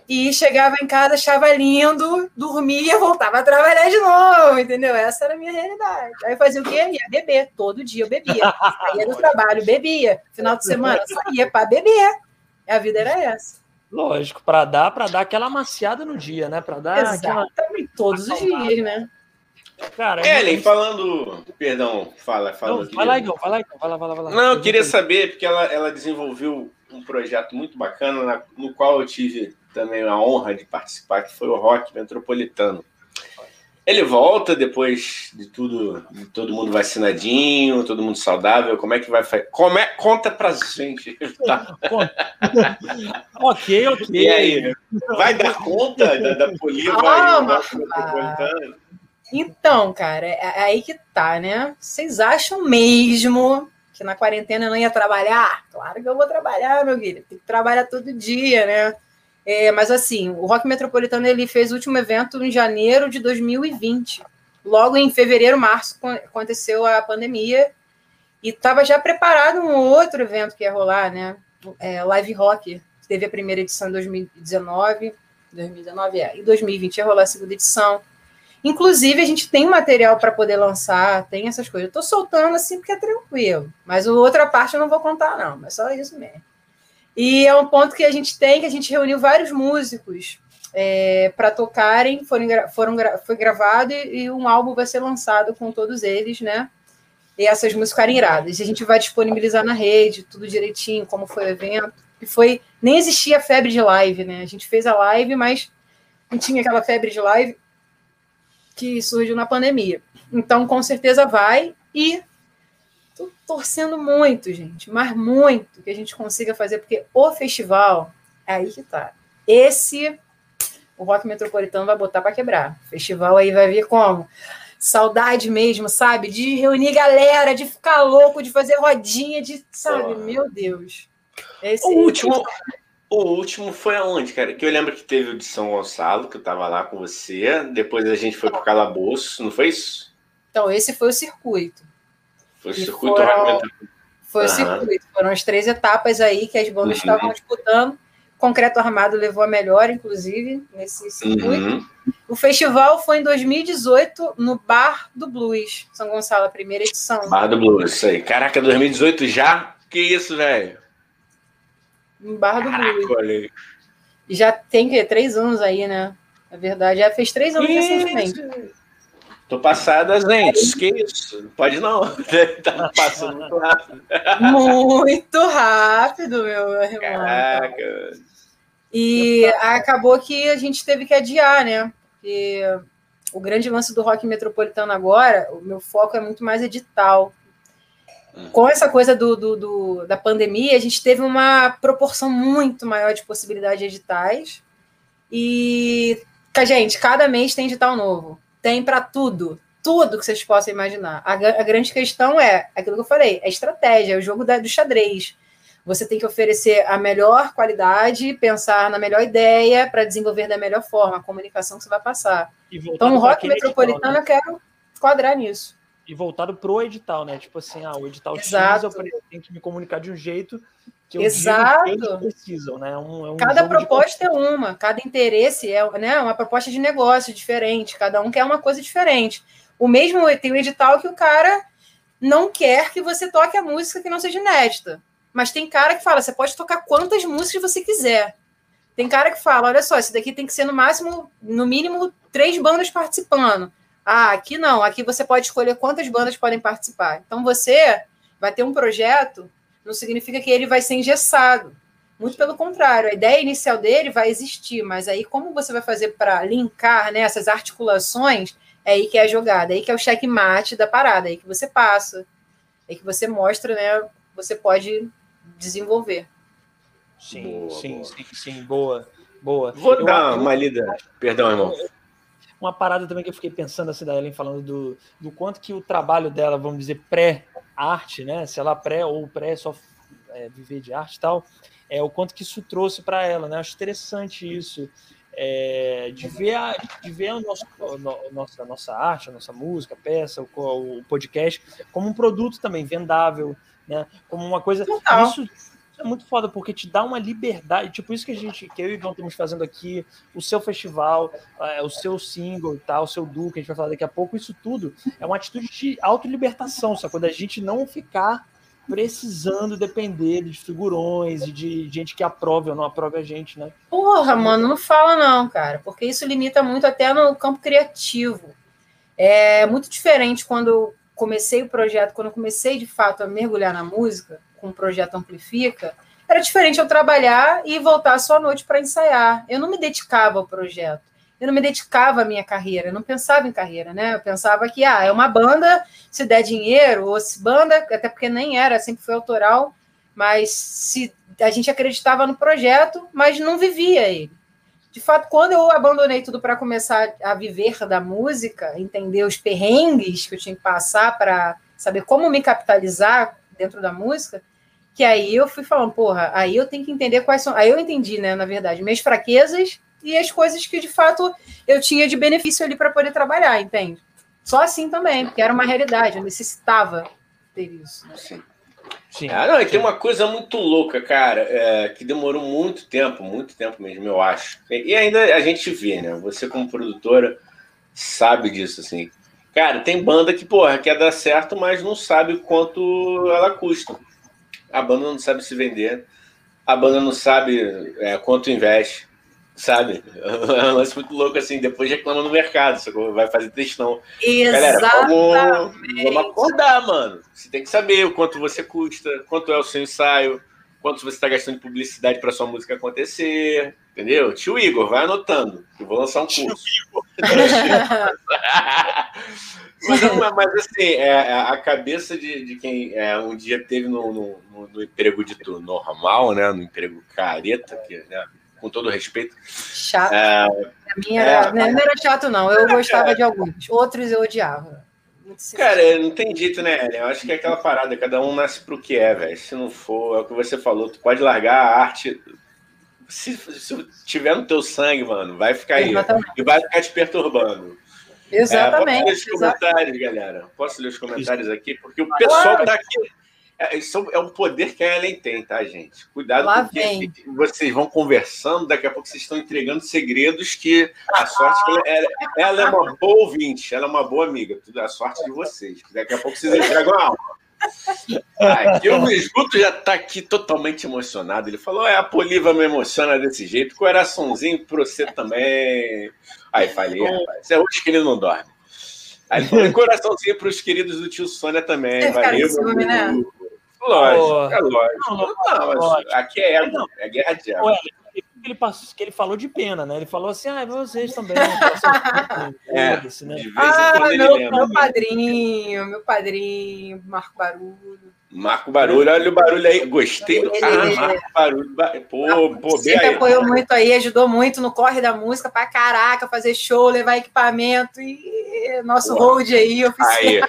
Speaker 3: E chegava em casa, achava lindo, dormia, voltava a trabalhar de novo, entendeu? Essa era a minha realidade. Aí eu fazia o quê? Ia beber. Todo dia eu bebia. Saía do trabalho, bebia. Final de semana, saía para beber. A vida era essa.
Speaker 1: Lógico, para dar, para dar aquela amaciada no dia, né? Para dar
Speaker 3: Exatamente, aquela... todos os dias, né?
Speaker 2: Cara, é Ellen, falando. Perdão, fala, fala. Não,
Speaker 1: vai lá, Igor, vai lá, Igor, vai lá, vai lá, vai lá.
Speaker 2: Não, eu queria saber, porque ela, ela desenvolveu um projeto muito bacana, na, no qual eu tive também a honra de participar, que foi o Rock Metropolitano. Ele volta depois de tudo, de todo mundo vacinadinho, todo mundo saudável. Como é que vai fazer? Como é? Conta pra gente. Tá.
Speaker 1: ok, ok.
Speaker 2: E aí? Vai dar conta da, da Poli? Ah, vai,
Speaker 3: metropolitano? Então, cara, é, é aí que tá, né? Vocês acham mesmo que na quarentena eu não ia trabalhar? Claro que eu vou trabalhar, meu filho. Tem que trabalhar todo dia, né? É, mas assim, o Rock Metropolitano ele fez o último evento em janeiro de 2020. Logo em fevereiro, março, aconteceu a pandemia e estava já preparado um outro evento que ia rolar, né? É, Live Rock. Teve a primeira edição em 2019, 2019 é, e 2020 ia rolar a segunda edição. Inclusive, a gente tem material para poder lançar, tem essas coisas. Eu estou soltando assim porque é tranquilo, mas a outra parte eu não vou contar, não, mas só isso mesmo. E é um ponto que a gente tem, que a gente reuniu vários músicos é, para tocarem, foram, foram, foi gravado e, e, um álbum vai ser lançado com todos eles, né? E essas músicas ficarem iradas. E a gente vai disponibilizar na rede, tudo direitinho, como foi o evento. E foi. Nem existia febre de live, né? A gente fez a live, mas não tinha aquela febre de live que surgiu na pandemia. Então, com certeza vai e tô torcendo muito, gente, mas muito que a gente consiga fazer, porque o festival é aí que tá. Esse o Rock Metropolitano vai botar para quebrar. O festival aí vai vir como? Saudade mesmo, sabe? De reunir galera, de ficar louco, de fazer rodinha, de, sabe? Meu Deus.
Speaker 2: Esse, o último, O último foi aonde, cara? Que eu lembro que teve o de São Gonçalo, que eu tava lá com você. Depois a gente foi pro Calabouço, não foi isso?
Speaker 3: Então, esse foi o circuito.
Speaker 2: Foi o circuito foram...
Speaker 3: Foi uhum. o circuito. Foram as três etapas aí que as bandas uhum. estavam disputando. Concreto Armado levou a melhor, inclusive, nesse circuito. Uhum. O festival foi em 2018 no Bar do Blues, São Gonçalo, a primeira edição.
Speaker 2: Bar do Blues, isso aí. Caraca, 2018 já? Que isso, velho?
Speaker 3: No Bar do. Olha Já tem que três anos aí, né? Na verdade, já fez três anos recentemente.
Speaker 2: Tô passada, gente. Que isso? Pode não. tá passando muito rápido.
Speaker 3: Muito rápido, meu irmão. Caraca. E acabou que a gente teve que adiar, né? Porque o grande lance do rock metropolitano agora, o meu foco é muito mais edital. Hum. Com essa coisa do, do, do, da pandemia, a gente teve uma proporção muito maior de possibilidades de editais. E, gente, cada mês tem edital novo tem para tudo, tudo que vocês possam imaginar. A, a, grande questão é aquilo que eu falei, é estratégia, é o jogo da, do xadrez. Você tem que oferecer a melhor qualidade, pensar na melhor ideia para desenvolver da melhor forma a comunicação que você vai passar. Então, o rock metropolitano, edital, né? eu quero quadrar nisso.
Speaker 1: E voltado pro edital, né? Tipo assim, ah, o edital Exato. X, eu tenho que me comunicar de um jeito que
Speaker 3: Exato. eles
Speaker 1: precisam, né? Um, é um
Speaker 3: cada proposta é uma, cada interesse é né, uma proposta de negócio diferente, cada um quer uma coisa diferente. O mesmo tem o edital que o cara não quer que você toque a música que não seja inédita. Mas tem cara que fala, você pode tocar quantas músicas você quiser. Tem cara que fala, olha só, isso daqui tem que ser no máximo, no mínimo, três bandas participando. Ah, aqui não, aqui você pode escolher quantas bandas podem participar. Então você vai ter um projeto não significa que ele vai ser engessado. Muito pelo contrário, a ideia inicial dele vai existir, mas aí como você vai fazer para linkar né, essas articulações, é aí que é a jogada, é aí que é o checkmate da parada, é aí que você passa, é aí que você mostra, né, você pode desenvolver.
Speaker 1: Sim, boa, sim, boa. sim, sim, boa, boa.
Speaker 2: Vou eu, dar eu, uma lida, perdão, irmão.
Speaker 1: Uma parada também que eu fiquei pensando assim da Ellen falando do, do quanto que o trabalho dela, vamos dizer, pré arte, né? Se ela pré ou pré só é, viver de arte e tal, é o quanto que isso trouxe para ela, né? Acho interessante isso. É, de ver, a, de ver a, nosso, a, nossa, a nossa arte, a nossa música, a peça, o, o, podcast, como um produto também vendável, né? Como uma coisa. Isso, isso, é muito foda, porque te dá uma liberdade. Tipo, isso que a gente, que eu e o Ivan estamos fazendo aqui, o seu festival, é, o seu single e tal, o seu duque, a gente vai falar daqui a pouco, isso tudo é uma atitude de autolibertação, só quando a gente não ficar precisando depender de figurões e de gente que aprove ou não aprove a gente, né?
Speaker 3: Porra, mano, não fala não, cara, porque isso limita muito até no campo criativo. É muito diferente quando eu comecei o projeto, quando eu comecei de fato a mergulhar na música, com o projeto Amplifica, era diferente eu trabalhar e voltar só à noite para ensaiar. Eu não me dedicava ao projeto. Eu não me dedicava à minha carreira, eu não pensava em carreira, né? Eu pensava que, ah, é uma banda, se der dinheiro, ou se banda, até porque nem era, sempre foi autoral, mas se a gente acreditava no projeto, mas não vivia ele. De fato, quando eu abandonei tudo para começar a viver da música, entender os perrengues que eu tinha que passar para saber como me capitalizar dentro da música, que aí eu fui falando, porra, aí eu tenho que entender quais são. Aí eu entendi, né, na verdade, minhas fraquezas e as coisas que de fato eu tinha de benefício ali para poder trabalhar, entende? Só assim também, porque era uma realidade, eu necessitava ter isso. Né?
Speaker 2: Sim. Sim. Ah, não, e tem uma coisa muito louca, cara, é, que demorou muito tempo, muito tempo mesmo, eu acho. E ainda a gente vê, né? Você, como produtora, sabe disso, assim. Cara, tem banda que, porra, quer dar certo, mas não sabe quanto ela custa. A banda não sabe se vender, a banda não sabe é, quanto investe, sabe? É um lance muito louco assim, depois reclama no mercado, vai fazer textão.
Speaker 3: Exatamente. Galera,
Speaker 2: vamos, vamos acordar, mano. Você tem que saber o quanto você custa, quanto é o seu ensaio, quanto você está gastando de publicidade para sua música acontecer, entendeu? Tio Igor, vai anotando, eu vou lançar um curso. mas, mas, assim, é, é, a cabeça de, de quem é, um dia teve no, no, no, emprego dito normal, né? No emprego careta, que, né, com todo respeito.
Speaker 3: Chato. É, a minha era, é, não, era chato, não. Eu gostava de alguns, outros eu odiava.
Speaker 2: Cara, não tem dito, né, Eu acho que é aquela parada, cada um nasce pro que é, velho. Se não for, é o que você falou, tu pode largar a arte se, se tiver no teu sangue, mano, vai ficar aí. Exatamente. E vai ficar te perturbando.
Speaker 3: Exatamente.
Speaker 2: É, posso ler os comentários, galera? Posso ler os comentários aqui? Porque o pessoal tá aqui. É, é um poder que a Ellen tem, tá, gente? Cuidado,
Speaker 3: Lá
Speaker 2: porque
Speaker 3: vem.
Speaker 2: vocês vão conversando, daqui a pouco vocês estão entregando segredos que a sorte que ela, ela, ela é uma boa ouvinte, ela é uma boa amiga. Tudo a sorte de vocês. Daqui a pouco vocês entregam a alma. Aqui o Luiz Guto já está aqui totalmente emocionado. Ele falou: é, a Poliva me emociona desse jeito, coraçãozinho para você também. Aí falei, rapaz, é hoje que ele não dorme. Aí ele falou: coraçãozinho para os queridos do tio Sônia também.
Speaker 3: Você
Speaker 2: Valeu,
Speaker 3: ciúme, né?
Speaker 2: Lógico, é lógico. Não, não, não, lógico. Aqui é ego, não. é guerra de ego.
Speaker 1: Ele, passou, que ele falou de pena, né? Ele falou assim, ah, vocês também.
Speaker 2: é,
Speaker 3: né? Ah, meu, meu padrinho, meu padrinho, Marco Barulho.
Speaker 2: Marco Barulho, olha o barulho aí. Gostei do. Ah, Marco Barulho. Pô, pô,
Speaker 3: bem aí. apoiou muito aí, ajudou muito no corre da música pra caraca, fazer show, levar equipamento e nosso hold aí, oficial. Aí.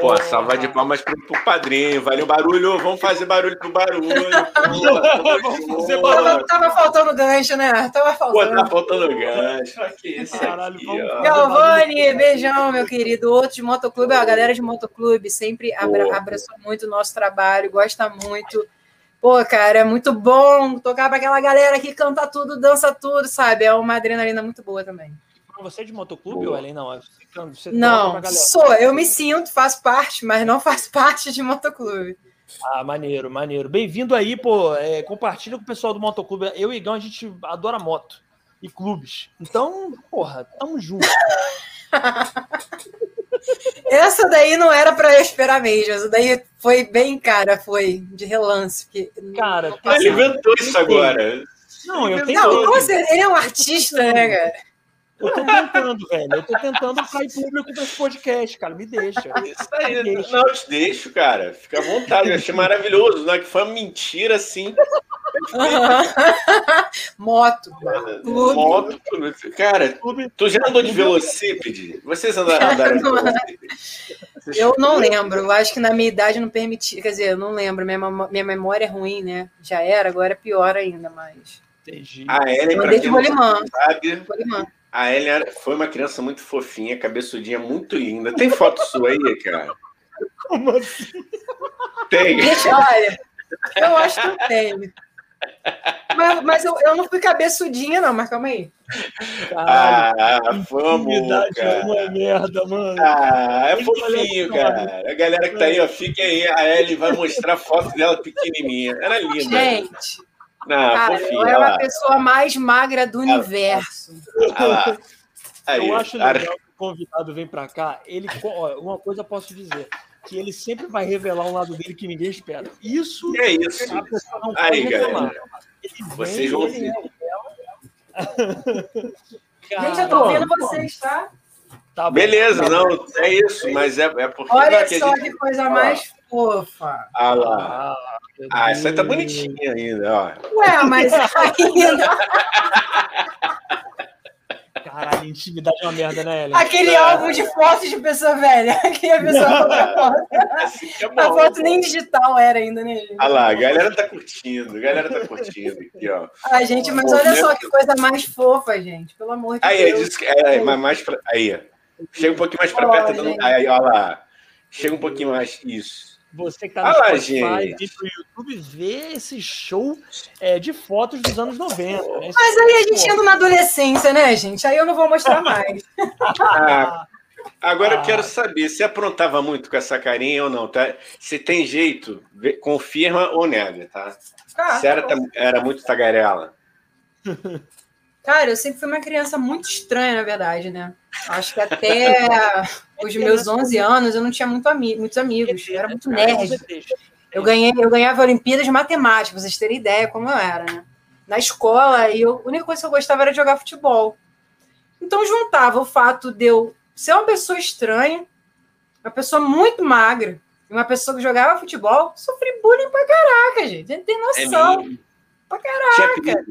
Speaker 2: Pô, salva de palmas pro, pro padrinho. Valeu, barulho. Vamos fazer barulho pro barulho.
Speaker 3: Vamos fazer barulho. Tava, tava, faltando gancho, né? Tava faltando.
Speaker 2: Pô, tá faltando gancho. Aqui, esse Caralho,
Speaker 3: aqui, Galvani, beijão, meu querido. Outro de motoclube, a galera de motoclube sempre abra, abraçou muito o nosso trabalho, gosta muito. Pô, cara, é muito bom tocar pra aquela galera que canta tudo, dança tudo, sabe? É uma adrenalina muito boa também.
Speaker 1: Você é de motoclube, ou Ellen? Não,
Speaker 3: você não sou. Eu me sinto, faço parte, mas não faço parte de motoclube.
Speaker 1: Ah, maneiro, maneiro. Bem-vindo aí, pô. É, compartilha com o pessoal do motoclube. Eu e Igão, a gente adora moto e clubes. Então, porra, tamo junto.
Speaker 3: Essa daí não era para eu esperar mesmo. Essa daí foi bem cara, foi de relance. Porque,
Speaker 1: cara,
Speaker 2: ele inventou isso agora.
Speaker 3: Não, eu tenho. Não, você, ele é um artista, né, cara?
Speaker 1: Eu tô tentando, velho. Eu tô tentando sair público desse podcast, cara. Me deixa.
Speaker 2: Isso aí. Deixa. Não, eu te deixo, cara. Fica à vontade. Eu achei maravilhoso, né? Que foi uma mentira, assim.
Speaker 3: Moto.
Speaker 2: Moto. Cara, tu já andou de velocípede? Vocês andaram, andaram de velocípede?
Speaker 3: Eu não lembro. Eu acho que na minha idade não permitia. Quer dizer, eu não lembro. Minha, minha memória é ruim, né? Já era, agora é pior ainda, mas...
Speaker 1: Entendi.
Speaker 2: A Ellen, pra quem não sabe, a Ellen foi uma criança muito fofinha, cabeçudinha, muito linda. Tem foto sua aí, cara?
Speaker 1: Como assim?
Speaker 2: Tem.
Speaker 3: Deixa, olha, eu acho que eu tenho. Mas, mas eu, eu, não fui cabeçudinha, não, mas calma aí.
Speaker 2: ah, vamos, cara.
Speaker 1: É uma merda, mano.
Speaker 2: Ah, é fofinho, cara. A galera que tá aí, ó, fique aí. A Ellie vai mostrar a foto dela pequenininha. Era linda.
Speaker 3: Gente,
Speaker 2: não, cara, fofinha,
Speaker 3: ela é a pessoa mais magra do universo.
Speaker 1: Aí, eu acho legal que o convidado vem para cá. Ele, uma coisa eu posso dizer, que ele sempre vai revelar um lado dele que ninguém espera. Isso
Speaker 2: é isso. Aí, galera. Vocês vão ver.
Speaker 3: Gente, eu tô vendo vocês, tá?
Speaker 2: Tá Beleza, não, é isso, mas é, é porque.
Speaker 3: Olha só que coisa mais fofa.
Speaker 2: Ah lá. Ah, ah, essa aí tá bonitinha ainda, ó.
Speaker 3: Ué, mas ainda.
Speaker 1: Caralho, intimidade é uma merda, né, Ellen?
Speaker 3: Aquele é. álbum de fotos de pessoa velha. Que a pessoa assim é A foto nem digital era ainda, né,
Speaker 2: gente? Olha lá, a galera tá curtindo, a galera tá curtindo aqui, ó.
Speaker 3: Ai, gente, mas olha só que coisa mais fofa, gente. Pelo amor de
Speaker 2: aí,
Speaker 3: Deus.
Speaker 2: É, é, mais pra, aí, chega um pouquinho mais pra perto. Dando, aí, olha lá. Chega um pouquinho mais. Isso.
Speaker 1: Você que está no ah, Spotify e no YouTube vê esse show é, de fotos dos anos 90. Né?
Speaker 3: Mas aí a gente anda na adolescência, né, gente? Aí eu não vou mostrar mais.
Speaker 2: ah, agora ah. eu quero saber se aprontava muito com essa carinha ou não, tá? Se tem jeito, confirma ou nega, tá? Ah, se era, tá era muito tagarela.
Speaker 3: Cara, eu sempre fui uma criança muito estranha, na verdade, né? Acho que até os meus 11 anos eu não tinha muito ami muitos amigos, eu era muito nerd. Eu, ganhei, eu ganhava Olimpíadas de Matemática, pra vocês terem ideia como eu era, né? Na escola, e eu, a única coisa que eu gostava era de jogar futebol. Então juntava o fato de eu ser uma pessoa estranha, uma pessoa muito magra, e uma pessoa que jogava futebol, sofri bullying pra caraca, gente. A gente tem noção. É pra caraca.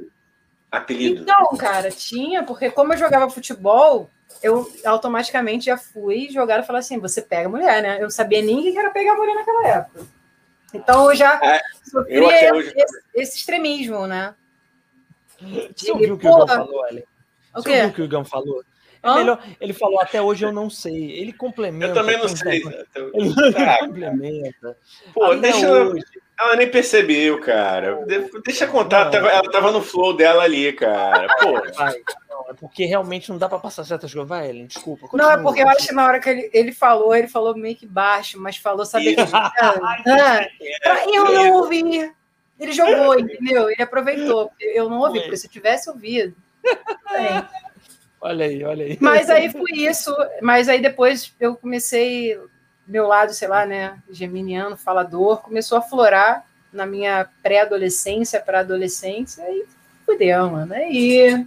Speaker 2: Apelido.
Speaker 3: Então, cara, tinha, porque como eu jogava futebol, eu automaticamente já fui jogar e falar assim: você pega mulher, né? Eu não sabia nem que era pegar mulher naquela época. Então eu já é, sofri eu esse, esse, extremismo, né?
Speaker 1: Você ouviu o que o Igão falou, Ellen?
Speaker 3: O
Speaker 1: Você
Speaker 3: quê?
Speaker 1: ouviu o que o Igão falou? É melhor, ele falou, até hoje eu não sei. Ele complementa.
Speaker 2: Eu também não sei. né?
Speaker 1: Ele
Speaker 2: Tá,
Speaker 1: complementa.
Speaker 2: Pô,
Speaker 1: Até
Speaker 2: deixa ela,
Speaker 1: hoje.
Speaker 2: ela nem percebeu, cara. De- Deixa eu contar,
Speaker 1: Não.
Speaker 2: ela tava no flow dela ali, cara. Pô,
Speaker 1: Vai. É porque realmente não dá pra passar certas coisas. Vai, Ellen, desculpa.
Speaker 3: Não, é
Speaker 1: continua,
Speaker 3: porque eu acho que na hora que ele, ele falou, ele falou meio que baixo, mas falou, sabe que. Ah, pra eu não ouvir. Ele jogou, entendeu? Ele aproveitou. Eu não ouvi, porque se eu tivesse ouvido. bem.
Speaker 1: Olha aí, olha aí.
Speaker 3: Mas aí foi isso. Mas aí depois eu comecei, meu lado, sei lá, né, geminiano, falador, começou a florar na minha pré-adolescência para adolescência e fudeu, mano. Aí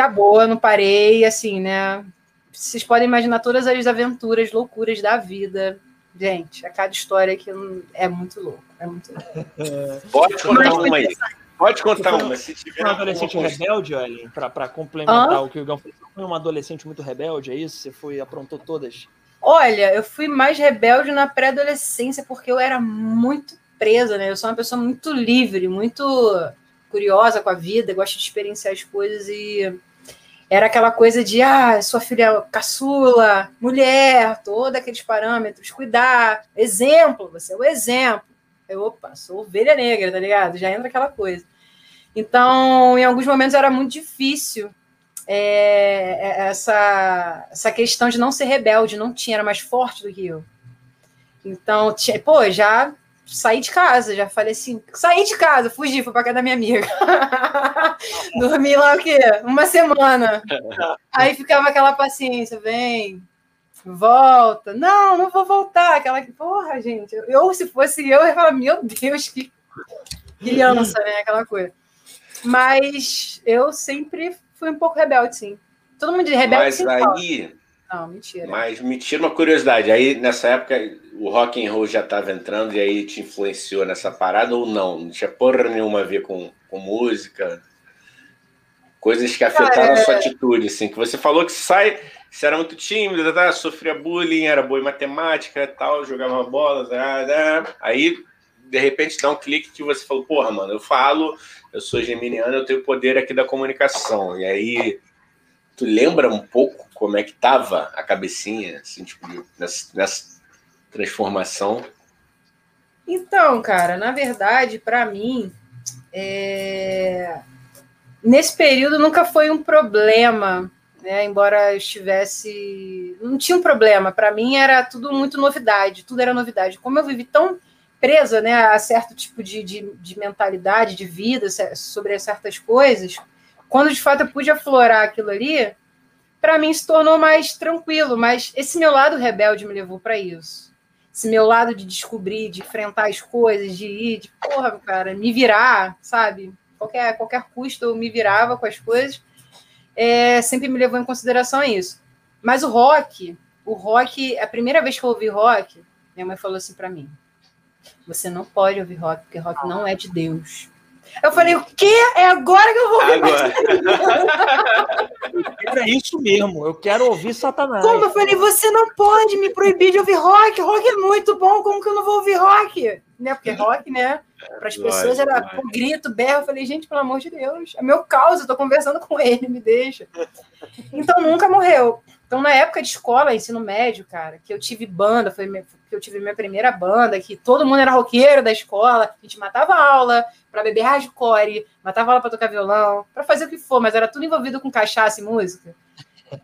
Speaker 3: acabou, eu não parei, assim, né? Vocês podem imaginar todas as aventuras, loucuras da vida. Gente, a cada história que é muito louco, é muito louco.
Speaker 2: pode contar uma aí. Pode contar uma, se tiver
Speaker 1: Foi um adolescente
Speaker 2: alguma
Speaker 1: rebelde, Ellen? Pra, pra complementar
Speaker 3: Hã?
Speaker 1: o que o Igão falou. Você Foi um adolescente muito rebelde, é isso? Você foi aprontou todas?
Speaker 3: Olha, eu fui mais rebelde na pré-adolescência porque eu era muito presa, né? Eu sou uma pessoa muito livre, muito curiosa com a vida, gosto de experienciar as coisas e era aquela coisa de, ah, sua filha é caçula, mulher, todos aqueles parâmetros, cuidar, exemplo, você é o exemplo. Eu, opa, sou ovelha negra, tá ligado? Já entra aquela coisa. Então, em alguns momentos era muito difícil é, essa, essa questão de não ser rebelde, não tinha, era mais forte do que eu. Então, tinha, pô, já saí de casa, já falei assim, saí de casa, fugi, fui pra casa da minha amiga. Dormi lá o quê? Uma semana. Aí ficava aquela paciência, vem, volta. Não, não vou voltar. Aquela que, porra, gente, eu, se fosse eu, eu ia falar, meu Deus, que criança, né? Aquela coisa. Mas eu sempre fui um pouco rebelde, sim. Todo mundo de rebelde
Speaker 2: Mas
Speaker 3: sempre fala. Não, mentira.
Speaker 2: mas me tira uma curiosidade. Aí, nessa época, o rock and roll já estava entrando e aí te influenciou nessa parada ou não? Não tinha porra nenhuma a ver com, com música? Coisas que afetaram a sua atitude, assim. Que você falou que sai, você era muito tímida, tá? sofria bullying, era boa em matemática e tal, jogava bola, tá, aí de repente dá um clique que você falou, porra, mano, eu falo, eu sou geminiano, eu tenho o poder aqui da comunicação. E aí, tu lembra um pouco como é que tava a cabecinha, assim, tipo, nessa, nessa transformação?
Speaker 3: Então, cara, na verdade, para mim, é, nesse período nunca foi um problema, né? Embora eu estivesse, não tinha um problema. Para mim era tudo muito novidade, tudo era novidade. Como eu vivi tão presa, né, a certo tipo de, de, de mentalidade, de vida sobre certas coisas, quando de fato eu pude aflorar aquilo ali, para mim se tornou mais tranquilo. Mas esse meu lado rebelde me levou para isso esse meu lado de descobrir, de enfrentar as coisas, de ir, de porra, cara, me virar, sabe? Qualquer, qualquer custo eu me virava com as coisas, é, sempre me levou em consideração isso. Mas o rock, o rock, a primeira vez que eu ouvi rock, minha mãe falou assim para mim: você não pode ouvir rock, porque rock não é de Deus. Eu falei, o quê? É agora que eu vou ouvir
Speaker 2: Agora,
Speaker 1: Era isso mesmo, eu quero ouvir Satanás.
Speaker 3: Como? Eu falei, você não pode me proibir de ouvir rock. Rock é muito bom, como que eu não vou ouvir rock? Né? Porque rock, né? Para as pessoas
Speaker 2: Lógico,
Speaker 3: era
Speaker 2: lógico.
Speaker 3: pô, grito, berro. Eu falei, gente, pelo amor de Deus, é meu caos, eu tô conversando com ele, me deixa. Então nunca morreu. Então, na época de escola, ensino médio, cara, que eu tive banda, foi minha- que eu tive minha primeira banda, que todo mundo era roqueiro da escola, a gente matava aula para beber hardcore, matava aula para tocar violão, para fazer o que for, mas era tudo envolvido com cachaça e música.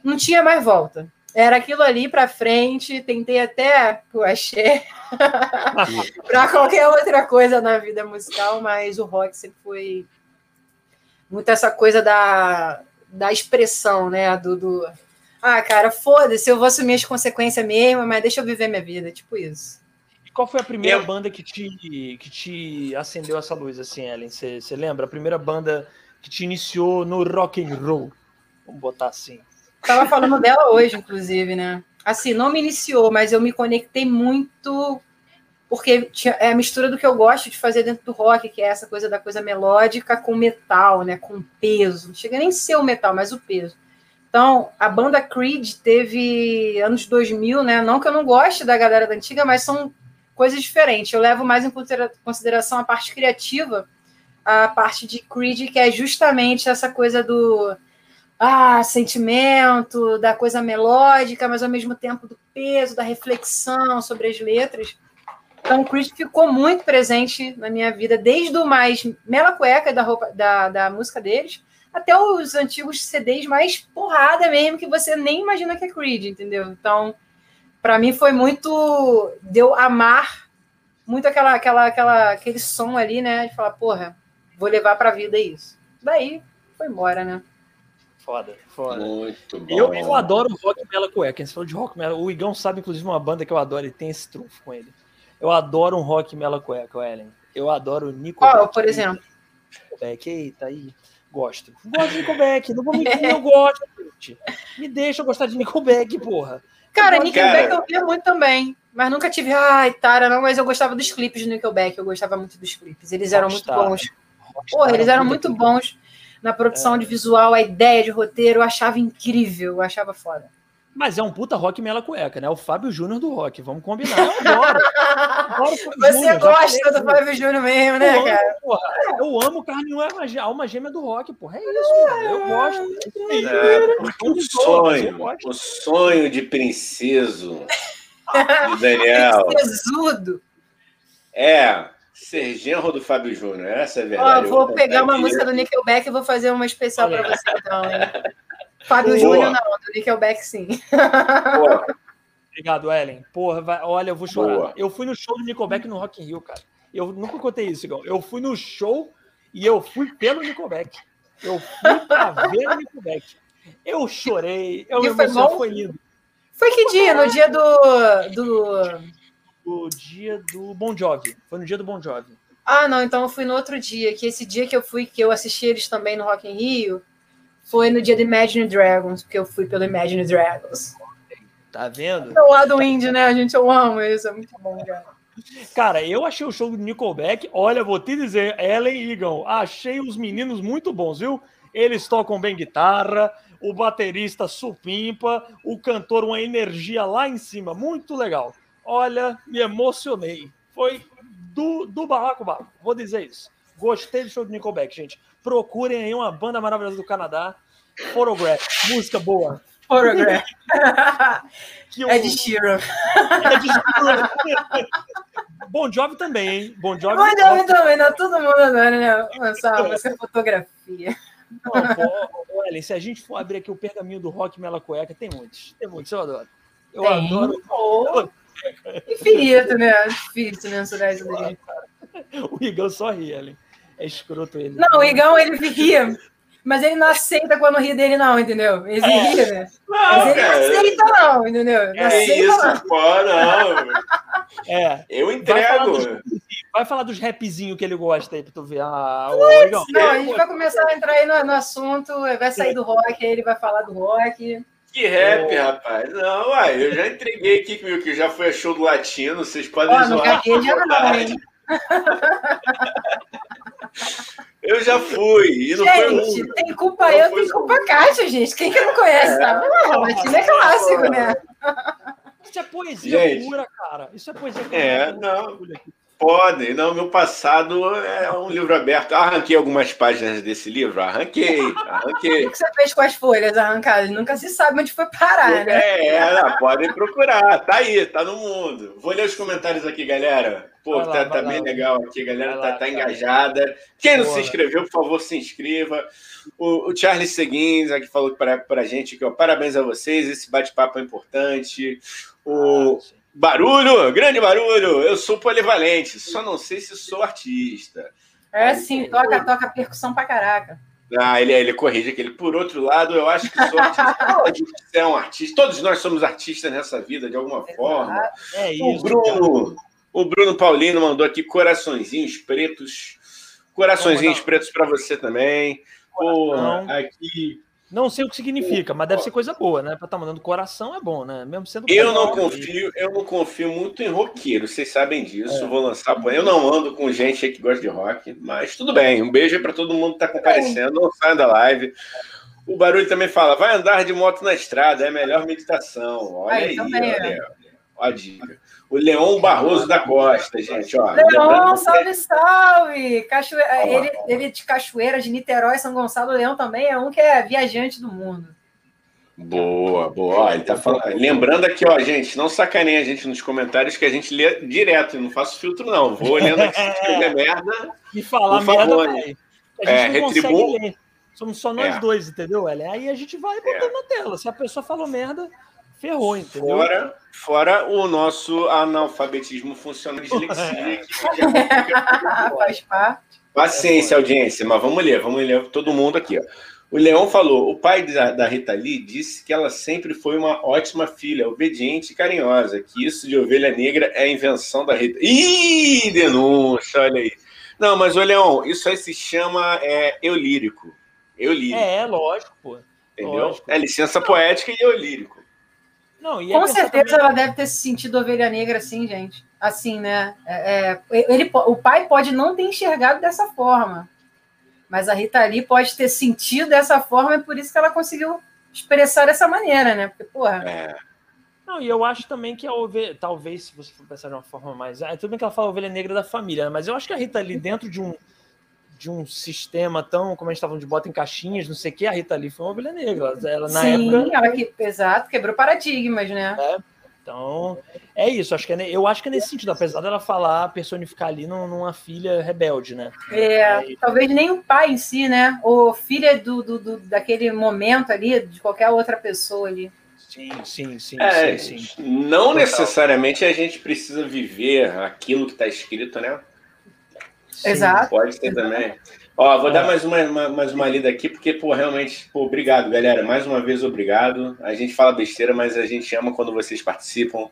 Speaker 3: Não tinha mais volta. Era aquilo ali para frente, tentei até o axé para qualquer outra coisa na vida musical, mas o rock sempre foi muito essa coisa da, da expressão, né? Do, do ah, cara, foda-se, eu vou assumir as consequências mesmo, mas deixa eu viver minha vida, tipo isso.
Speaker 1: Qual foi a primeira
Speaker 2: Eu-
Speaker 1: banda que te, que te acendeu essa luz, assim, Ellen? Você você lembra? A primeira banda que te iniciou no rock and roll? Vamos botar assim.
Speaker 3: Tava falando dela hoje, inclusive, né? Assim, não me iniciou, mas eu me conectei muito porque tinha- é a mistura do que eu gosto de fazer dentro do rock, que é essa coisa da coisa melódica com metal, né? Com peso. Não chega nem a ser o metal, mas o peso. Então, a banda Creed teve anos 2000, né? Não que eu não goste da galera da antiga, mas são coisas diferentes. Eu levo mais em considera- consideração a parte criativa a parte de Creed, que é justamente essa coisa do ah, sentimento, da coisa melódica, mas ao mesmo tempo do peso, da reflexão sobre as letras. Então, Creed ficou muito presente na minha vida, desde o mais mela cueca da, roupa, da, da música deles, até os antigos CDs mais porrada mesmo, que você nem imagina que é Creed, entendeu? Então, para mim foi muito. Deu amar muito aquela, aquela, aquela, aquele som ali, né? De falar, porra, vou levar pra vida isso. Daí foi embora, né?
Speaker 1: Foda, foda.
Speaker 2: Muito bom.
Speaker 1: Eu, eu adoro rock mela cueca. Você falou de rock mela. O Igão sabe, inclusive, uma banda que eu adoro, ele tem esse trunfo com ele. Eu adoro um rock mela cueca, Ellen. Eu adoro o Nico.
Speaker 3: Qual, por exemplo?
Speaker 1: Beck, eita aí. Gosto. Gosto de Nickelback. Não vou mentir, eu gosto, gente. Me deixa eu gostar de Nickelback, porra.
Speaker 3: Cara, Nickelback eu via muito também. Mas nunca tive, ai, tara, não, mas eu gostava dos clipes do Nickelback, eu gostava muito dos clipes. Eles eram muito
Speaker 1: Rockstar.
Speaker 3: bons. Porra, eles eram muito bons na produção de visual, a ideia de roteiro, eu achava incrível, eu achava foda.
Speaker 1: Mas é um puta rock mela cueca, né? O Fábio Júnior do rock. Vamos combinar. Eu adoro. adoro
Speaker 3: Você gosta
Speaker 1: falei
Speaker 3: do. Fábio Júnior mesmo,
Speaker 1: Eu
Speaker 3: né,
Speaker 1: amo,
Speaker 3: cara?
Speaker 1: porra. Eu amo carne e alma gêmea do rock, porra. É isso, porra. Eu gosto.
Speaker 2: É, o
Speaker 1: Eu
Speaker 2: sonho,
Speaker 1: gosto.
Speaker 2: o sonho de princeso de Daniel
Speaker 3: Tesudo.
Speaker 2: é ser genro do Fábio Júnior. Essa é a
Speaker 3: Ó,
Speaker 2: verdade.
Speaker 3: eu vou
Speaker 2: Eu
Speaker 3: pegar uma música do Nickelback e vou fazer uma especial pra você, então, hein? Fábio
Speaker 2: Boa.
Speaker 3: Júnior não, do Nickelback sim.
Speaker 2: Pô,
Speaker 1: Obrigado, Ellen. Porra, vai- olha, eu vou chorar.
Speaker 2: Boa.
Speaker 1: Eu fui no show do Nickelback no Rock in Rio, cara. Eu nunca contei isso, Igor. Eu fui no show e eu fui pelo Nickelback. Eu fui pra ver o Nickelback. Eu chorei, eu
Speaker 3: E foi bom?
Speaker 1: foi lindo.
Speaker 3: Foi que dia? No dia do, do.
Speaker 1: O dia do Bon Jovi. Foi no dia do Bon Jovi.
Speaker 3: Ah, não, então eu fui no outro dia. Que esse dia que eu fui, que eu assisti eles também no Rock in Rio, foi no dia do Imagine Dragons, porque eu fui pelo Imagine Dragons.
Speaker 1: Tá vendo?
Speaker 3: É o lado indie, né? A gente, eu amo isso, é muito bom, cara.
Speaker 1: Cara, eu achei o show do Nickelback. Olha, vou te dizer, Ellen e Igão, achei os meninos muito bons, viu? Eles tocam bem guitarra, o baterista supimpa, o cantor uma energia lá em cima, muito legal. Olha, me emocionei. Foi do, do barraco barraco, vou dizer isso. Gostei do show do Nickelback, gente. Procurem aí uma banda maravilhosa do Canadá, Photograph, música boa.
Speaker 3: Photograph. É de Sheeran.
Speaker 1: é de- Bon Jovi também, hein? Bon Jovi.
Speaker 3: Mas não, também, não, todo mundo adora, né? Lançar uma música fotografia.
Speaker 1: Não, pô, Ellen, se a gente for abrir aqui o pergaminho do rock Mela Cueca, tem muitos. Tem muitos, eu adoro. Eu
Speaker 3: Tem.
Speaker 1: adoro.
Speaker 3: Pô, Infinito, né? Infinito, né? Essa dele.
Speaker 1: O Igão só ri, Ellen. É escroto ele.
Speaker 3: Não, o Igão, ele ria, mas ele não aceita quando ri dele, não, entendeu? Ele ri, né? Mas
Speaker 2: Não,
Speaker 3: ele não aceita, não, entendeu? Não
Speaker 2: É
Speaker 3: aceita,
Speaker 2: isso,
Speaker 3: não.
Speaker 2: pô, não.
Speaker 1: É.
Speaker 2: Eu
Speaker 1: Vai falar,
Speaker 2: entrego.
Speaker 1: dos, vai falar dos rapzinhos que ele gosta aí pra tu ver. Ah, o Igão.
Speaker 3: Não, a gente vai começar a entrar aí no, no assunto, vai sair do rock, aí ele vai falar do rock.
Speaker 2: Que rap,
Speaker 1: Ô.
Speaker 2: rapaz. Não, uai, eu já entreguei aqui que que já foi a show do Latino, vocês podem
Speaker 3: não
Speaker 2: zoar.
Speaker 3: gagueja não, hein?
Speaker 2: Eu já fui, e não foi
Speaker 3: Gente,
Speaker 2: um.
Speaker 3: tem culpa
Speaker 2: Não
Speaker 3: eu,
Speaker 2: foi
Speaker 3: tem culpa a Caixa, gente. Quem que não conhece, tá? Ah, Latina é clássico, né?
Speaker 1: Isso é poesia
Speaker 2: Gente.
Speaker 1: pura, cara. Isso é poesia pura.
Speaker 2: É, não. Podem. Não, meu passado é um livro aberto. Arranquei algumas páginas desse livro? Arranquei,
Speaker 3: O
Speaker 2: arranquei.
Speaker 3: que você fez com as folhas arrancadas? Nunca se sabe onde foi parar, né?
Speaker 2: É, é, não, podem procurar. Tá aí, tá no mundo. Vou ler os comentários aqui, galera. Pô,
Speaker 1: lá,
Speaker 2: tá, tá
Speaker 1: lá.
Speaker 2: bem legal aqui, a galera
Speaker 1: Vai
Speaker 2: tá,
Speaker 1: lá,
Speaker 2: tá engajada. Quem não
Speaker 1: Boa.
Speaker 2: se inscreveu, por favor, se inscreva. O, o Charles Seguins aqui falou para pra gente que, ó, parabéns a vocês, esse bate-papo é importante. O
Speaker 1: Ah,
Speaker 2: Barulho, grande barulho, eu sou polivalente, só não sei se sou artista.
Speaker 3: É sim, toca, toca percussão pra caraca.
Speaker 2: Ah, ele, ele corrige aquele. Por outro lado, eu acho que sou artista. Ser um artista. Todos nós somos artistas nessa vida, de alguma forma.
Speaker 1: É
Speaker 2: O
Speaker 1: isso.
Speaker 2: Bruno, o Bruno Paulino mandou aqui coraçõezinhos pretos. Coraçõezinhos pretos para você também. Porra, aqui.
Speaker 1: Não sei o que significa, mas deve ser coisa boa, né? Pra estar mandando coração é bom, né? Mesmo sendo.
Speaker 2: Eu não confio, eu não confio muito em roqueiro, vocês sabem disso.
Speaker 1: É.
Speaker 2: Vou lançar, eu não ando com gente aí que gosta de rock, mas tudo bem. Um beijo aí para todo mundo que está comparecendo. Não saia da live. O barulho também fala: vai andar de moto na estrada, é a melhor meditação. Olha
Speaker 3: Aí,
Speaker 2: aí,
Speaker 3: também,
Speaker 2: olha, olha a dica. O Leão Barroso da Costa, gente. Ó,
Speaker 3: Leão, salve, salve! Cachoeira, ele, ele de Cachoeira, de Niterói, São Gonçalo, o Leão também é um que é viajante do mundo.
Speaker 2: Boa, boa. Ó, ele tá falando... Lembrando aqui, ó, gente, não sacaneia a gente nos comentários que a gente lê direto, não faço filtro, não. Vou olhando aqui se escrever merda.
Speaker 1: E falar merda também. A gente é, não retribu... consegue ler. Somos só nós é. dois, entendeu, Ellen? Aí a gente vai botando é. na tela. Se a pessoa falou merda, ferrou, entendeu?
Speaker 2: Fora, fora o nosso analfabetismo funcional de dislexia.
Speaker 3: Faz parte.
Speaker 2: Paciência, audiência, mas vamos ler, vamos ler todo mundo aqui, ó. O Leão falou: o pai da, da, Rita Lee disse que ela sempre foi uma ótima filha, obediente e carinhosa, que isso de ovelha negra é a invenção da Rita. Ih, denúncia, olha aí. Não, mas o Leão, isso aí se chama é, eu lírico. Eu lírico.
Speaker 1: É, lógico, pô.
Speaker 2: Entendeu? Lógico. É licença poética e eu lírico.
Speaker 3: Não, e Com certeza também... ela deve ter se sentido ovelha negra assim, gente. Assim, né? É, é, ele, o pai pode não ter enxergado dessa forma. Mas a Rita Lee pode ter sentido dessa forma e por isso que ela conseguiu expressar dessa maneira, né? Porque, porra. É.
Speaker 1: Não, e eu acho também que a ovelha, talvez, se você for pensar de uma forma mais. Ah, tudo bem que ela fala ovelha negra da família, né? mas eu acho que a Rita Lee, dentro de um, de um sistema tão, como a gente estava de bota em caixinhas, não sei o que, a Rita Lee foi uma ovelha negra. Ela, na Sim, época,
Speaker 3: ela que, exato, quebrou paradigmas, né?
Speaker 1: É, então, é isso. Acho que é, eu acho que é nesse sentido, apesar dela falar, personificar ali numa filha rebelde, né?
Speaker 3: É, talvez nem o pai em si, né? Ou filha do, do, do, daquele momento ali, de qualquer outra pessoa ali.
Speaker 1: Sim, sim, sim.
Speaker 2: É,
Speaker 1: sim, sim.
Speaker 2: Não Total. necessariamente a gente precisa viver aquilo que está escrito, né?
Speaker 3: Sim, Exato.
Speaker 2: Pode ser Exato. também. Ó, vou dar mais uma, uma, mais uma lida aqui, porque, pô, realmente, pô, obrigado, galera. Mais uma vez, obrigado. A gente fala besteira, mas a gente ama quando vocês participam.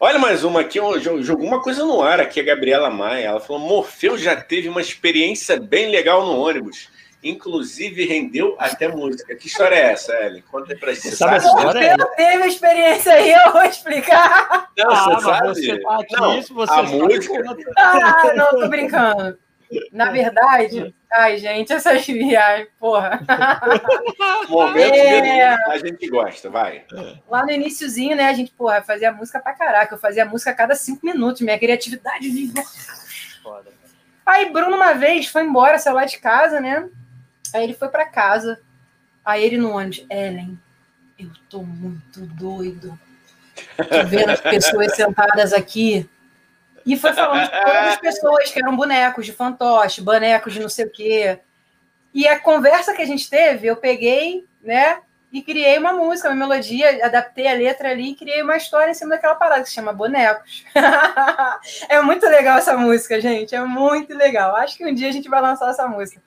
Speaker 2: Olha mais uma aqui, jogou uma coisa no ar aqui, a Gabriela Maia. Ela falou: Morfeu já teve uma experiência bem legal no ônibus. Inclusive, rendeu até música. Que história é essa, Ellen? Conta aí pra gente. Você
Speaker 3: sabe a história? Eu teve experiência aí, eu vou explicar.
Speaker 2: Não, ah, você sabe? Você tá aqui, não, você a música...
Speaker 3: Ah, não, tô brincando. Na verdade, ai, gente, essas viagens, porra.
Speaker 2: Momento é... a gente gosta, vai.
Speaker 3: Lá no iníciozinho, né, a gente, porra, fazia música pra caraca. Eu fazia música a cada cinco minutos, minha criatividade viva. Foda. Aí Bruno, uma vez, foi embora, saiu lá de casa, né? Aí ele foi para casa. Aí ele no ônibus, Ellen, eu tô muito doido. Tô vendo as pessoas sentadas aqui e foi falando de todas as pessoas que eram bonecos de fantoche, bonecos de não sei o quê. E a conversa que a gente teve, eu peguei, né? E criei uma música, uma melodia, adaptei a letra ali e criei uma história em cima daquela parada que se chama Bonecos. é muito legal essa música, gente. É muito legal. Acho que um dia a gente vai lançar essa música.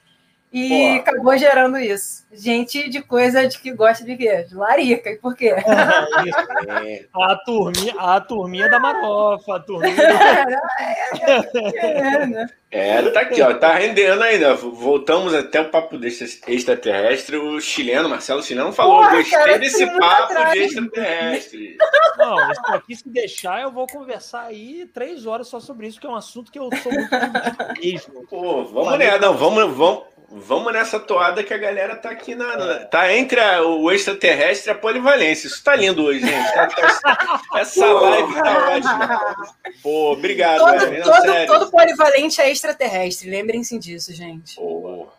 Speaker 3: E Pô. acabou gerando isso. Gente de coisa de que gosta de quê? De larica. E por quê?
Speaker 1: É, a, turminha, a turminha da marofa, a turminha.
Speaker 2: É, é, tá aqui, ó, tá rendendo ainda. Voltamos até o papo desse extraterrestre. O chileno, Marcelo Chileno, falou: Porra, gostei cara, desse papo atrás. de extraterrestre.
Speaker 1: Não, isso aqui, se deixar, eu vou conversar aí três horas só sobre isso, que é um assunto que eu sou muito
Speaker 2: mesmo. Pô, vamos nessa, não, vamos, vamos, Vamos nessa toada que a galera tá aqui na. na tá entre a, o extraterrestre e a polivalência. Isso tá lindo hoje, gente. Tá, tá, essa live tá ótima. Pô, obrigado,
Speaker 3: todo, Não, todo, todo, polivalente é extraterrestre. Lembrem-se disso, gente.
Speaker 2: Pô.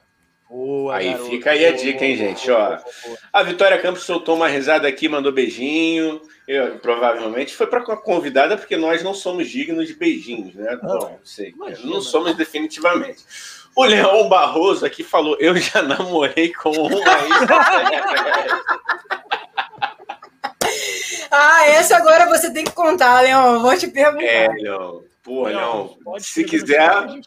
Speaker 2: Boa, aí garoto. fica aí a dica, hein, gente? Ó, a Vitória Campos soltou uma risada aqui, mandou beijinho. Eu, provavelmente foi para a convidada, porque nós não somos dignos de beijinhos, né? Não, não sei. Não somos definitivamente. O Leão Barroso aqui falou: Eu já namorei com uma
Speaker 3: Ah, essa agora você tem que contar, Leão. Vou te perguntar.
Speaker 2: É, Leão. Pô, Leão, se quiser.
Speaker 1: Não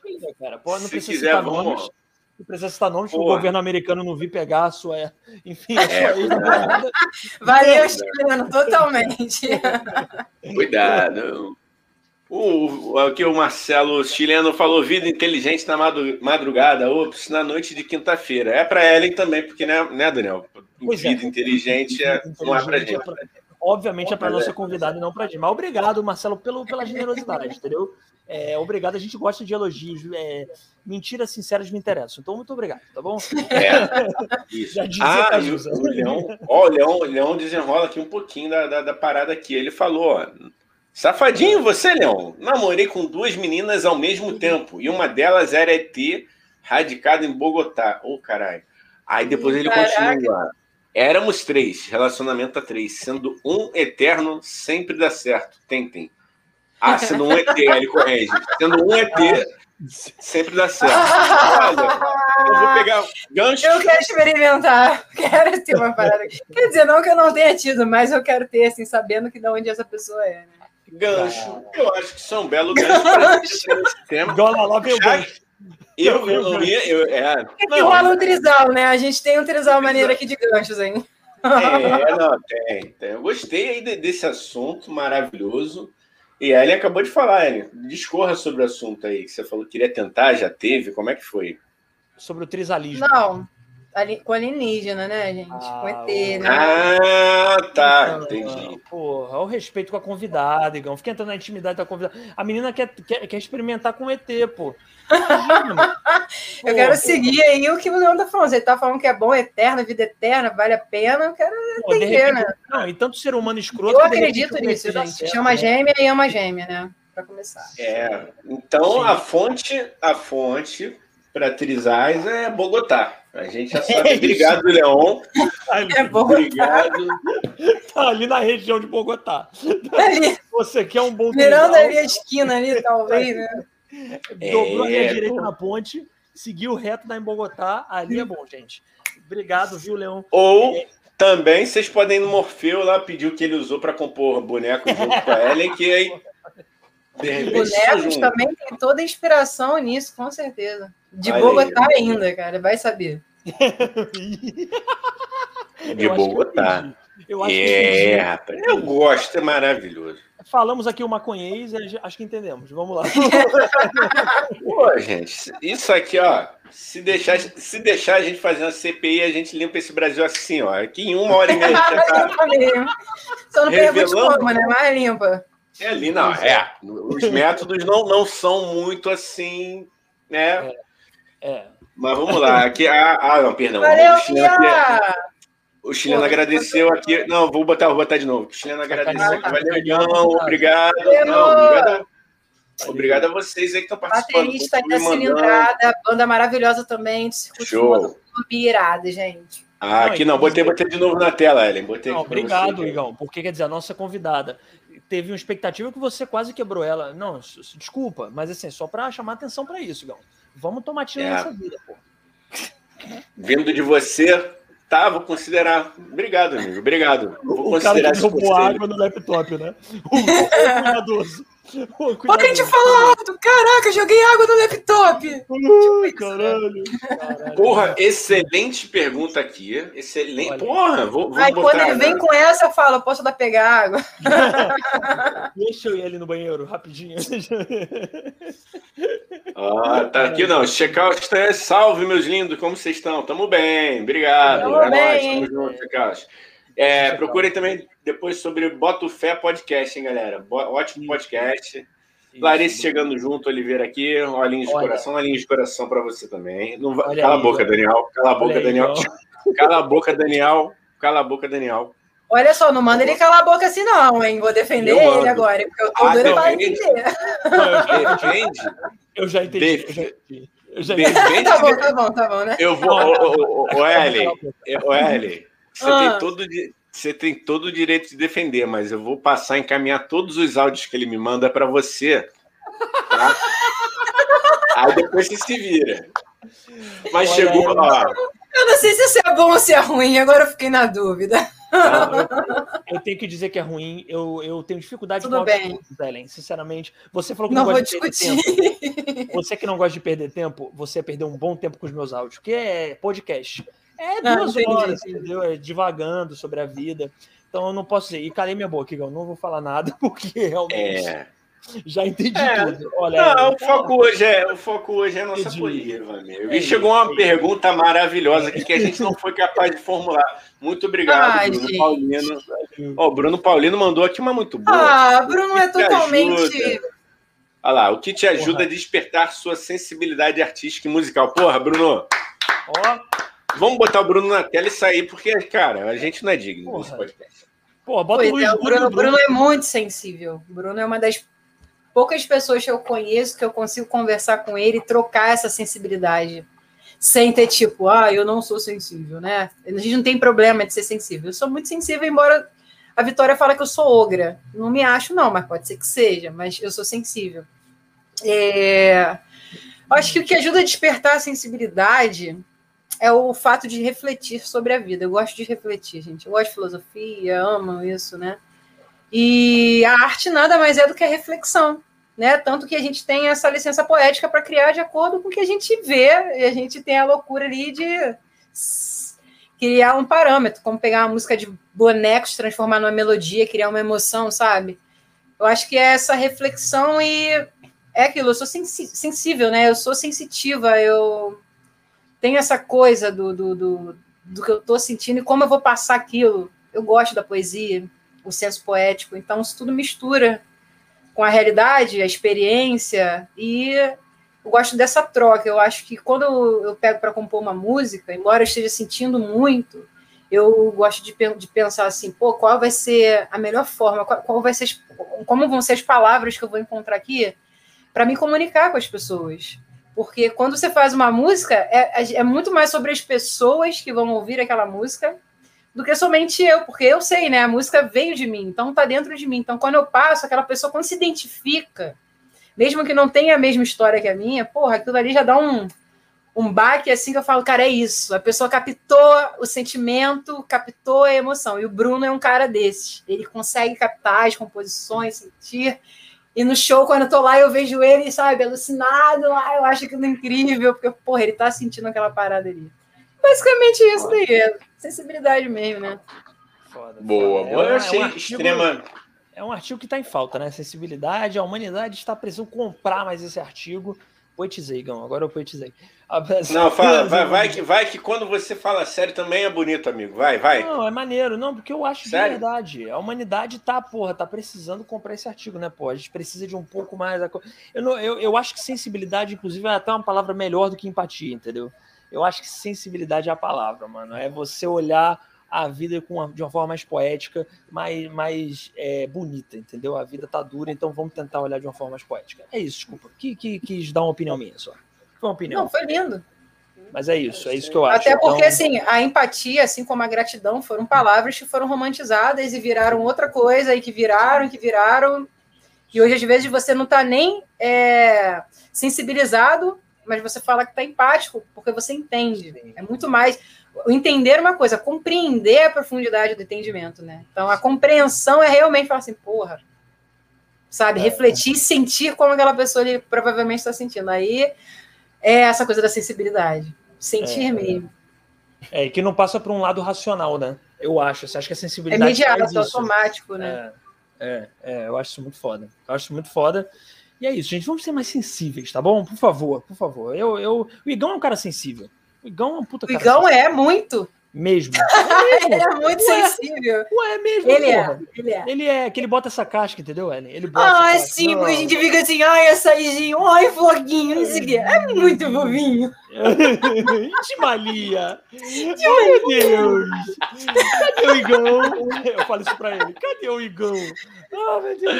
Speaker 1: se quiser, vamos. Nomes, não precisa citar nomes, o governo americano não vir pegar a sua. Enfim, a é,
Speaker 3: sua Valeu, chileno, totalmente.
Speaker 2: Cuidado. O, aqui o Marcelo chileno falou vida inteligente na madrugada, ops, na noite de quinta-feira. É para Ellen também, porque né, né Daniel? Pois é. vida é. inteligente é, não é para gente. É pra,
Speaker 1: obviamente é para nossa convidada e não para gente. Mas obrigado, Marcelo, pelo, pela generosidade, entendeu? É, obrigado, a gente gosta de elogios. É, mentiras sinceras me interessam. Então, muito obrigado, tá bom?
Speaker 2: É, isso. ah, o, o Leão, ó, o Leão, o Leão desenrola aqui um pouquinho da, da, da parada aqui. Ele falou, ó, Safadinho você, Leão. Namorei com duas meninas ao mesmo tempo. E uma delas era ET, radicada em Bogotá. Ô, oh, caralho. Aí depois ele Caraca. continua. Éramos três, relacionamento a três. Sendo um eterno, sempre dá certo. Tentem. Ah, sendo um ET, ele corrige. Sendo um ET, sempre dá certo. Olha, eu vou pegar gancho.
Speaker 3: Eu quero experimentar. Quero ter uma parada. Quer dizer, não que eu não tenha tido, mas eu quero ter, assim, sabendo que de onde essa pessoa é, né?
Speaker 2: Gancho. Eu acho que isso é um belo gancho para esse tema.
Speaker 1: Gola, lá gancho.
Speaker 2: Eu, eu, eu, eu, é,
Speaker 3: é que rola o trisal, né? A gente tem um trisal maneiro aqui de ganchos, hein?
Speaker 2: É, não, tem, tem. Eu gostei aí desse assunto maravilhoso. E a Ellen acabou de falar, Ellen. Discorra sobre o assunto aí. Que você falou que queria tentar, já teve. Como é que foi?
Speaker 1: Sobre o trisalismo.
Speaker 3: Não, com alienígena, né, gente? Ah, com ET, né?
Speaker 2: Ah, tá, entendi.
Speaker 1: Porra, o respeito com a convidada, Igão. Fica entrando na intimidade da convidada. A menina quer, quer, quer experimentar com ET, pô.
Speaker 3: eu quero seguir aí o que o Leão tá falando. Você tá falando que é bom, eterna, vida eterna, vale a pena. Eu quero pô, entender, repente, né?
Speaker 1: Não, e tanto ser humano escroto.
Speaker 3: Eu acredito nisso, gente. Chama né? gêmea e ama gêmea, né? Para começar.
Speaker 2: É. Então Sim. a fonte, a fonte para Trisais é Bogotá. A gente já sabe. É Obrigado, Leon.
Speaker 3: É
Speaker 1: Obrigado. Tá ali na região de Bogotá. Ali. Você quer um bom
Speaker 3: Virando ali a esquina ali, talvez, né?
Speaker 1: Dobrou é, a direita na ponte, seguiu reto lá em Bogotá. Ali é bom, gente. Obrigado, viu, Leão?
Speaker 2: Ou é... também vocês podem ir no Morfeu lá pedir o que ele usou para compor boneco junto com a Ellen, que aí.
Speaker 3: Bonecos também tem toda a inspiração nisso, com certeza. De Olha Bogotá aí. ainda, cara, vai saber.
Speaker 2: De Bogotá. Eu acho é, rapaz, eu gosto, é maravilhoso.
Speaker 1: Falamos aqui o maconhês, acho que entendemos. Vamos lá.
Speaker 2: Pô, gente, isso aqui, ó. Se deixar, se deixar a gente fazer uma CPI, a gente limpa esse Brasil assim, ó. Aqui em uma hora e meia.
Speaker 3: tá Só não pergunte como, né? Mais limpa.
Speaker 2: É ali, não. É. Os métodos não, não são muito assim, né?
Speaker 1: É. É.
Speaker 2: Mas vamos lá. Aqui, ah, ah não, perdão.
Speaker 3: Valeu,
Speaker 2: o chileno, aqui, o chileno Pô, agradeceu aqui. Não, vou botar, vou botar de novo. O chileno agradeceu aqui. Valeu, Igão. Obrigado. Não, obrigado. Obrigado a vocês aí que estão participando.
Speaker 3: Baterista da Cilindrada, banda maravilhosa também, circuito Show. irada, gente.
Speaker 2: Ah, aqui não, botei, botei de novo na tela, Ellen. Botei
Speaker 1: não, obrigado, você, Igão, porque quer dizer, a nossa convidada teve uma expectativa que você quase quebrou ela. Não, desculpa, mas assim, só para chamar atenção para isso, Igão. Vamos tomar tiro é. nessa vida, pô.
Speaker 2: Vindo de você, tá, vou considerar. Obrigado, amigo. Obrigado. Vou o considerar cara que
Speaker 1: jogou água no laptop, né? O, o cuidadoso.
Speaker 3: Olha a gente falou alto! Caraca, joguei água no laptop!
Speaker 2: Uh, caralho, caralho! Porra, excelente pergunta aqui. Excelente. Olha. Porra, vou, vou
Speaker 3: Aí quando ele vem com essa, eu falo: posso dar pegar água?
Speaker 1: Deixa eu ir ali no banheiro, rapidinho.
Speaker 2: Ah, tá aqui não. Checkout está salve, meus lindos. Como vocês estão? Tamo bem, obrigado. Tamo é bem, nóis, tamo junto, checkout. É, procurem também depois sobre Boto Fé Podcast, hein, galera? Bo ótimo podcast. Isso. Larissa chegando junto, Oliveira aqui, olhinhos de coração, olhinhos de coração para você também. Não vai... Cala aí, a boca, ó. Daniel. Cala a boca, Olha Daniel. Aí, Cala a boca, Daniel. Cala a boca, Daniel.
Speaker 3: Olha só, não manda ele calar a boca assim, não, hein? Vou defender eu ele mando. agora, porque eu tô ah, doido pra entender.
Speaker 2: Defende.
Speaker 1: Eu já entendi. Def... Eu já entendi.
Speaker 3: Eu já entendi. tá bom, tá bom, tá bom, né?
Speaker 2: Eu vou. O Eli, você ah. tem todo você tem todo o direito de defender, mas eu vou passar a encaminhar todos os áudios que ele me manda para você. Tá? Aí depois você se vira. Mas Olha chegou. Ó,
Speaker 3: eu não sei se isso é bom ou se é ruim, agora eu fiquei na dúvida.
Speaker 1: eu, tenho que dizer que é ruim. Eu, eu tenho dificuldade
Speaker 3: Tudo
Speaker 1: com
Speaker 3: bem.
Speaker 1: Ellen, sinceramente. Você falou que
Speaker 3: não,
Speaker 1: não
Speaker 3: gosta de discutir.
Speaker 1: perder tempo. Você que não gosta de perder tempo, você perdeu um bom tempo com os meus áudios, que é podcast. É duas ah, horas, entendeu? É divagando sobre a vida. Então eu não posso dizer. E calei minha boca, eu não vou falar nada, porque realmente. É. Já entendi é. tudo. Olha,
Speaker 2: não, o foco hoje é o foco hoje é a nossa política, amigo. E chegou uma pergunta maravilhosa aqui que a gente não foi capaz de formular. Muito obrigado, Ai, Bruno gente. Paulino. Ó, o Bruno Paulino mandou aqui uma muito boa.
Speaker 3: Ah, Bruno é totalmente.
Speaker 2: Olha lá, o que te ajuda Porra. a despertar sua sensibilidade artística e musical. Porra, Bruno. Ó. Vamos botar o Bruno na tela e sair, porque, cara, a gente não é digno Porra. desse podcast.
Speaker 3: Pô, bota pois o Luiz é, o Bruno, Bruno é muito sensível. O Bruno é uma das poucas pessoas que eu conheço que eu consigo conversar com ele e trocar essa sensibilidade. Sem ter tipo, ah, eu não sou sensível, né? A gente não tem problema de ser sensível. Eu sou muito sensível, embora a Vitória fala que eu sou ogra. Não me acho, não, mas pode ser que seja, mas eu sou sensível. É... Acho que o que ajuda a despertar a sensibilidade é o fato de refletir sobre a vida. Eu gosto de refletir, gente. Eu gosto de filosofia, amo isso, né? E a arte nada mais é do que a reflexão, né? Tanto que a gente tem essa licença poética para criar de acordo com o que a gente vê, e a gente tem a loucura ali de criar um parâmetro, como pegar uma música de bonecos, transformar numa melodia, criar uma emoção, sabe? Eu acho que é essa reflexão e é aquilo, eu sou sensível, né? Eu sou sensitiva, eu tenho essa coisa do, do, do, do que eu estou sentindo e como eu vou passar aquilo. Eu gosto da poesia, o senso poético, então isso tudo mistura com a realidade, a experiência e eu gosto dessa troca. Eu acho que quando eu pego para compor uma música, embora eu esteja sentindo muito, eu gosto de, de, pensar assim, pô, qual vai ser a melhor forma, qual, qual vai ser, como vão ser as palavras que eu vou encontrar aqui para me comunicar com as pessoas. Porque quando você faz uma música, é, é, é muito mais sobre as pessoas que vão ouvir aquela música do que somente eu, porque eu sei, né? A música veio de mim, então tá dentro de mim. Então, quando eu passo, aquela pessoa, quando se identifica, mesmo que não tenha a mesma história que a minha, porra, aquilo ali já dá um, um baque assim que eu falo, cara, é isso. A pessoa captou o sentimento, captou a emoção. E o Bruno é um cara desses. Ele consegue captar as composições, sentir. E no show, quando eu tô lá, eu vejo ele, sabe, alucinado lá, eu acho aquilo incrível, porque, porra, ele tá sentindo aquela parada ali. Basicamente isso daí, é sensibilidade mesmo, né?
Speaker 2: Foda, boa, foda. boa. É eu achei é um extrema.
Speaker 1: É um artigo que tá em falta, né? Sensibilidade, a humanidade está precisando comprar mais esse artigo. Poetizei, Gão, agora eu poetizei.
Speaker 2: Não, fala, vai, vai, que, vai que quando você fala sério também é bonito, amigo. Vai, vai.
Speaker 1: Não, é maneiro, não, porque eu acho sério? de verdade. A humanidade tá, porra, tá precisando comprar esse artigo, né, pô? A gente precisa de um pouco mais. Eu, não, eu, eu acho que sensibilidade, inclusive, é até uma palavra melhor do que empatia, entendeu? Eu acho que sensibilidade é a palavra, mano. É você olhar a vida com uma, de uma forma mais poética, mais, mais é, bonita, entendeu? A vida tá dura, então vamos tentar olhar de uma forma mais poética. É isso, desculpa. Que, que, quis dar uma opinião minha só. Opinião.
Speaker 3: Não, foi lindo.
Speaker 1: Mas é isso, é isso que eu acho.
Speaker 3: Até porque, então... assim, a empatia, assim como a gratidão, foram palavras que foram romantizadas e viraram outra coisa, e que viraram, que viraram. E hoje, às vezes, você não está nem é, sensibilizado, mas você fala que está empático, porque você entende. É muito mais entender uma coisa, compreender a profundidade do entendimento, né? Então a compreensão é realmente falar assim, porra, sabe, é. refletir e sentir como aquela pessoa ali provavelmente está sentindo. Aí é essa coisa da sensibilidade, sentir é, mesmo.
Speaker 1: É, e que não passa por um lado racional, né? Eu acho. Você acha que a sensibilidade. É
Speaker 3: imediato, automático, né?
Speaker 1: É, é, é, eu acho isso muito foda. Eu acho muito foda. E é isso, gente. Vamos ser mais sensíveis, tá bom? Por favor, por favor. Eu, eu... O Igão é um cara sensível. O Igão é um puta
Speaker 3: cara. O Igão é muito.
Speaker 1: Mesmo.
Speaker 3: É ele é muito Ué. sensível.
Speaker 1: Ué, é mesmo. Ele é, porra. é, ele é. Ele é que ele bota essa casca, entendeu, Ellen? Ele bota
Speaker 3: ah, sim, porque a gente fica assim, ai, açaizinho, ai, foguinho, não sei o quê. É muito fofinho.
Speaker 1: Timalia. Meu Deus. Cadê o Igão? Eu falo isso pra ele. Cadê o Igão? Ah, meu Deus.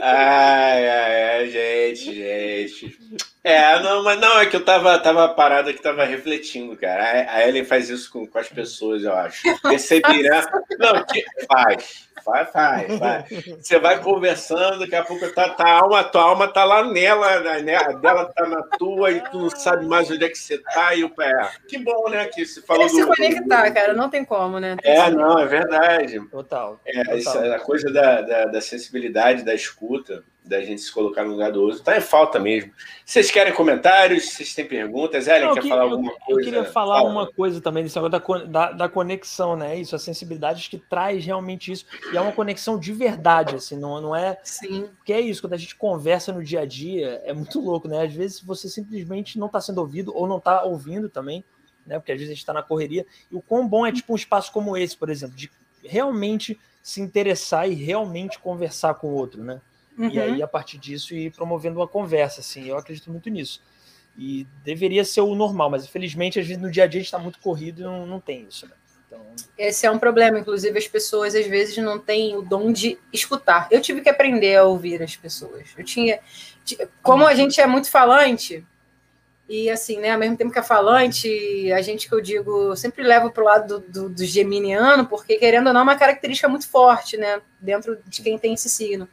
Speaker 2: Ai, ai, ai, gente, gente. É, não, mas não, é que eu tava, tava parado que tava refletindo, cara. A Ellen faz isso com, com as pessoas, eu acho. Perceberá. Não, faz. Faz, faz, faz. Você vai conversando, daqui a pouco tá, tá, a alma, tua alma tá lá nela, né? a dela tá na tua e tu não sabe mais onde é que você tá e o pé. Que bom, né? Que se falou
Speaker 3: do, se conectar, do... cara, não tem como, né?
Speaker 2: Tem é, não, é verdade.
Speaker 1: Total.
Speaker 2: É,
Speaker 1: total.
Speaker 2: Isso, a coisa da, da, da sensibilidade, da escuta da gente se colocar no lugar do outro. Tá em falta mesmo. Vocês querem comentários? Vocês têm perguntas? Ellen, Não, quer falar alguma
Speaker 1: eu,
Speaker 2: coisa?
Speaker 1: Eu queria falar Fala. uma coisa também desse negócio da, da, da, conexão, né? Isso, a sensibilidade que traz realmente isso. E é uma conexão de verdade, assim, não, não é.
Speaker 3: Sim.
Speaker 1: Porque é isso, quando a gente conversa no dia a dia, é muito louco, né? Às vezes você simplesmente não está sendo ouvido ou não está ouvindo também, né? Porque às vezes a gente está na correria. E o quão bom é tipo um espaço como esse, por exemplo, de realmente se interessar e realmente conversar com o outro, né? Uhum. E aí, a partir disso, ir promovendo uma conversa, assim, eu acredito muito nisso. E deveria ser o normal, mas infelizmente, às vezes no dia a dia a gente está muito corrido e não, não tem isso, né?
Speaker 3: Então... Esse é um problema, inclusive as pessoas às vezes não têm o dom de escutar. Eu tive que aprender a ouvir as pessoas. Eu tinha, como a gente é muito falante, e assim, né, ao mesmo tempo que é falante, a gente que eu digo, sempre levo para o lado do, do, do, geminiano, porque querendo ou não, é uma característica muito forte, né, dentro de quem tem esse signo.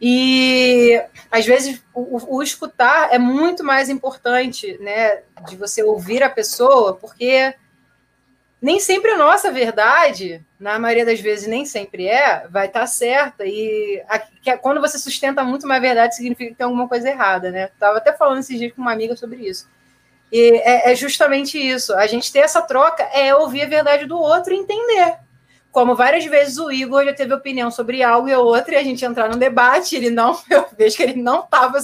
Speaker 3: E às vezes o, o, escutar é muito mais importante, né, de você ouvir a pessoa, porque nem sempre a nossa verdade, na maioria das vezes nem sempre é, vai estar tá certa. E a, quando você sustenta muito uma verdade, significa que tem alguma coisa errada, né? Estava até falando esses dias com uma amiga sobre isso. E é, é justamente isso. A gente ter essa troca é ouvir a verdade do outro e entender como várias vezes o Igor já teve opinião sobre algo e outra, e a gente entrar num debate, ele não, eu vejo que ele não estava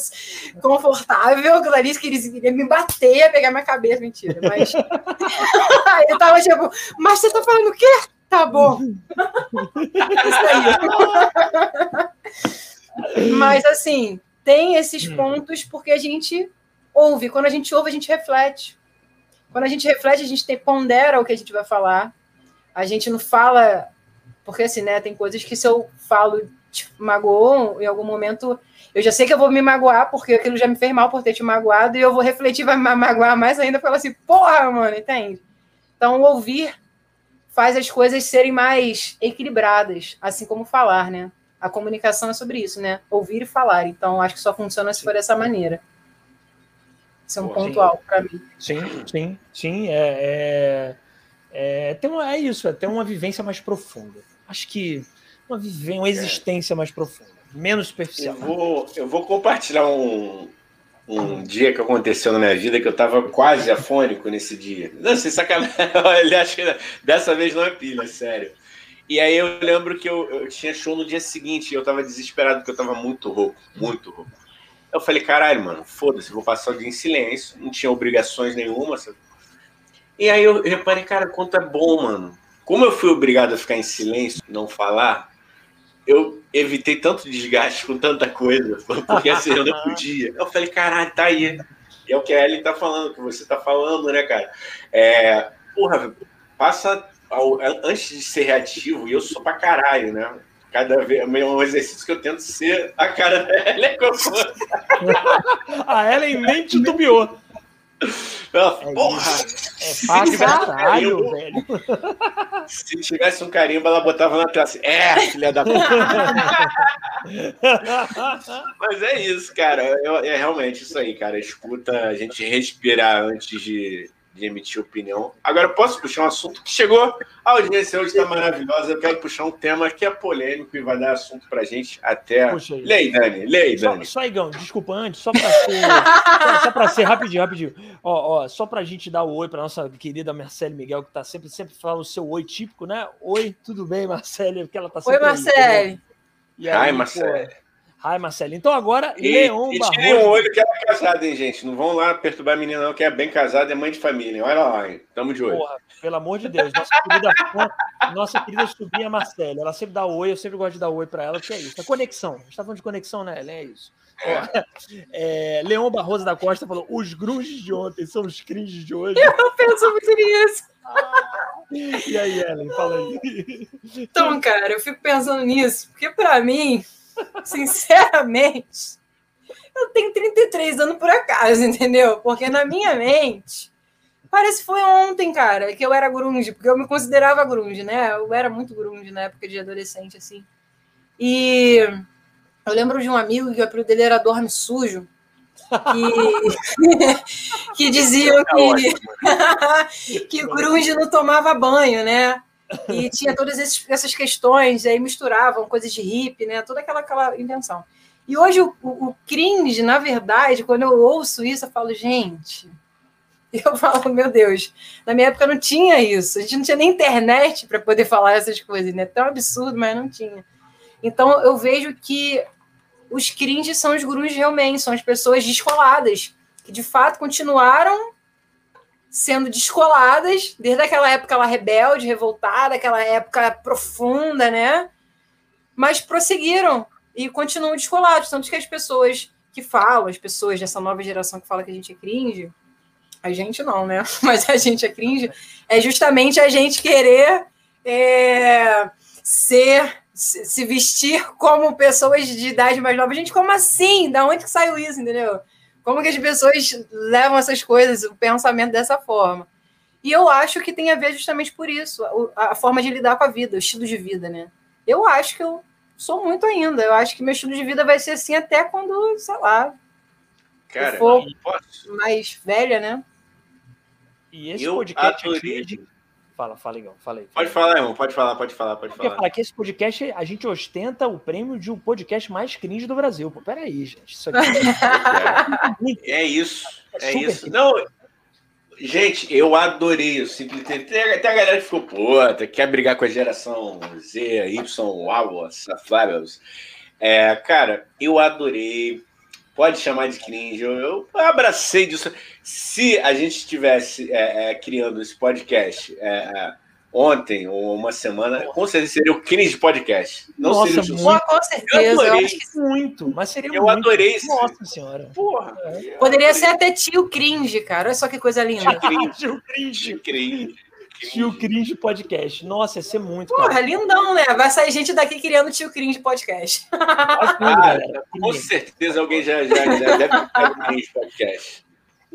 Speaker 3: confortável, Clarice queria me bater, ia pegar minha cabeça, mentira, mas ele tava tipo, mas você tá falando o quê? Tá bom. Isso aí. mas assim, tem esses hum. pontos porque a gente ouve, quando a gente ouve, a gente reflete. Quando a gente reflete, a gente pondera o que a gente vai falar a gente não fala, porque assim, né, tem coisas que se eu falo, tipo, magoou, em algum momento, eu já sei que eu vou me magoar, porque aquilo já me fez mal por ter te magoado, e eu vou refletir, vai me magoar mais ainda, falar assim, porra, mano, entende? Então, ouvir faz as coisas serem mais equilibradas, assim como falar, né? A comunicação é sobre isso, né? Ouvir e falar. Então, acho que só funciona se for dessa maneira. Isso é um Pô, ponto sim. alto para mim.
Speaker 1: Sim, sim, sim. É, é, é, tem uma, é isso, é ter uma vivência mais profunda. Acho que uma, vivência, uma existência mais profunda, menos superficial.
Speaker 2: Eu vou, eu vou compartilhar um, um dia que aconteceu na minha vida que eu estava quase afônico nesse dia. Não, sei, sacanagem. Olha, acho que dessa vez não é pilha, sério. E aí eu lembro que eu, eu tinha show no dia seguinte e eu estava desesperado porque eu estava muito rouco, muito rouco. Eu falei, caralho, mano, foda-se, vou passar o dia em silêncio, não tinha obrigações nenhuma, e aí eu reparei, cara, quanto é bom, mano. Como eu fui obrigado a ficar em silêncio, não falar, eu evitei tanto desgaste com tanta coisa, porque assim eu não podia. Eu falei, caralho, tá aí. E é o que a Ellen tá falando, que você tá falando, né, cara? É, porra, passa ao, antes de ser reativo, e eu sou pra caralho, né? Cada vez é um exercício que eu tento ser a cara da Ellen.
Speaker 1: a Ellen nem titubeou.
Speaker 2: É porra!
Speaker 1: É fácil caralho, velho.
Speaker 2: Se tivesse um carimbo, ela botava na tela assim. É, filha da puta. Mas é isso, cara. é realmente isso aí, cara. Escuta a gente respirar antes de, de emitir opinião. Agora, posso puxar um assunto que chegou. A audiência hoje está maravilhosa. Eu quero puxar um tema que é polêmico e vai dar assunto para gente até. Lei, Dani. Lei, Dani.
Speaker 1: Só, só Igão, desculpa antes, só para ser. só, só para ser rapidinho, rapidinho. Ó, ó, só para a gente dar o oi para nossa querida Marcele Miguel, que está sempre, sempre falando o seu oi típico, né? Oi, tudo bem, Marcele? Porque ela tá sempre.
Speaker 3: Oi, Marcele.
Speaker 2: Ai, Marcele.
Speaker 1: Ai, Marcelo. Então agora, e, Leon
Speaker 2: e Barroso. um olho que ela é casada, hein, gente? Não vão lá perturbar a menina, não, que é bem casada, é mãe de família. Olha lá, hein? Tamo de olho. Porra,
Speaker 1: pelo amor de Deus. Nossa querida, nossa querida sobrinha Marcela. Ela sempre dá oi, eu sempre gosto de dar oi pra ela, porque é isso. É conexão. A gente tá falando de conexão, né, Ellen? É isso. É. É, Leon Barroso da Costa falou: os grunges de ontem são os cringes de hoje.
Speaker 3: Eu penso muito nisso.
Speaker 1: e aí, Ellen, fala aí.
Speaker 3: Então, cara, eu fico pensando nisso, porque para mim Sinceramente, eu tenho 33 anos por acaso, entendeu? Porque na minha mente, parece que foi ontem, cara, que eu era grunge, porque eu me considerava grunge, né? Eu era muito grunge na época de adolescente, assim. E eu lembro de um amigo que o apelido dele era Dorme Sujo, que, que diziam que, que grunge não tomava banho, né? E tinha todas esses, essas questões, aí misturavam coisas de hippie, né? Toda aquela, aquela invenção. E hoje o, o, cringe, na verdade, quando eu ouço isso, eu falo, gente, eu falo, meu Deus, na minha época não tinha isso. A gente não tinha nem internet para poder falar essas coisas, né? Tão absurdo, mas não tinha. Então eu vejo que os cringes são os gurus realmente, são as pessoas descoladas, que de fato continuaram sendo descoladas, desde aquela época lá rebelde, revoltada, aquela época profunda, né? Mas prosseguiram e continuam descolados. Tanto que as pessoas que falam, as pessoas dessa nova geração que fala que a gente é cringe, a gente não, né? Mas a gente é cringe, é justamente a gente querer é, ser, se vestir como pessoas de idade mais nova. Gente, como assim? Da onde que saiu isso, entendeu? Como que as pessoas levam essas coisas, o pensamento dessa forma? E eu acho que tem a ver justamente por isso, a, a forma de lidar com a vida, o estilo de vida, né? Eu acho que eu sou muito ainda. Eu acho que meu estilo de vida vai ser assim até quando, sei lá,
Speaker 2: Cara,
Speaker 3: for mais velha, né?
Speaker 1: E esse eu podcast adorei. aqui. Fala, fala, Igor, fala aí.
Speaker 2: Pode falar, irmão, pode falar, pode falar, pode falar.
Speaker 1: falar que esse podcast, a gente ostenta o prêmio de um podcast mais cringe do Brasil. Pô, peraí, gente. Isso aqui
Speaker 2: é, é isso, é, é isso. Não, gente, eu adorei o Simplesmente. Tem, tem a galera que ficou, pô, quer brigar com a geração Z, Y, Uau, Safaros. É, cara, eu adorei pode chamar de cringe. Eu, eu abracei disso. Se a gente estivesse é, é, criando esse podcast é, é, ontem ou uma semana, com certeza seria o cringe podcast.
Speaker 3: Não Nossa, seria o muito, com certeza. Eu, adorei. eu acho
Speaker 1: que muito, mas seria
Speaker 2: eu
Speaker 1: muito.
Speaker 2: adorei isso.
Speaker 1: Nossa senhora.
Speaker 2: Porra.
Speaker 3: Poderia ser até tio cringe, cara. Olha só que coisa linda.
Speaker 1: Tio cringe. Tio cringe. Tio Cringe Podcast. Nossa, ia ser muito.
Speaker 3: Porra, cara. lindão, né? Vai sair gente daqui criando Tio Cringe Podcast.
Speaker 2: Ah, com certeza alguém já, já, já deve ter um Cringe Podcast.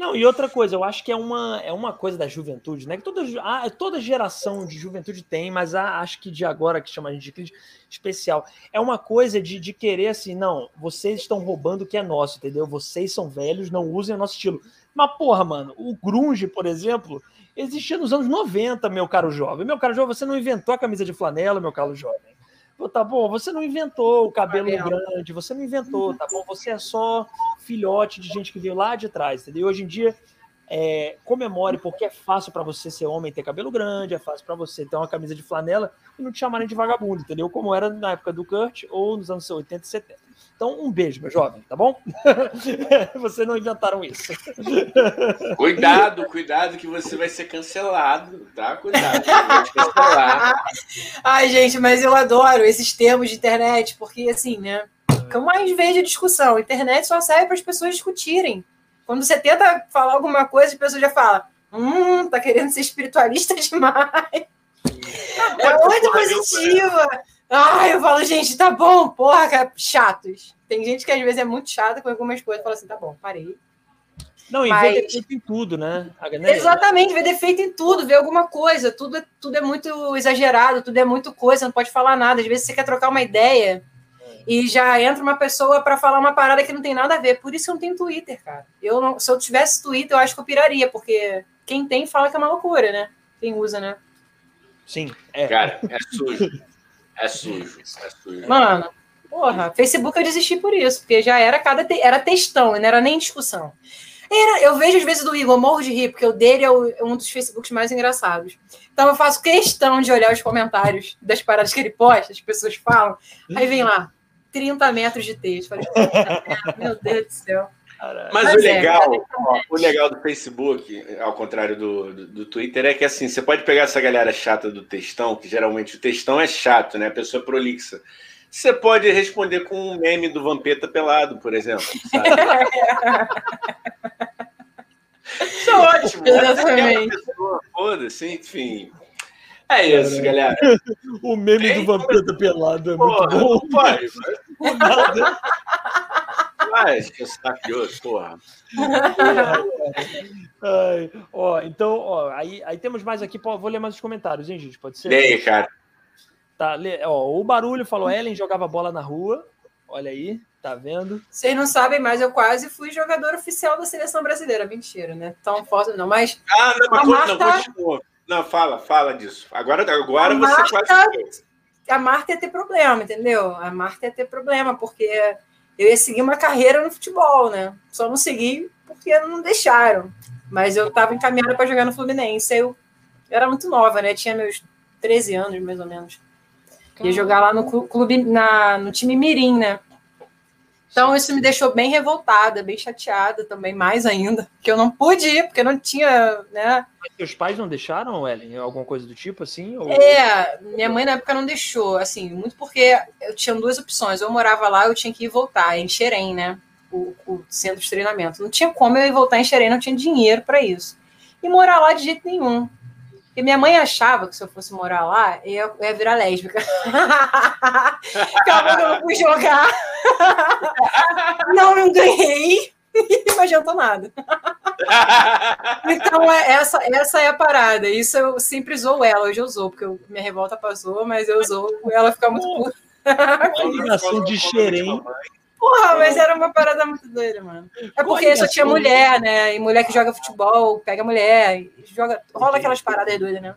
Speaker 1: Não, e outra coisa, eu acho que é uma, é uma coisa da juventude, né? Que toda, a, toda geração de juventude tem, mas a, acho que de agora, que chama a gente de cringe, especial. É uma coisa de, de querer assim, não, vocês estão roubando o que é nosso, entendeu? Vocês são velhos, não usem o nosso estilo. Mas, porra, mano, o grunge, por exemplo, existia nos anos 90, meu caro jovem. Meu caro jovem, você não inventou a camisa de flanela, meu caro jovem. Tá bom, você não inventou o cabelo grande, você não inventou, tá bom? Você é só filhote de gente que veio lá de trás, entendeu? Hoje em dia, é, comemore, porque é fácil para você ser homem ter cabelo grande, é fácil para você ter uma camisa de flanela e não te chamarem de vagabundo, entendeu? Como era na época do Kurt ou nos anos 80 e 70. Então, um beijo, meu jovem, tá bom? Vocês não inventaram isso.
Speaker 2: Cuidado, cuidado que você vai ser cancelado, tá? Cuidado, vai te cancelar.
Speaker 3: Ai, gente, mas eu adoro esses termos de internet, porque assim, né? Que eu mais vejo a discussão. A internet só serve para as pessoas discutirem. Quando você tenta falar alguma coisa, a pessoa já fala: hum, tá querendo ser espiritualista demais. É muito positiva. Ah, eu falo, gente, tá bom, porra, cara, chatos. Tem gente que às vezes é muito chata com algumas coisas, fala assim, tá bom, parei.
Speaker 1: Não, e Mas... vê defeito em tudo, né?
Speaker 3: Exatamente, vê defeito em tudo, vê alguma coisa, tudo é, tudo é muito exagerado, tudo é muito coisa, não pode falar nada. Às vezes você quer trocar uma ideia e já entra uma pessoa para falar uma parada que não tem nada a ver. Por isso eu não tenho Twitter, cara. Eu não, se eu tivesse Twitter, eu acho que eu piraria, porque quem tem fala que é uma loucura, né? Quem usa, né?
Speaker 1: Sim.
Speaker 2: É. Cara, é sujo. É sujo, é sujo.
Speaker 3: Mano, porra, Facebook eu desisti por isso, porque já era cada te... era textão, não era nem discussão. Era, eu vejo às vezes do Igor, morro de rir, porque o dele é, o, é um dos Facebooks mais engraçados. Então eu faço questão de olhar os comentários das paradas que ele posta, as pessoas falam. Aí vem lá, 30 metros de texto. Falei, meu Deus do céu.
Speaker 2: Mas, Mas, o é, legal, é, ó, o legal do Facebook, ao contrário do, do, do, Twitter, é que assim, você pode pegar essa galera chata do textão, que geralmente o textão é chato, né? A pessoa é prolixa. Você pode responder com um meme do Vampeta pelado, por exemplo. Isso é ótimo.
Speaker 3: Exatamente.
Speaker 2: Foda-se, enfim. É isso, galera.
Speaker 1: O meme Tem, do Vampeta pelado é porra, muito bom. Pai,
Speaker 2: nada. Mas, que sacioso, porra.
Speaker 1: Ai, ó, então, ó, aí, aí temos mais aqui, vou ler mais os comentários, hein, gente? Pode ser?
Speaker 2: Leia, cara.
Speaker 1: Tá, ó, o Barulho falou, Ellen jogava bola na rua, olha aí, tá vendo?
Speaker 3: Vocês não sabem, mas eu quase fui jogador oficial da seleção brasileira, mentira, né? Tão forte não, mas...
Speaker 2: Ah, não, mas Marta... não, continua. Não, fala, fala disso. Agora, agora você Marta... quase...
Speaker 3: A Marta ia ter problema, entendeu? A Marta ia ter problema, porque eu ia seguir uma carreira no futebol, né? Só não segui porque não deixaram. Mas eu estava encaminhada para jogar no Fluminense. Eu era muito nova, né? Tinha meus 13 anos, mais ou menos. Ia jogar lá no clube, na, no time Mirim, né? Então isso me deixou bem revoltada, bem chateada também, mais ainda, que eu não pude ir, porque não tinha, né?
Speaker 1: Mas seus pais não deixaram, Ellen? Alguma coisa do tipo, assim? Ou...
Speaker 3: É, minha mãe na época não deixou, assim, muito porque eu tinha duas opções, eu morava lá, eu tinha que ir voltar, em Xerém, né? O, o centro de treinamento. Não tinha como eu ir voltar em Xerém, não tinha dinheiro para isso. ir morar lá de jeito nenhum. Porque minha mãe achava que se eu fosse morar lá, eu ia, virar lésbica. Acabou que eu não fui jogar. não, não ganhei. não adiantou nada. então, é, essa, essa é a parada. Isso eu sempre usou ela. Hoje eu usou, porque eu, minha revolta passou, mas eu usou ela ficar muito puta.
Speaker 1: Uma ligação de xerém.
Speaker 3: Porra, mas era uma parada muito doida, mano. É porque só tinha mulher, né? E mulher que joga futebol, pega mulher, joga. Rola aquelas paradas doidas, né?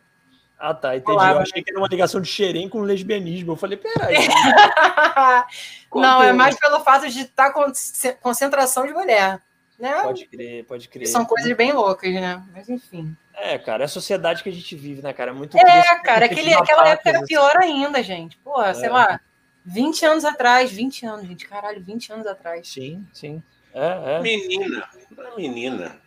Speaker 1: Ah, tá, entendi. eu achei que era uma ligação de xerém com lesbianismo. Eu falei, peraí.
Speaker 3: Não, é mais pelo fato de estar tá com concentração de mulher. Né?
Speaker 1: Pode crer, pode crer.
Speaker 3: São coisas bem loucas, né? Mas enfim.
Speaker 1: É, cara, é a sociedade que a gente vive, né, cara? É muito
Speaker 3: É, cara, aquele, aquela época era pior ainda, gente. Pô, é. sei lá, 20 anos atrás, 20 anos, gente, caralho, 20 anos atrás.
Speaker 1: Sim, sim. É, é.
Speaker 2: Menina, menina.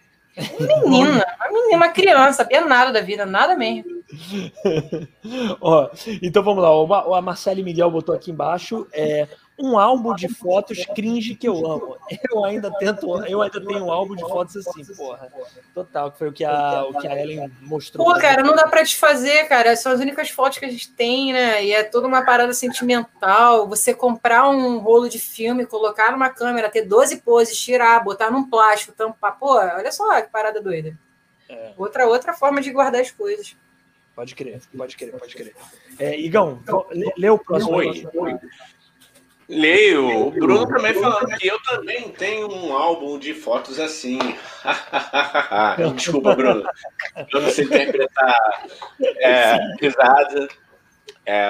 Speaker 3: Menina, uma menina, uma criança, sabia nada da vida, nada mesmo.
Speaker 1: Ó, então vamos lá, o, a Marcele Miguel botou aqui embaixo. É, um álbum de fotos cringe que eu amo. Eu ainda tento, eu ainda tenho um álbum de fotos assim, porra. Total, que foi o que a, o que a Ellen mostrou.
Speaker 3: Pô, cara, não dá pra te fazer, cara. São as únicas fotos que a gente tem, né? E é toda uma parada sentimental. Você comprar um rolo de filme, colocar numa câmera, ter 12 poses, tirar, botar num plástico, tampar. Pô, olha só que parada doida. É. Outra, outra forma de guardar as coisas.
Speaker 1: Pode crer, pode crer, pode crer. É, Igão, lê, lê o próximo. Oi, oi.
Speaker 2: Leio. O Bruno também falando que eu também tenho um álbum de fotos assim. Desculpa, Bruno. Eu não sei interpretar é, risada. É,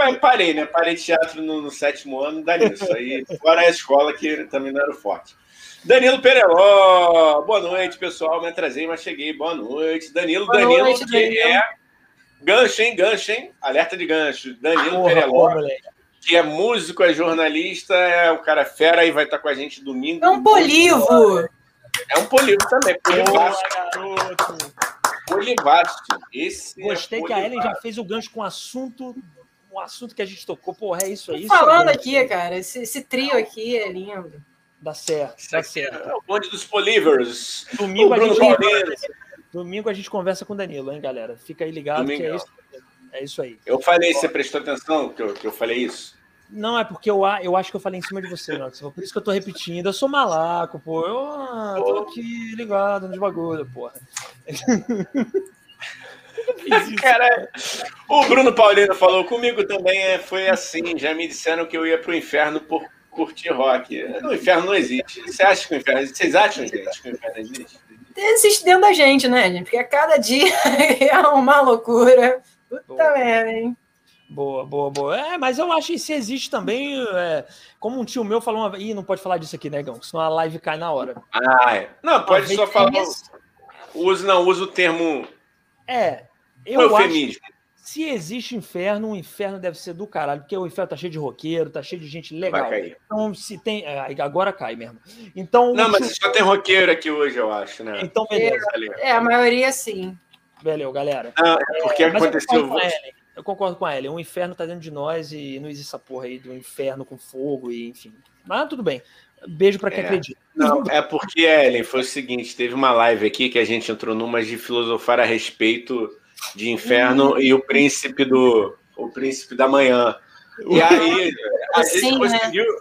Speaker 2: é, parei, né? Parei teatro no, no, sétimo ano, dá nisso. Aí, fora a escola, que também não era forte. Danilo Pereló, boa noite, pessoal. Me atrasei, mas cheguei. Boa noite. Danilo, boa Danilo, noite, que Danilo. é gancho, hein? Gancho, hein? Alerta de gancho. Danilo ah, Pereló. Porra, que é músico, é jornalista, é o cara fera e vai estar com a gente domingo.
Speaker 3: É um polivo!
Speaker 2: É um polivo também, polivasto. Polivasto. Esse
Speaker 1: é Gostei é que a Ellen já fez o gancho com o assunto, um assunto que a gente tocou. Porra, é isso aí.
Speaker 3: Tô falando aqui, cara, esse, esse, trio aqui é lindo.
Speaker 1: Dá certo, dá certo.
Speaker 2: É o bonde dos polivers.
Speaker 1: Domingo, a gente, domingo a gente conversa com o Danilo, hein, galera? Fica aí ligado domingo. que é isso. É isso aí.
Speaker 2: Eu falei, você prestou atenção que eu, que eu falei isso?
Speaker 1: Não, é porque eu, eu acho que eu falei em cima de você, Max. Por isso que eu tô repetindo. Eu sou malaco, pô. Eu ah, tô aqui ligado nos bagulho, porra.
Speaker 2: Cara, o Bruno Paulino falou comigo também, é, foi assim. Já me disseram que eu ia pro inferno por curtir rock. O inferno não existe. Você acha que o inferno existe? Vocês acham, gente, que o inferno existe?
Speaker 3: Existe dentro da gente, né, gente? Porque a cada dia é uma loucura. Puta merda, hein?
Speaker 1: Boa, boa, boa. É, mas eu acho que se existe também, é, como um tio meu falou uma Ih, não pode falar disso aqui, negão, senão a live cai na hora.
Speaker 2: Ah, é. Não, pode só falar. Usa, não, usa o termo.
Speaker 1: É, eu eufemismo. acho. Se existe inferno, o inferno deve ser do caralho, porque o inferno tá cheio de roqueiro, tá cheio de gente legal. Vai cair. Então, se tem. É, agora cai mesmo. Então.
Speaker 2: Não, mas só tem roqueiro aqui hoje, eu acho, né?
Speaker 1: Então, beleza.
Speaker 3: É, a maioria sim.
Speaker 1: Valeu, galera.
Speaker 2: Não, é porque é, aconteceu.
Speaker 1: Eu concordo com a Ellen. O inferno tá dentro de nós e não existe essa porra aí do inferno com fogo e enfim. Mas tudo bem. Beijo para quem é, acredita.
Speaker 2: Não, é porque, Ellen, foi o seguinte: teve uma live aqui que a gente entrou numa de filosofar a respeito de inferno uhum. e o príncipe do. O príncipe da manhã. E aí a assim, gente né? conseguiu. Né?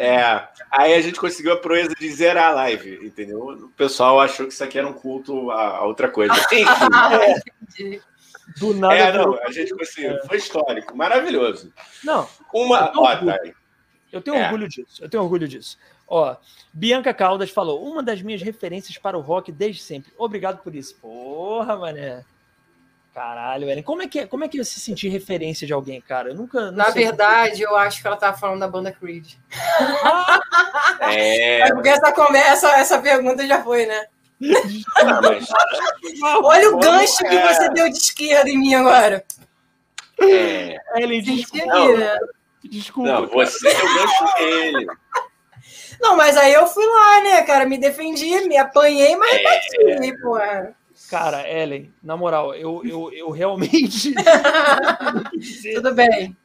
Speaker 2: É, aí a gente conseguiu a proeza de zerar a live, entendeu? O pessoal achou que isso aqui era um culto a, a outra coisa. Enfim. É. Do nada. É, não, a gente conseguiu. É. Foi histórico, maravilhoso.
Speaker 1: Não.
Speaker 2: Uma.
Speaker 1: Eu tenho, orgulho, eu tenho é. orgulho disso. Eu tenho orgulho disso. Ó, Bianca Caldas falou: uma das minhas referências para o rock desde sempre. Obrigado por isso. Porra, mané. Caralho, Ellen. Como é que é, como é que você sentir referência de alguém, cara? Eu nunca.
Speaker 3: Na verdade, eu acho que ela tava falando da banda Creed.
Speaker 2: é. é
Speaker 3: porque essa conversa, essa pergunta já foi, né? Olha o gancho que você é. deu de esquerda em mim agora.
Speaker 2: É.
Speaker 1: Ele desculpa. Não,
Speaker 3: né?
Speaker 1: desculpa.
Speaker 2: Não, você deu gancho nele.
Speaker 3: Não, mas aí eu fui lá, né, cara? Me defendi, me apanhei, mas é. bati, porra.
Speaker 1: Cara, Ellen, na moral, eu, eu, eu realmente.
Speaker 3: Tudo bem.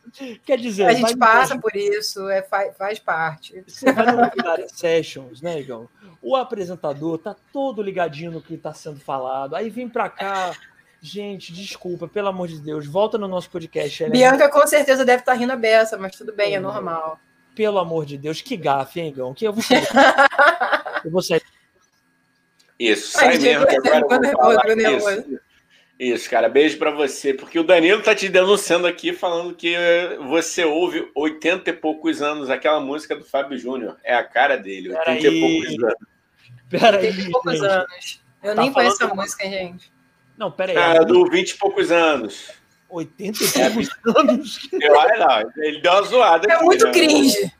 Speaker 1: Quer dizer,
Speaker 3: a gente passa por isso, é, faz, faz parte.
Speaker 1: Você vai no Sessions, né, Igão? O apresentador tá todo ligadinho no que está sendo falado. Aí vem para cá. Gente, desculpa, pelo amor de Deus, volta no nosso podcast.
Speaker 3: Bianca com certeza deve estar tá rindo a beça, mas tudo bem, é normal.
Speaker 1: Pelo amor de Deus, que gafe, hein, Igão? Que eu vou sair. eu vou sair.
Speaker 2: Isso, sai mesmo. Que agora eu vou falar isso. Isso, cara, beijo para você, porque o Danilo tá te denunciando aqui, falando que você ouve 80 e poucos anos aquela música do Fábio Júnior. É a cara dele, 80 Pera e poucos anos.
Speaker 3: Pera 80 e poucos gente. anos. Eu tá nem conheço essa música, gente.
Speaker 1: Não, pera aí.
Speaker 2: Ah, do 20 e poucos anos.
Speaker 1: 80 e poucos é, anos?
Speaker 2: Olha lá, ele deu uma zoada
Speaker 3: é aqui. É muito né? cringe.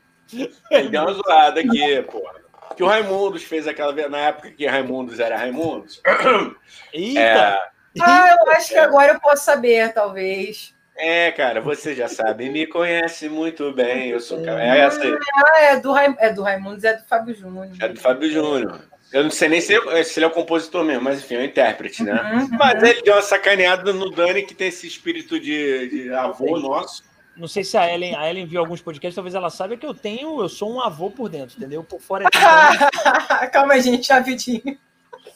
Speaker 2: Ele deu uma zoada aqui, porra que o Raimundos fez aquela vez, na época que Raimundos era Raimundos.
Speaker 1: Eita! É...
Speaker 3: Ah, eu acho que agora eu posso saber, talvez.
Speaker 2: É, cara, você já sabe, me conhece muito bem. Eu sou é essa aí.
Speaker 3: Ah, é do, Ra... é do Raimundos, é do Fábio Júnior.
Speaker 2: É do Fábio Júnior. Eu não sei nem se ele, se ele é o compositor mesmo, mas enfim, é o intérprete, né? Uhum, mas ele deu uma sacaneada no Dani, que tem esse espírito de, de avô nosso.
Speaker 1: Não sei se a Ellen, a Ellen viu alguns podcasts, talvez ela saiba que eu tenho, eu sou um avô por dentro, entendeu? Por fora
Speaker 3: é Calma, gente, rapidinho.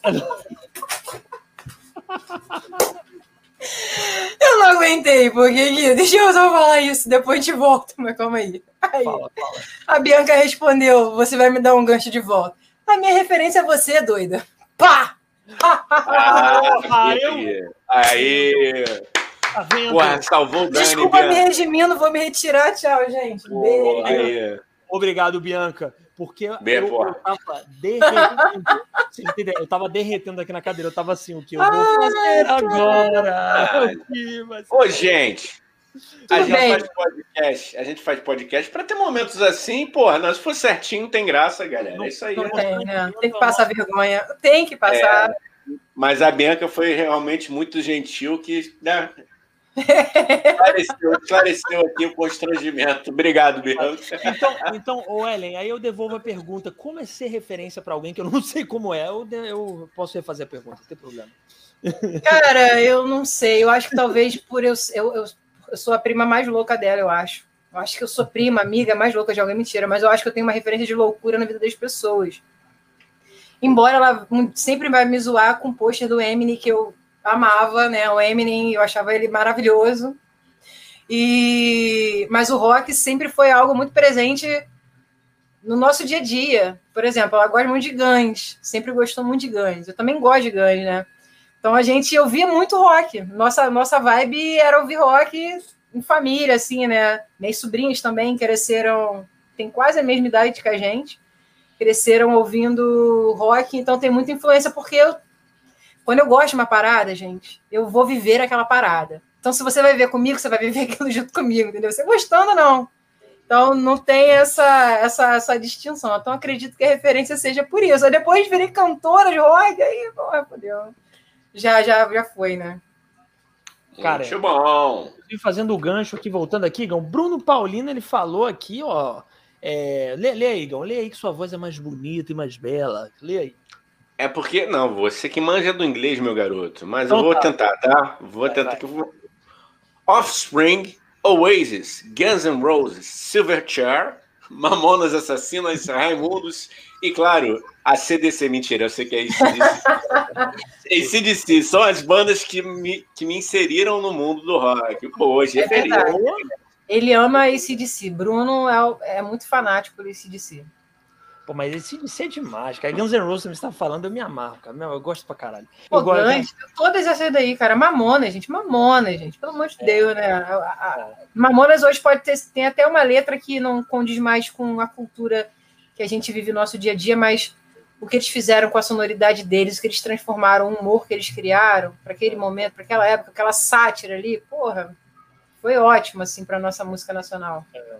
Speaker 3: eu não aguentei, porque deixa eu só falar isso, depois te volto, mas calma aí. aí. Fala, fala. A Bianca respondeu: você vai me dar um gancho de volta. A minha referência é você, doida. Pá!
Speaker 2: ah, eu... Aí. Tá vendo? Porra, salvou o Dani.
Speaker 3: Desculpa Bianca. me redimindo, vou me retirar. Tchau, gente. Beijo.
Speaker 1: Obrigado, Bianca. Porque Bem, eu, eu tava derretendo. eu tava derretendo aqui na cadeira. Eu tava assim, o que eu vou fazer agora?
Speaker 2: Ô, gente. a gente faz podcast, a gente faz podcast para ter momentos assim, porra, não, se for certinho, tem graça, galera. É isso aí.
Speaker 3: Não tem, né? Tem que passar vergonha. Tem que passar. É,
Speaker 2: mas a Bianca foi realmente muito gentil, que né, Esclareceu, esclareceu aqui o constrangimento. Obrigado, Bianca.
Speaker 1: Então, então ô Ellen, aí eu devolvo a pergunta: como é ser referência para alguém que eu não sei como é? Eu, eu posso refazer a pergunta, não tem problema.
Speaker 3: Cara, eu não sei. Eu acho que talvez por eu, eu, eu, eu sou a prima mais louca dela, eu acho. Eu acho que eu sou prima, amiga mais louca de alguém, mentira, mas eu acho que eu tenho uma referência de loucura na vida das pessoas. Embora ela sempre vai me zoar com o pôster do Eminem que eu amava, né? O Eminem, eu achava ele maravilhoso. E mas o rock sempre foi algo muito presente no nosso dia a dia. Por exemplo, ela gosta muito de Guns, sempre gostou muito de Guns. Eu também gosto de Guns, né? Então a gente ouvia muito rock. Nossa nossa vibe era ouvir rock em família, assim, né? Meus sobrinhos também cresceram, tem quase a mesma idade que a gente, cresceram ouvindo rock, então tem muita influência porque eu quando eu gosto de uma parada, gente, eu vou viver aquela parada. Então, se você vai ver comigo, você vai viver aquilo junto comigo, entendeu? Você gostando ou não. Então, não tem essa, essa, essa distinção. Então, acredito que a referência seja por isso. Aí depois virei cantora de rock, aí, porra, fodeu. Já, já, já foi, né?
Speaker 2: Cara, Muito bom.
Speaker 1: Fazendo o gancho aqui, voltando aqui, Igão, Bruno Paulino, ele falou aqui, ó. É, lê, lê aí, Igão, lê aí que sua voz é mais bonita e mais bela. Lê aí.
Speaker 2: É porque, não, você que manja do inglês, meu garoto. Mas então, eu vou tá. tentar, tá? Vou vai, tentar. Vai. Que eu vou... Offspring, Oasis, Guns N' Roses, Silverchair, Mamonas Assassinas, Raimundos e, claro, a CDC. Mentira, eu sei que é isso. ACDC são as bandas que me, que me inseriram no mundo do rock. Pô, hoje é, é feliz.
Speaker 3: Ele ama ACDC. Bruno é, é muito fanático do ACDC.
Speaker 1: Pô, mas esse DC é demais, cara. Guns N' Roses, você está falando, eu me amarro, cara. Meu, eu gosto pra caralho.
Speaker 3: Pô,
Speaker 1: eu
Speaker 3: gosto, Guns, todas essas daí, cara. Mamona, gente. Mamona, gente. Pelo amor de é. Deus, né? A, a, Mamonas hoje pode ter tem até uma letra que não condiz mais com a cultura que a gente vive no nosso dia a dia, mas o que eles fizeram com a sonoridade deles, o que eles transformaram, o humor que eles criaram para aquele momento, para aquela época, aquela sátira ali, porra, foi ótimo, assim, para nossa música nacional. É.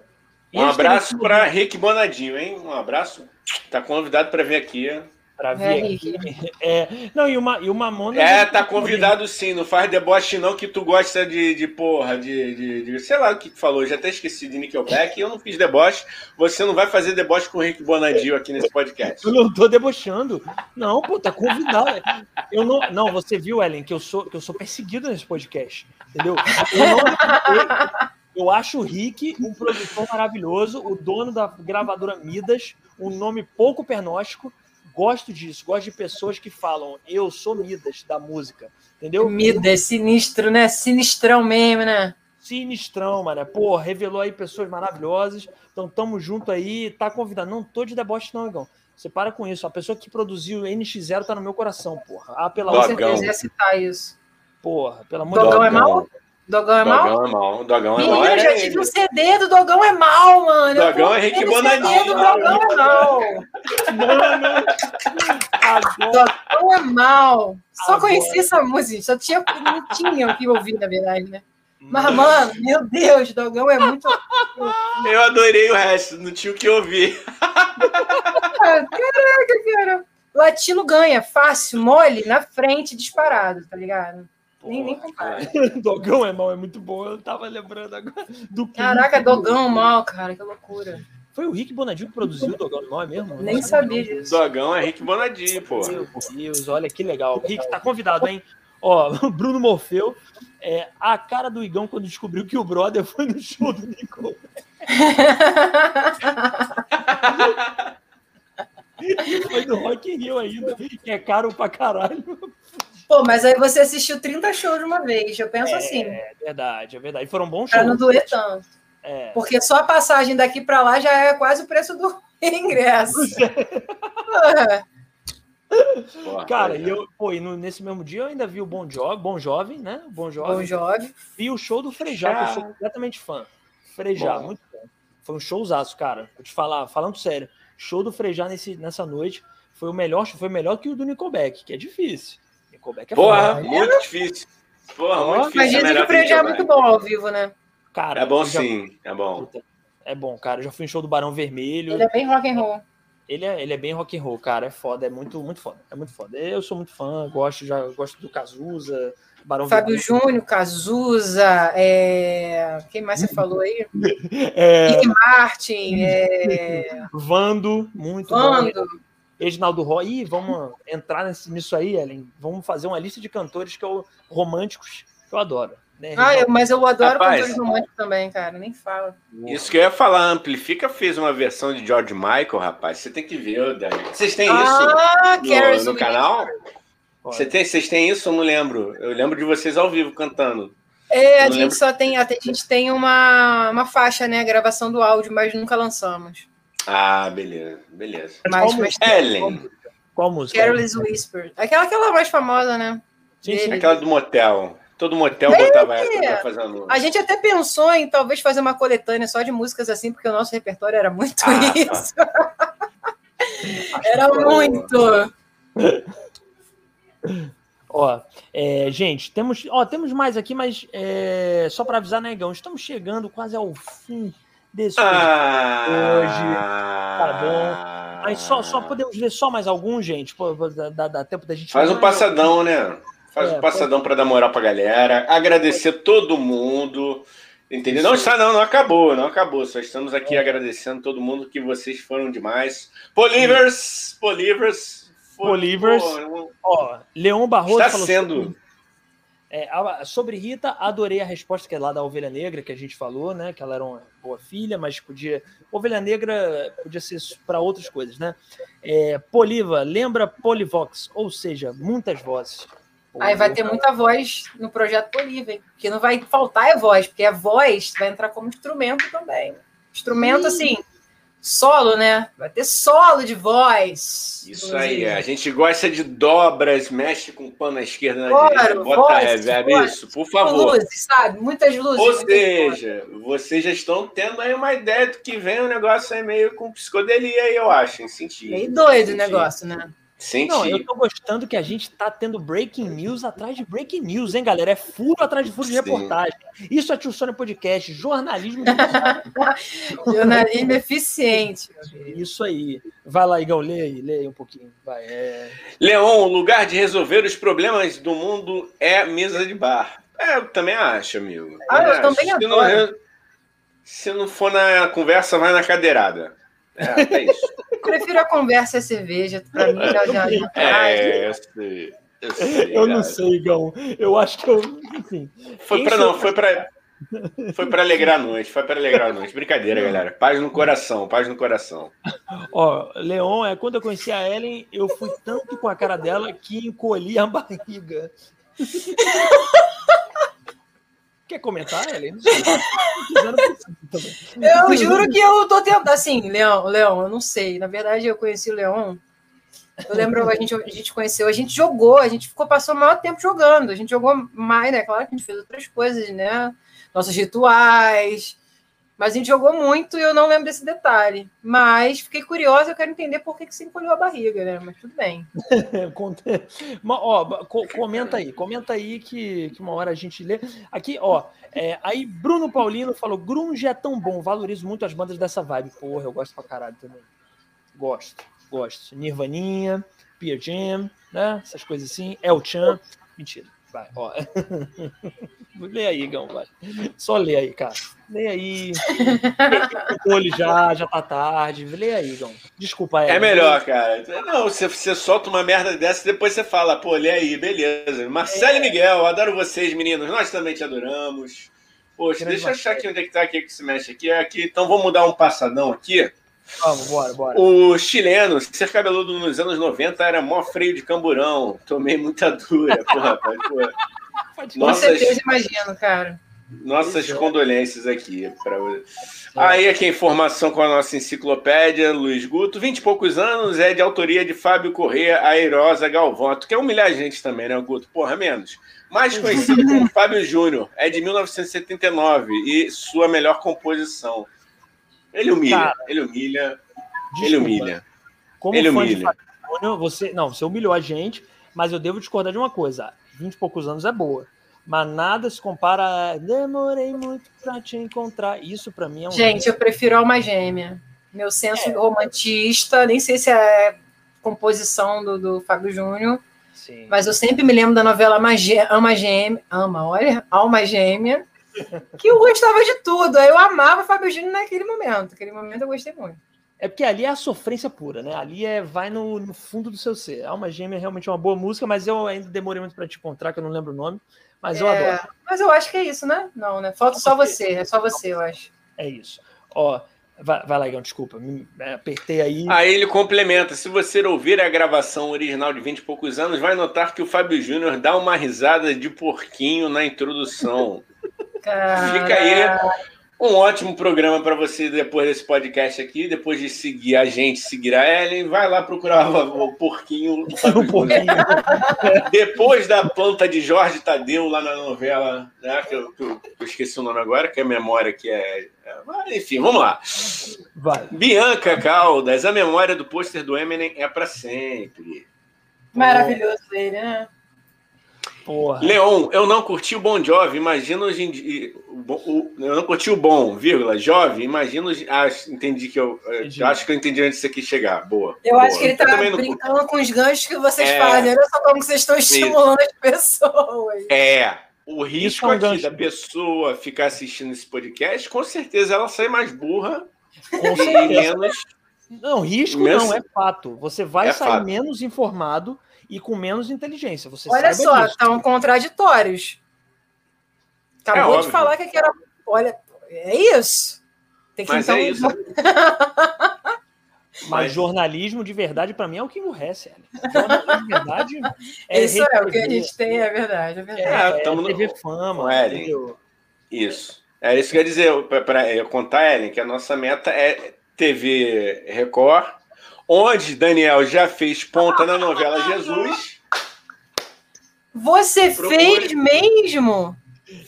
Speaker 2: Um abraço para Rick Bonadinho, hein? Um abraço. Tá convidado para vir aqui.
Speaker 1: Pra ver é, é, não, e uma, e uma Mamona.
Speaker 2: É, tá convidado sim. Não faz deboche, não, que tu gosta de, de porra, de, de, de, Sei lá o que tu falou, já até esqueci de Nickelback. Eu não fiz deboche. Você não vai fazer deboche com o Rick Bonadio aqui nesse podcast.
Speaker 1: Eu não tô debochando. Não, pô, tá convidado. Eu não, não, você viu, Ellen, que eu sou, que eu sou perseguido nesse podcast. Entendeu? Eu não. Eu, eu acho o Rick um produtor maravilhoso, o dono da gravadora Midas, um nome pouco pernóstico gosto disso, gosto de pessoas que falam, eu sou Midas da música, entendeu?
Speaker 3: Midas, sinistro, né? Sinistrão mesmo, né?
Speaker 1: Sinistrão, mano. Pô, revelou aí pessoas maravilhosas. Então tamo junto aí, tá convidado. Não tô de deboche, não, Igão. Você para com isso. A pessoa que produziu NX0 tá no meu coração, porra. Ah, pela
Speaker 3: Com certeza ia citar isso.
Speaker 1: Porra, pelo amor
Speaker 3: de Deus. Dogão é mal? Dogão é mal?
Speaker 2: Dogão é mal. Dogão
Speaker 3: é mal. eu já tive um CD do Dogão é mal, mano.
Speaker 2: Dogão é Rick Bonadinho.
Speaker 3: CD do Dogão é mal. Mano. Dogão é mal. Só conheci essa música. Só tinha, não tinha o que ouvir, na verdade, né? Mas, mano, meu Deus, Dogão é muito.
Speaker 2: Eu adorei o resto, não tinha o que ouvir.
Speaker 3: Caraca, cara. Latino ganha, fácil, mole, na frente, disparado, tá ligado? Nem, nem compara.
Speaker 1: Dogão é mal, é muito bom. Eu tava lembrando agora do
Speaker 3: Caraca, Dogão é mal, cara, que loucura.
Speaker 1: Foi o Rick Bonadinho que produziu o Dogão é mal, é mesmo?
Speaker 3: Nem sabia disso.
Speaker 2: Dogão é Rick Bonadinho, pô.
Speaker 1: Meu Deus, olha que legal. Rick tá convidado, hein? Ó, Bruno Morfeu, é, a cara do Igão quando descobriu que o brother foi no show do Nico. foi do Rock in Rio ainda, que é caro pra caralho.
Speaker 3: Pô, mas aí você assistiu 30 shows de uma vez, eu penso
Speaker 1: é,
Speaker 3: assim.
Speaker 1: É verdade, é verdade. E foram bons
Speaker 3: shows. Pra não doer tanto. É. Porque só a passagem daqui para lá já é quase o preço do ingresso.
Speaker 1: É. Cara, e eu, pô, e no, nesse mesmo dia eu ainda vi o Bom Jovem, Bom Jovem, né? Bom Jovem.
Speaker 3: Bom Jovem.
Speaker 1: E o show do Frejá, que eu sou completamente fã. Frejá, bom. muito bom. Foi um showzaço, cara. Vou te falar, falando sério. Show do Frejá nesse, nessa noite foi o melhor, foi melhor que o do Nickelback, que é difícil.
Speaker 2: Nickelback é Porra, foda. muito difícil. Porra, muito difícil.
Speaker 3: Mas dizem que o Frejá é muito bom ao vivo, né?
Speaker 2: Cara, é bom sim, é bom.
Speaker 1: É bom, cara. Eu já fui em show do Barão Vermelho.
Speaker 3: Ele é bem rock and roll.
Speaker 1: Ele é, ele é bem rock and roll, cara. É foda, é muito, muito foda. É muito foda. Eu sou muito fã, gosto, já gosto do Cazuza,
Speaker 3: Barão Fábio Vermelho. Júnior, Cazuza, é... quem mais você falou aí? É... Martin, é...
Speaker 1: Vando, muito
Speaker 3: Vando. bom.
Speaker 1: Reginaldo Roy. Ih, vamos entrar nesse, nisso aí, Ellen. Vamos fazer uma lista de cantores que eu, românticos que eu adoro.
Speaker 3: Né? Ah, eu, mas eu adoro Rapaz, cantores românticos também, cara. Nem fala.
Speaker 2: Isso que eu ia falar, Amplifica fez uma versão de George Michael, rapaz. Você tem que ver, Dani. Vocês têm ah, isso no, no canal? Você tem, vocês têm isso? Eu não lembro. Eu lembro de vocês ao vivo cantando.
Speaker 3: É, a gente lembro. só tem, a gente tem uma, uma faixa, né? Gravação do áudio, mas nunca lançamos.
Speaker 2: Ah, beleza, beleza.
Speaker 3: Mas, mas
Speaker 2: Ellen.
Speaker 1: Qual música?
Speaker 3: Careless Whisper. Aquela, aquela mais famosa, né?
Speaker 2: Sim, sim. Aquela do motel. Todo motel é, botava essa pra fazer
Speaker 3: a A gente até pensou em talvez fazer uma coletânea só de músicas assim, porque o nosso repertório era muito ah, isso. Tá. era muito.
Speaker 1: Ó, é, gente, temos, ó, temos mais aqui, mas é, só para avisar, negão, né, estamos chegando quase ao fim desse ah, hoje. Tá bom. Aí só, só podemos ver só mais algum, gente? Pô, dá, dá tempo da gente.
Speaker 2: Faz um passadão, né? Faz é, um passadão para dar moral pra galera. Agradecer todo mundo. Entendeu? Não está, não, não acabou, não acabou. Só estamos aqui é. agradecendo todo mundo que vocês foram demais. Polivers, Polivers.
Speaker 1: Polivers. Ó, Leon Barroso
Speaker 2: está sendo. Sobre,
Speaker 1: é, sobre Rita, adorei a resposta que é lá da Ovelha Negra, que a gente falou, né? Que ela era uma boa filha, mas podia. Ovelha Negra podia ser para outras coisas, né? É, Poliva, lembra Polivox, ou seja, muitas vozes.
Speaker 3: Aí vai ter muita voz no projeto Poliva, que não vai faltar é voz, porque a voz vai entrar como instrumento também. Instrumento, assim, solo, né? Vai ter solo de voz.
Speaker 2: Isso aí, a gente gosta de dobras, mexe com o pano à esquerda na claro, direita, bota voz, reverb, voz, isso, por favor.
Speaker 3: Luzes, sabe? Muitas luzes.
Speaker 2: Ou seja, vocês já estão tendo aí uma ideia do que vem, o negócio é meio com psicodelia aí, eu acho, em sentido.
Speaker 3: Meio doido o negócio, né?
Speaker 2: Senti.
Speaker 1: Não, eu tô gostando que a gente tá tendo breaking news atrás de breaking news, hein, galera? É furo atrás de furo de
Speaker 2: Sim.
Speaker 1: reportagem. Isso é Tio Sônia Podcast, jornalismo de
Speaker 3: Jornalismo eficiente.
Speaker 1: Isso aí. Vai lá, Igão, lê aí, lê aí um pouquinho. Vai. É...
Speaker 2: Leon, o lugar de resolver os problemas do mundo é mesa de bar. É, eu também acho, amigo.
Speaker 3: Ah, eu
Speaker 2: acho.
Speaker 3: também
Speaker 2: se não,
Speaker 3: adoro.
Speaker 2: re- se não for na conversa, vai na cadeirada. É, é isso.
Speaker 3: Eu prefiro a conversa e a cerveja. Pra mim, já, já, já
Speaker 2: É, eu sei. Eu, sei,
Speaker 1: Eu não
Speaker 2: cara.
Speaker 1: sei, Igão. Eu acho que eu. Enfim.
Speaker 2: Foi
Speaker 1: sou-
Speaker 2: não, foi pra. Foi pra alegrar a noite, foi pra alegrar a noite. Brincadeira, galera. Paz no coração, paz no coração.
Speaker 1: Ó, Leon, é, quando eu conheci a Ellen, eu fui tanto com a cara dela que encolhi a barriga. Quer comentar, também.
Speaker 3: Eu juro que eu tô tentando. Assim, Leão, Leão, eu não sei. Na verdade, eu conheci o Leão. Eu lembro, a gente, a gente conheceu, a gente jogou, a gente ficou, passou o maior tempo jogando. A gente jogou mais, né? Claro que a gente fez outras coisas, né? Nossos rituais. Mas a gente jogou muito e eu não lembro desse detalhe. Mas fiquei curiosa, eu quero entender por que, que você encolheu a barriga, né? Mas tudo bem.
Speaker 1: Mas, ó, co- comenta aí, comenta aí que, que uma hora a gente lê. Aqui, ó, é, aí Bruno Paulino falou: Grunge é tão bom, valorizo muito as bandas dessa vibe. Porra, eu gosto pra caralho também. Gosto, gosto. Nirvaninha, Pearl Jam, né? Essas coisas assim. El Chan. Mentira, vai, ó. lê aí, Gão, vai. Só lê aí, cara. Lê aí. Olho já, já tá tarde. Lê aí, Gão. Desculpa,
Speaker 2: É
Speaker 1: Ellen.
Speaker 2: melhor, cara. Não, você, você solta uma merda dessa e depois você fala, pô, lê aí, beleza. Marcelo e Miguel, adoro vocês, meninos. Nós também te adoramos. Poxa,
Speaker 1: Grande
Speaker 2: deixa eu achar aqui onde é que tá aqui que se mexe aqui. É aqui. Então vamos mudar um passadão aqui.
Speaker 1: Vamos, bora, bora.
Speaker 2: O chileno, ser cabeludo nos anos 90 era mó freio de camburão. Tomei muita dura, porra, rapaz, porra.
Speaker 3: Com
Speaker 2: Nossa,
Speaker 3: certeza, imagino, cara.
Speaker 2: Nossas
Speaker 1: é.
Speaker 2: condolências aqui você. Aí aqui a informação com a nossa enciclopédia, Luiz Guto, 20 e poucos anos, é de autoria de Fábio Corrêa, Airosa Galvão. Tu quer humilhar a gente também, né, Guto? Porra, menos. Mais conhecido como Fábio Júnior, é de 1979 e sua melhor composição. Ele humilha,
Speaker 1: Cara,
Speaker 2: ele humilha, ele
Speaker 1: Desculpa.
Speaker 2: humilha.
Speaker 1: Como
Speaker 2: Ele
Speaker 1: fã de
Speaker 2: humilha.
Speaker 1: Fábio Júnior, você, não, você humilhou a gente, mas eu devo discordar de uma coisa. 20 e poucos anos é boa. Mas nada se compara a demorei muito pra te encontrar. Isso pra mim é um.
Speaker 3: Gente, eu prefiro Alma Gêmea. Meu senso
Speaker 1: É.
Speaker 3: romantista, nem sei se é composição do, do Fábio Júnior,
Speaker 1: Sim.
Speaker 3: mas eu sempre me lembro da novela Alma Gêmea, Ama, olha, Alma Gêmea, que eu gostava de tudo. Eu amava Fábio Júnior naquele momento. Naquele momento eu gostei muito.
Speaker 1: É porque ali é a sofrência pura, né? Ali é vai no, no fundo do seu ser. Alma Gêmea é realmente uma boa música, mas eu ainda demorei muito pra te encontrar, que eu não lembro o nome. Mas eu
Speaker 3: É,
Speaker 1: adoro.
Speaker 3: Mas eu acho que é isso, né? Não, né? Falta só você. É só você, eu acho.
Speaker 1: É isso. Ó, vai, vai lá, Igão, desculpa. Me, é, apertei aí.
Speaker 2: Aí ele complementa: se você ouvir a gravação original de 20 e poucos anos, vai notar que o Fábio Júnior dá uma risada de porquinho na introdução. Fica aí um ótimo programa para você depois desse podcast aqui. Depois de seguir a gente, seguir a Ellen, vai lá procurar o, o porquinho.
Speaker 1: pouquinho.
Speaker 2: Júnior. Depois da planta de Jorge Tadeu lá na novela, né, que, eu, que eu- que eu esqueci o nome agora, que a memória que é. é- enfim, vamos lá.
Speaker 1: Vai.
Speaker 2: Bianca Caldas, a memória do pôster do Eminem é para sempre.
Speaker 3: Maravilhoso ele, né?
Speaker 1: Porra.
Speaker 2: Leon, eu não curti o Bon Jovi, imagina hoje em dia. o bom- o- eu não curti o bom, vírgula, Jove, imagina. Ah, entendi que eu. eu
Speaker 1: Entendi.
Speaker 2: acho que eu entendi antes disso aqui chegar. Boa.
Speaker 3: Eu
Speaker 2: boa.
Speaker 3: acho que ele tá
Speaker 2: também não
Speaker 3: brincando com os ganchos que vocês
Speaker 2: É.
Speaker 3: fazem. Olha só como vocês estão estimulando as pessoas.
Speaker 2: É. O risco
Speaker 1: é um
Speaker 2: aqui
Speaker 1: gancho.
Speaker 2: da pessoa ficar assistindo esse podcast, com certeza ela sai mais burra
Speaker 1: Com
Speaker 2: e
Speaker 1: certeza.
Speaker 2: menos.
Speaker 1: Não, risco
Speaker 2: Imenso.
Speaker 1: não, é fato. Você vai
Speaker 2: É
Speaker 1: sair
Speaker 2: fato.
Speaker 1: menos informado e com menos inteligência. Você
Speaker 3: Olha só,
Speaker 1: disso.
Speaker 3: estão contraditórios. Acabou
Speaker 2: É
Speaker 3: de
Speaker 2: óbvio.
Speaker 3: falar que aqui era. Olha, é isso. Tem que
Speaker 2: Mas
Speaker 3: então.
Speaker 2: é isso.
Speaker 1: Mas jornalismo de verdade, pra mim, é o King Hess. Jornalismo de verdade é
Speaker 3: isso é o que a gente tem, é verdade. É
Speaker 1: É,
Speaker 3: verdade.
Speaker 2: É, tamo no-
Speaker 1: TV Fama,
Speaker 2: Ellen. Isso. É isso que eu ia dizer, para eu contar, Ellen, que a nossa meta é TV Record, onde Daniel já fez ponta na novela Jesus.
Speaker 3: Você
Speaker 2: Procure.
Speaker 3: fez mesmo?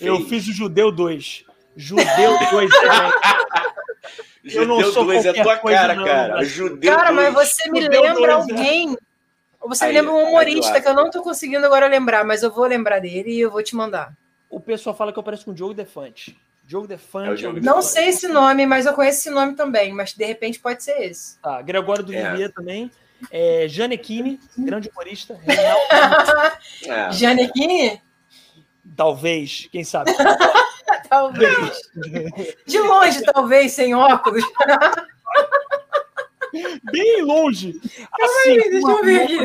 Speaker 1: Eu
Speaker 2: Fez.
Speaker 1: fiz o Judeu 2. Judeu 2 também. Eu não
Speaker 2: Judeu
Speaker 1: sou
Speaker 2: 2 é
Speaker 1: qualquer
Speaker 2: tua
Speaker 1: coisa,
Speaker 2: cara,
Speaker 1: não,
Speaker 2: cara.
Speaker 1: né?
Speaker 2: Judeu
Speaker 3: Cara,
Speaker 2: 2.
Speaker 3: mas você me
Speaker 1: Judeu
Speaker 3: lembra
Speaker 1: dois, né?
Speaker 3: alguém. Você Aí, me lembra um humorista que eu não estou conseguindo agora lembrar, mas eu vou lembrar dele e eu vou te mandar.
Speaker 1: O pessoal fala que eu pareço com o Diogo Defante. Diogo Defante. É
Speaker 3: não sei esse nome, mas eu conheço esse nome também, mas de repente pode ser esse.
Speaker 1: Tá, Gregório do é. também. É, Janequine, grande humorista.
Speaker 3: é. Janequine?
Speaker 1: Talvez, quem sabe.
Speaker 3: talvez. De longe, talvez, sem óculos.
Speaker 1: Bem longe. Assim, aí, deixa eu ver aqui.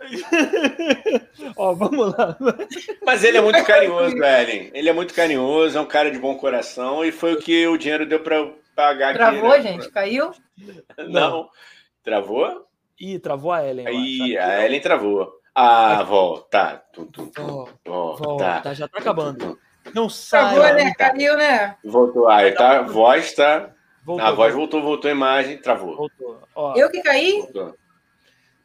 Speaker 1: Ó, vamos lá.
Speaker 2: Mas ele é muito carinhoso, Ellen. Ele é muito carinhoso, é um cara de bom coração e foi o que o dinheiro deu para pagar
Speaker 3: Travou, aqui, né? gente? Caiu?
Speaker 2: Não. Travou?
Speaker 1: Ih, travou a Ellen.
Speaker 2: Aí, a Ellen travou. Ah, volta.
Speaker 1: Volta. Já tá acabando. Não sai.
Speaker 3: Travou, né? Caiu, né?
Speaker 2: Voltou. Aí, tá? A voz tá. Voltou, a voz voltou, voltou a imagem, travou.
Speaker 3: Voltou. Ó, eu que caí? Voltou.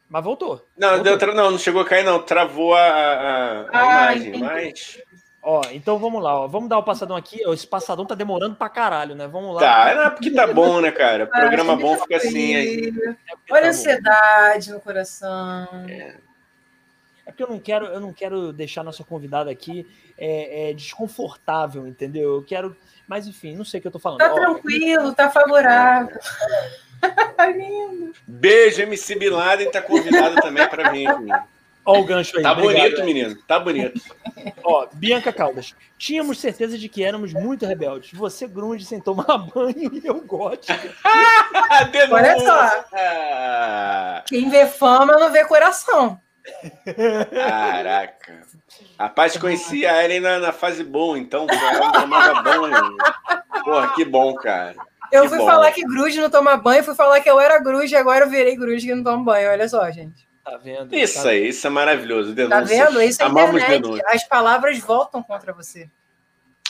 Speaker 1: Mas voltou.
Speaker 2: Não,
Speaker 1: voltou.
Speaker 2: Deu, não, não chegou a cair, não. Travou a, a, a ah, imagem, entendi. mas.
Speaker 1: Ó, então vamos lá, ó. Vamos dar o passadão aqui. Esse passadão tá demorando pra caralho, né? Vamos lá.
Speaker 2: Tá, não, porque tá bom, né, cara? Programa bom fica assim. Aí.
Speaker 3: É Olha tá a ansiedade bom. no coração.
Speaker 1: É. é. porque eu não quero, eu não quero deixar nossa convidada aqui é, é desconfortável, entendeu? Eu quero. Mas enfim, não sei o que eu tô falando.
Speaker 3: Tá ó, tranquilo, tá favorável.
Speaker 2: Lindo. Beijo, MC Bin Laden tá convidado também para vir.
Speaker 1: Olha o gancho aí.
Speaker 2: Tá obrigado, bonito, menino. Tá bonito.
Speaker 1: Ó, Bianca Caldas. Tínhamos certeza de que éramos muito rebeldes. Você grunge sem tomar banho e eu gótica.
Speaker 3: Olha só. Quem vê fama não vê coração.
Speaker 2: Caraca. Rapaz, conheci a Ellen na, na fase boa, então ela não tomava banho. Porra, que bom, cara.
Speaker 3: Eu que fui bom. falar que Gruge não toma banho, fui falar que eu era Gruge, agora eu virei Gruge que não toma banho. Olha só, gente.
Speaker 2: Tá vendo? Isso tá... aí, isso é maravilhoso.
Speaker 3: Denúncias. Tá vendo? Isso é Amamos internet. Denúncias. As palavras voltam contra você.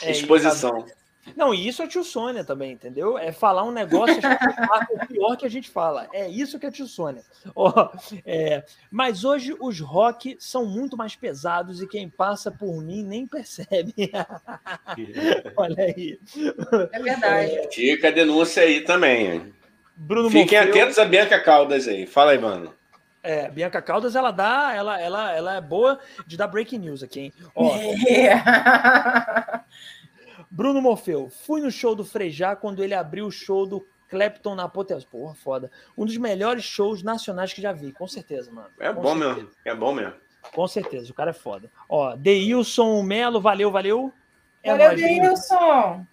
Speaker 2: É, Exposição. Tá...
Speaker 1: Não, e isso é tio Sônia também, entendeu? É falar um negócio o pior que a gente fala. É isso que é tio Sônia. Oh, é, mas hoje os rock são muito mais pesados e quem passa por mim nem percebe. Olha aí.
Speaker 3: É verdade.
Speaker 2: Fica a denúncia aí também. Bruno Fiquem Monfeu... atentos a Bianca Caldas aí. Fala aí, mano.
Speaker 1: É, Bianca Caldas, ela dá, ela, ela, ela é boa de dar breaking news aqui, hein? Ó, Bruno Morfeu, fui no show do Frejá quando ele abriu o show do Clapton na Apoteose. Porra, foda. Um dos melhores shows nacionais que já vi, com certeza, mano.
Speaker 2: É
Speaker 1: com
Speaker 2: bom certeza. mesmo, é bom mesmo.
Speaker 1: Com certeza, o cara é foda. Ó, Deilson Melo, valeu, valeu.
Speaker 3: É valeu, Deilson.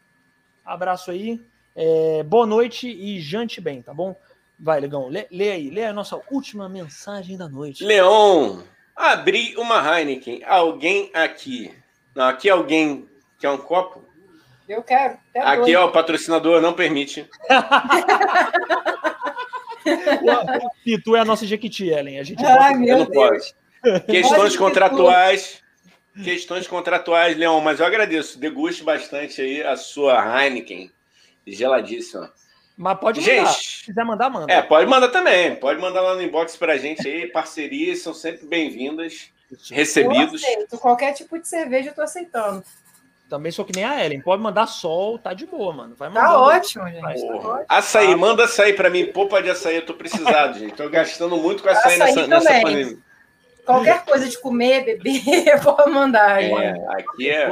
Speaker 1: Abraço aí. É, boa noite e jante bem, tá bom? Vai, Legão, lê, lê aí, lê a nossa última mensagem da noite.
Speaker 2: Leon, abri uma Heineken. Alguém aqui. Não, aqui alguém quer um copo?
Speaker 3: Eu quero.
Speaker 2: Aqui, dois. ó, o patrocinador não permite.
Speaker 1: e tu é a nossa Jequiti, Ellen. A gente
Speaker 3: Ai, meu não Deus.
Speaker 2: pode. Questões contratuais. Questões contratuais, Leon, mas eu agradeço. Deguste bastante aí a sua Heineken. Geladíssima.
Speaker 1: Mas pode mandar. Gente, se quiser mandar, manda.
Speaker 2: É, pode mandar também. Pode mandar lá no inbox pra gente aí. Parcerias são sempre bem-vindas. Recebidos. Eu
Speaker 3: aceito. Qualquer tipo de cerveja eu tô aceitando.
Speaker 1: Também sou que nem a Ellen. Pode mandar sol, tá de boa, mano. Vai
Speaker 3: tá ótimo, gente. Tá ótimo.
Speaker 2: Açaí, manda açaí pra mim. Poupa de açaí, eu tô precisado, gente. Tô gastando muito com açaí, açaí nessa, nessa pandemia.
Speaker 3: Qualquer coisa de comer, beber, pode mandar.
Speaker 2: É, aqui é.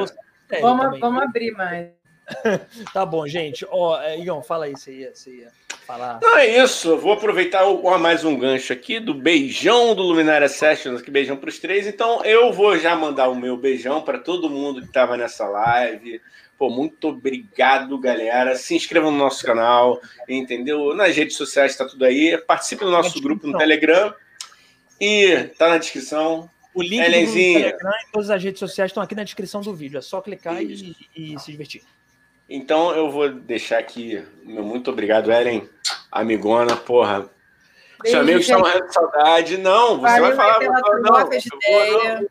Speaker 3: Vamos, vamos abrir mais.
Speaker 1: tá bom, gente. Ó, oh, Igor, fala aí, você ia, você ia falar.
Speaker 2: Não, é isso. Vou aproveitar o, mais um gancho aqui do beijão do Luminária Sessions, que beijão para os três. Então, eu vou já mandar o meu beijão para todo mundo que estava nessa live. Pô, muito obrigado, galera. Se inscreva no nosso canal, entendeu? Nas redes sociais está tudo aí. Participe do nosso grupo no Telegram. E tá na descrição.
Speaker 1: O link do Telegram e todas as redes sociais estão aqui na descrição do vídeo. É só clicar e, e se divertir.
Speaker 2: Então eu vou deixar aqui meu muito obrigado, Ellen, amigona, porra. Beijo, Seu amigo está morrendo de saudade. Não, você vai falar. Vai não, não, eu, vou, não,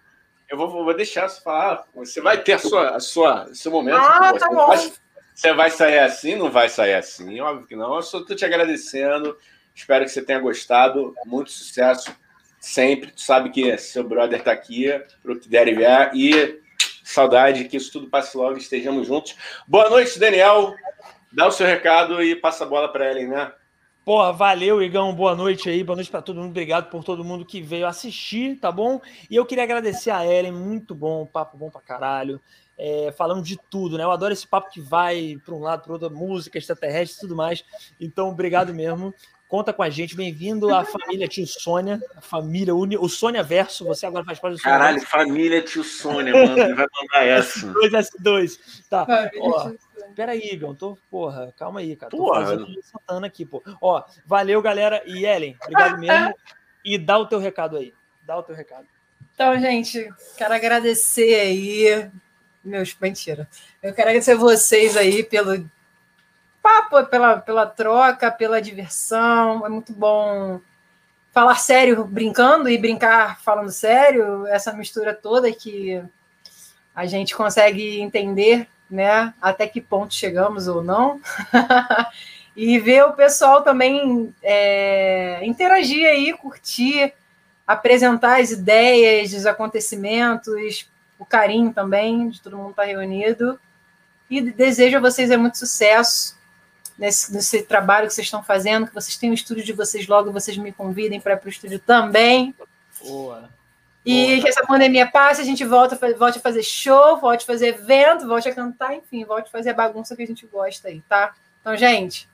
Speaker 2: eu vou, vou, deixar você falar. Você vai ter a sua, a sua, seu momento.
Speaker 3: Ah, tá bom.
Speaker 2: Vai, você vai sair assim? Não vai sair assim, óbvio que não. Eu só estou te agradecendo. Espero que você tenha gostado. Muito sucesso sempre. Tu sabe que seu brother está aqui para o que der e vier. E Saudade, que isso tudo passe logo, estejamos juntos. Boa noite, Daniel. Dá o seu recado e passa a bola para Ellen, né?
Speaker 1: Porra, valeu, Igão. Boa noite aí. Boa noite para todo mundo. Obrigado por todo mundo que veio assistir, tá bom? E eu queria agradecer a Ellen. Muito bom, papo bom pra caralho. É, falando de tudo, né? Eu adoro esse papo que vai para um lado, para outro, música, extraterrestre e tudo mais. Então, obrigado mesmo. Conta com a gente. Bem-vindo à família Tio Sônia, a família Uni... o Sônia Verso. Você agora faz parte do
Speaker 2: Sônia Caralho, família Tio Sônia, mano. Ele vai mandar essa.
Speaker 1: S2, S2. Tá. Ó, Peraí, Igor, tô, porra, calma aí, cara. Porra. Tô fazendo Santana aqui, pô. Ó, valeu, galera. E Ellen, obrigado mesmo. E dá o teu recado aí. Dá o teu recado.
Speaker 3: Então, gente, quero agradecer aí. Meus, mentira. Eu quero agradecer vocês aí pelo papo, pela, pela troca, pela diversão. É muito bom falar sério brincando e brincar falando sério. Essa mistura toda que a gente consegue entender né? Até que ponto chegamos ou não. e ver o pessoal também é, interagir aí, curtir, apresentar as ideias, os acontecimentos, o carinho também de todo mundo estar tá reunido. E desejo a vocês é muito sucesso nesse, nesse trabalho que vocês estão fazendo, que vocês tenham o estúdio de vocês logo, vocês me convidem para ir para o estúdio também. Boa. E Boa. que essa pandemia passe, a gente volta, volte a fazer show, volte a fazer evento, volte a cantar, enfim, volte a fazer a bagunça que a gente gosta aí, tá? Então, gente,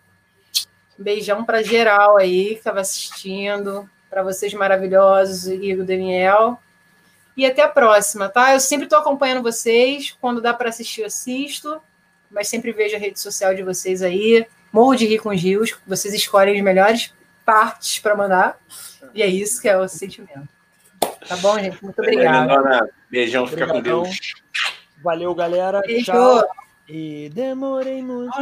Speaker 3: um beijão para geral aí que estava assistindo, para vocês maravilhosos, Igor Daniel. E até a próxima, tá? Eu sempre estou acompanhando vocês. Quando dá para assistir, eu assisto. Mas sempre vejo a rede social de vocês aí. Morro de rir com os rios. Vocês escolhem as melhores partes para mandar. E é isso que é o sentimento. Tá bom, gente? Muito obrigada.
Speaker 2: Beijão, fica com Deus.
Speaker 1: Valeu, galera. Beijo. Tchau. E demorei muito.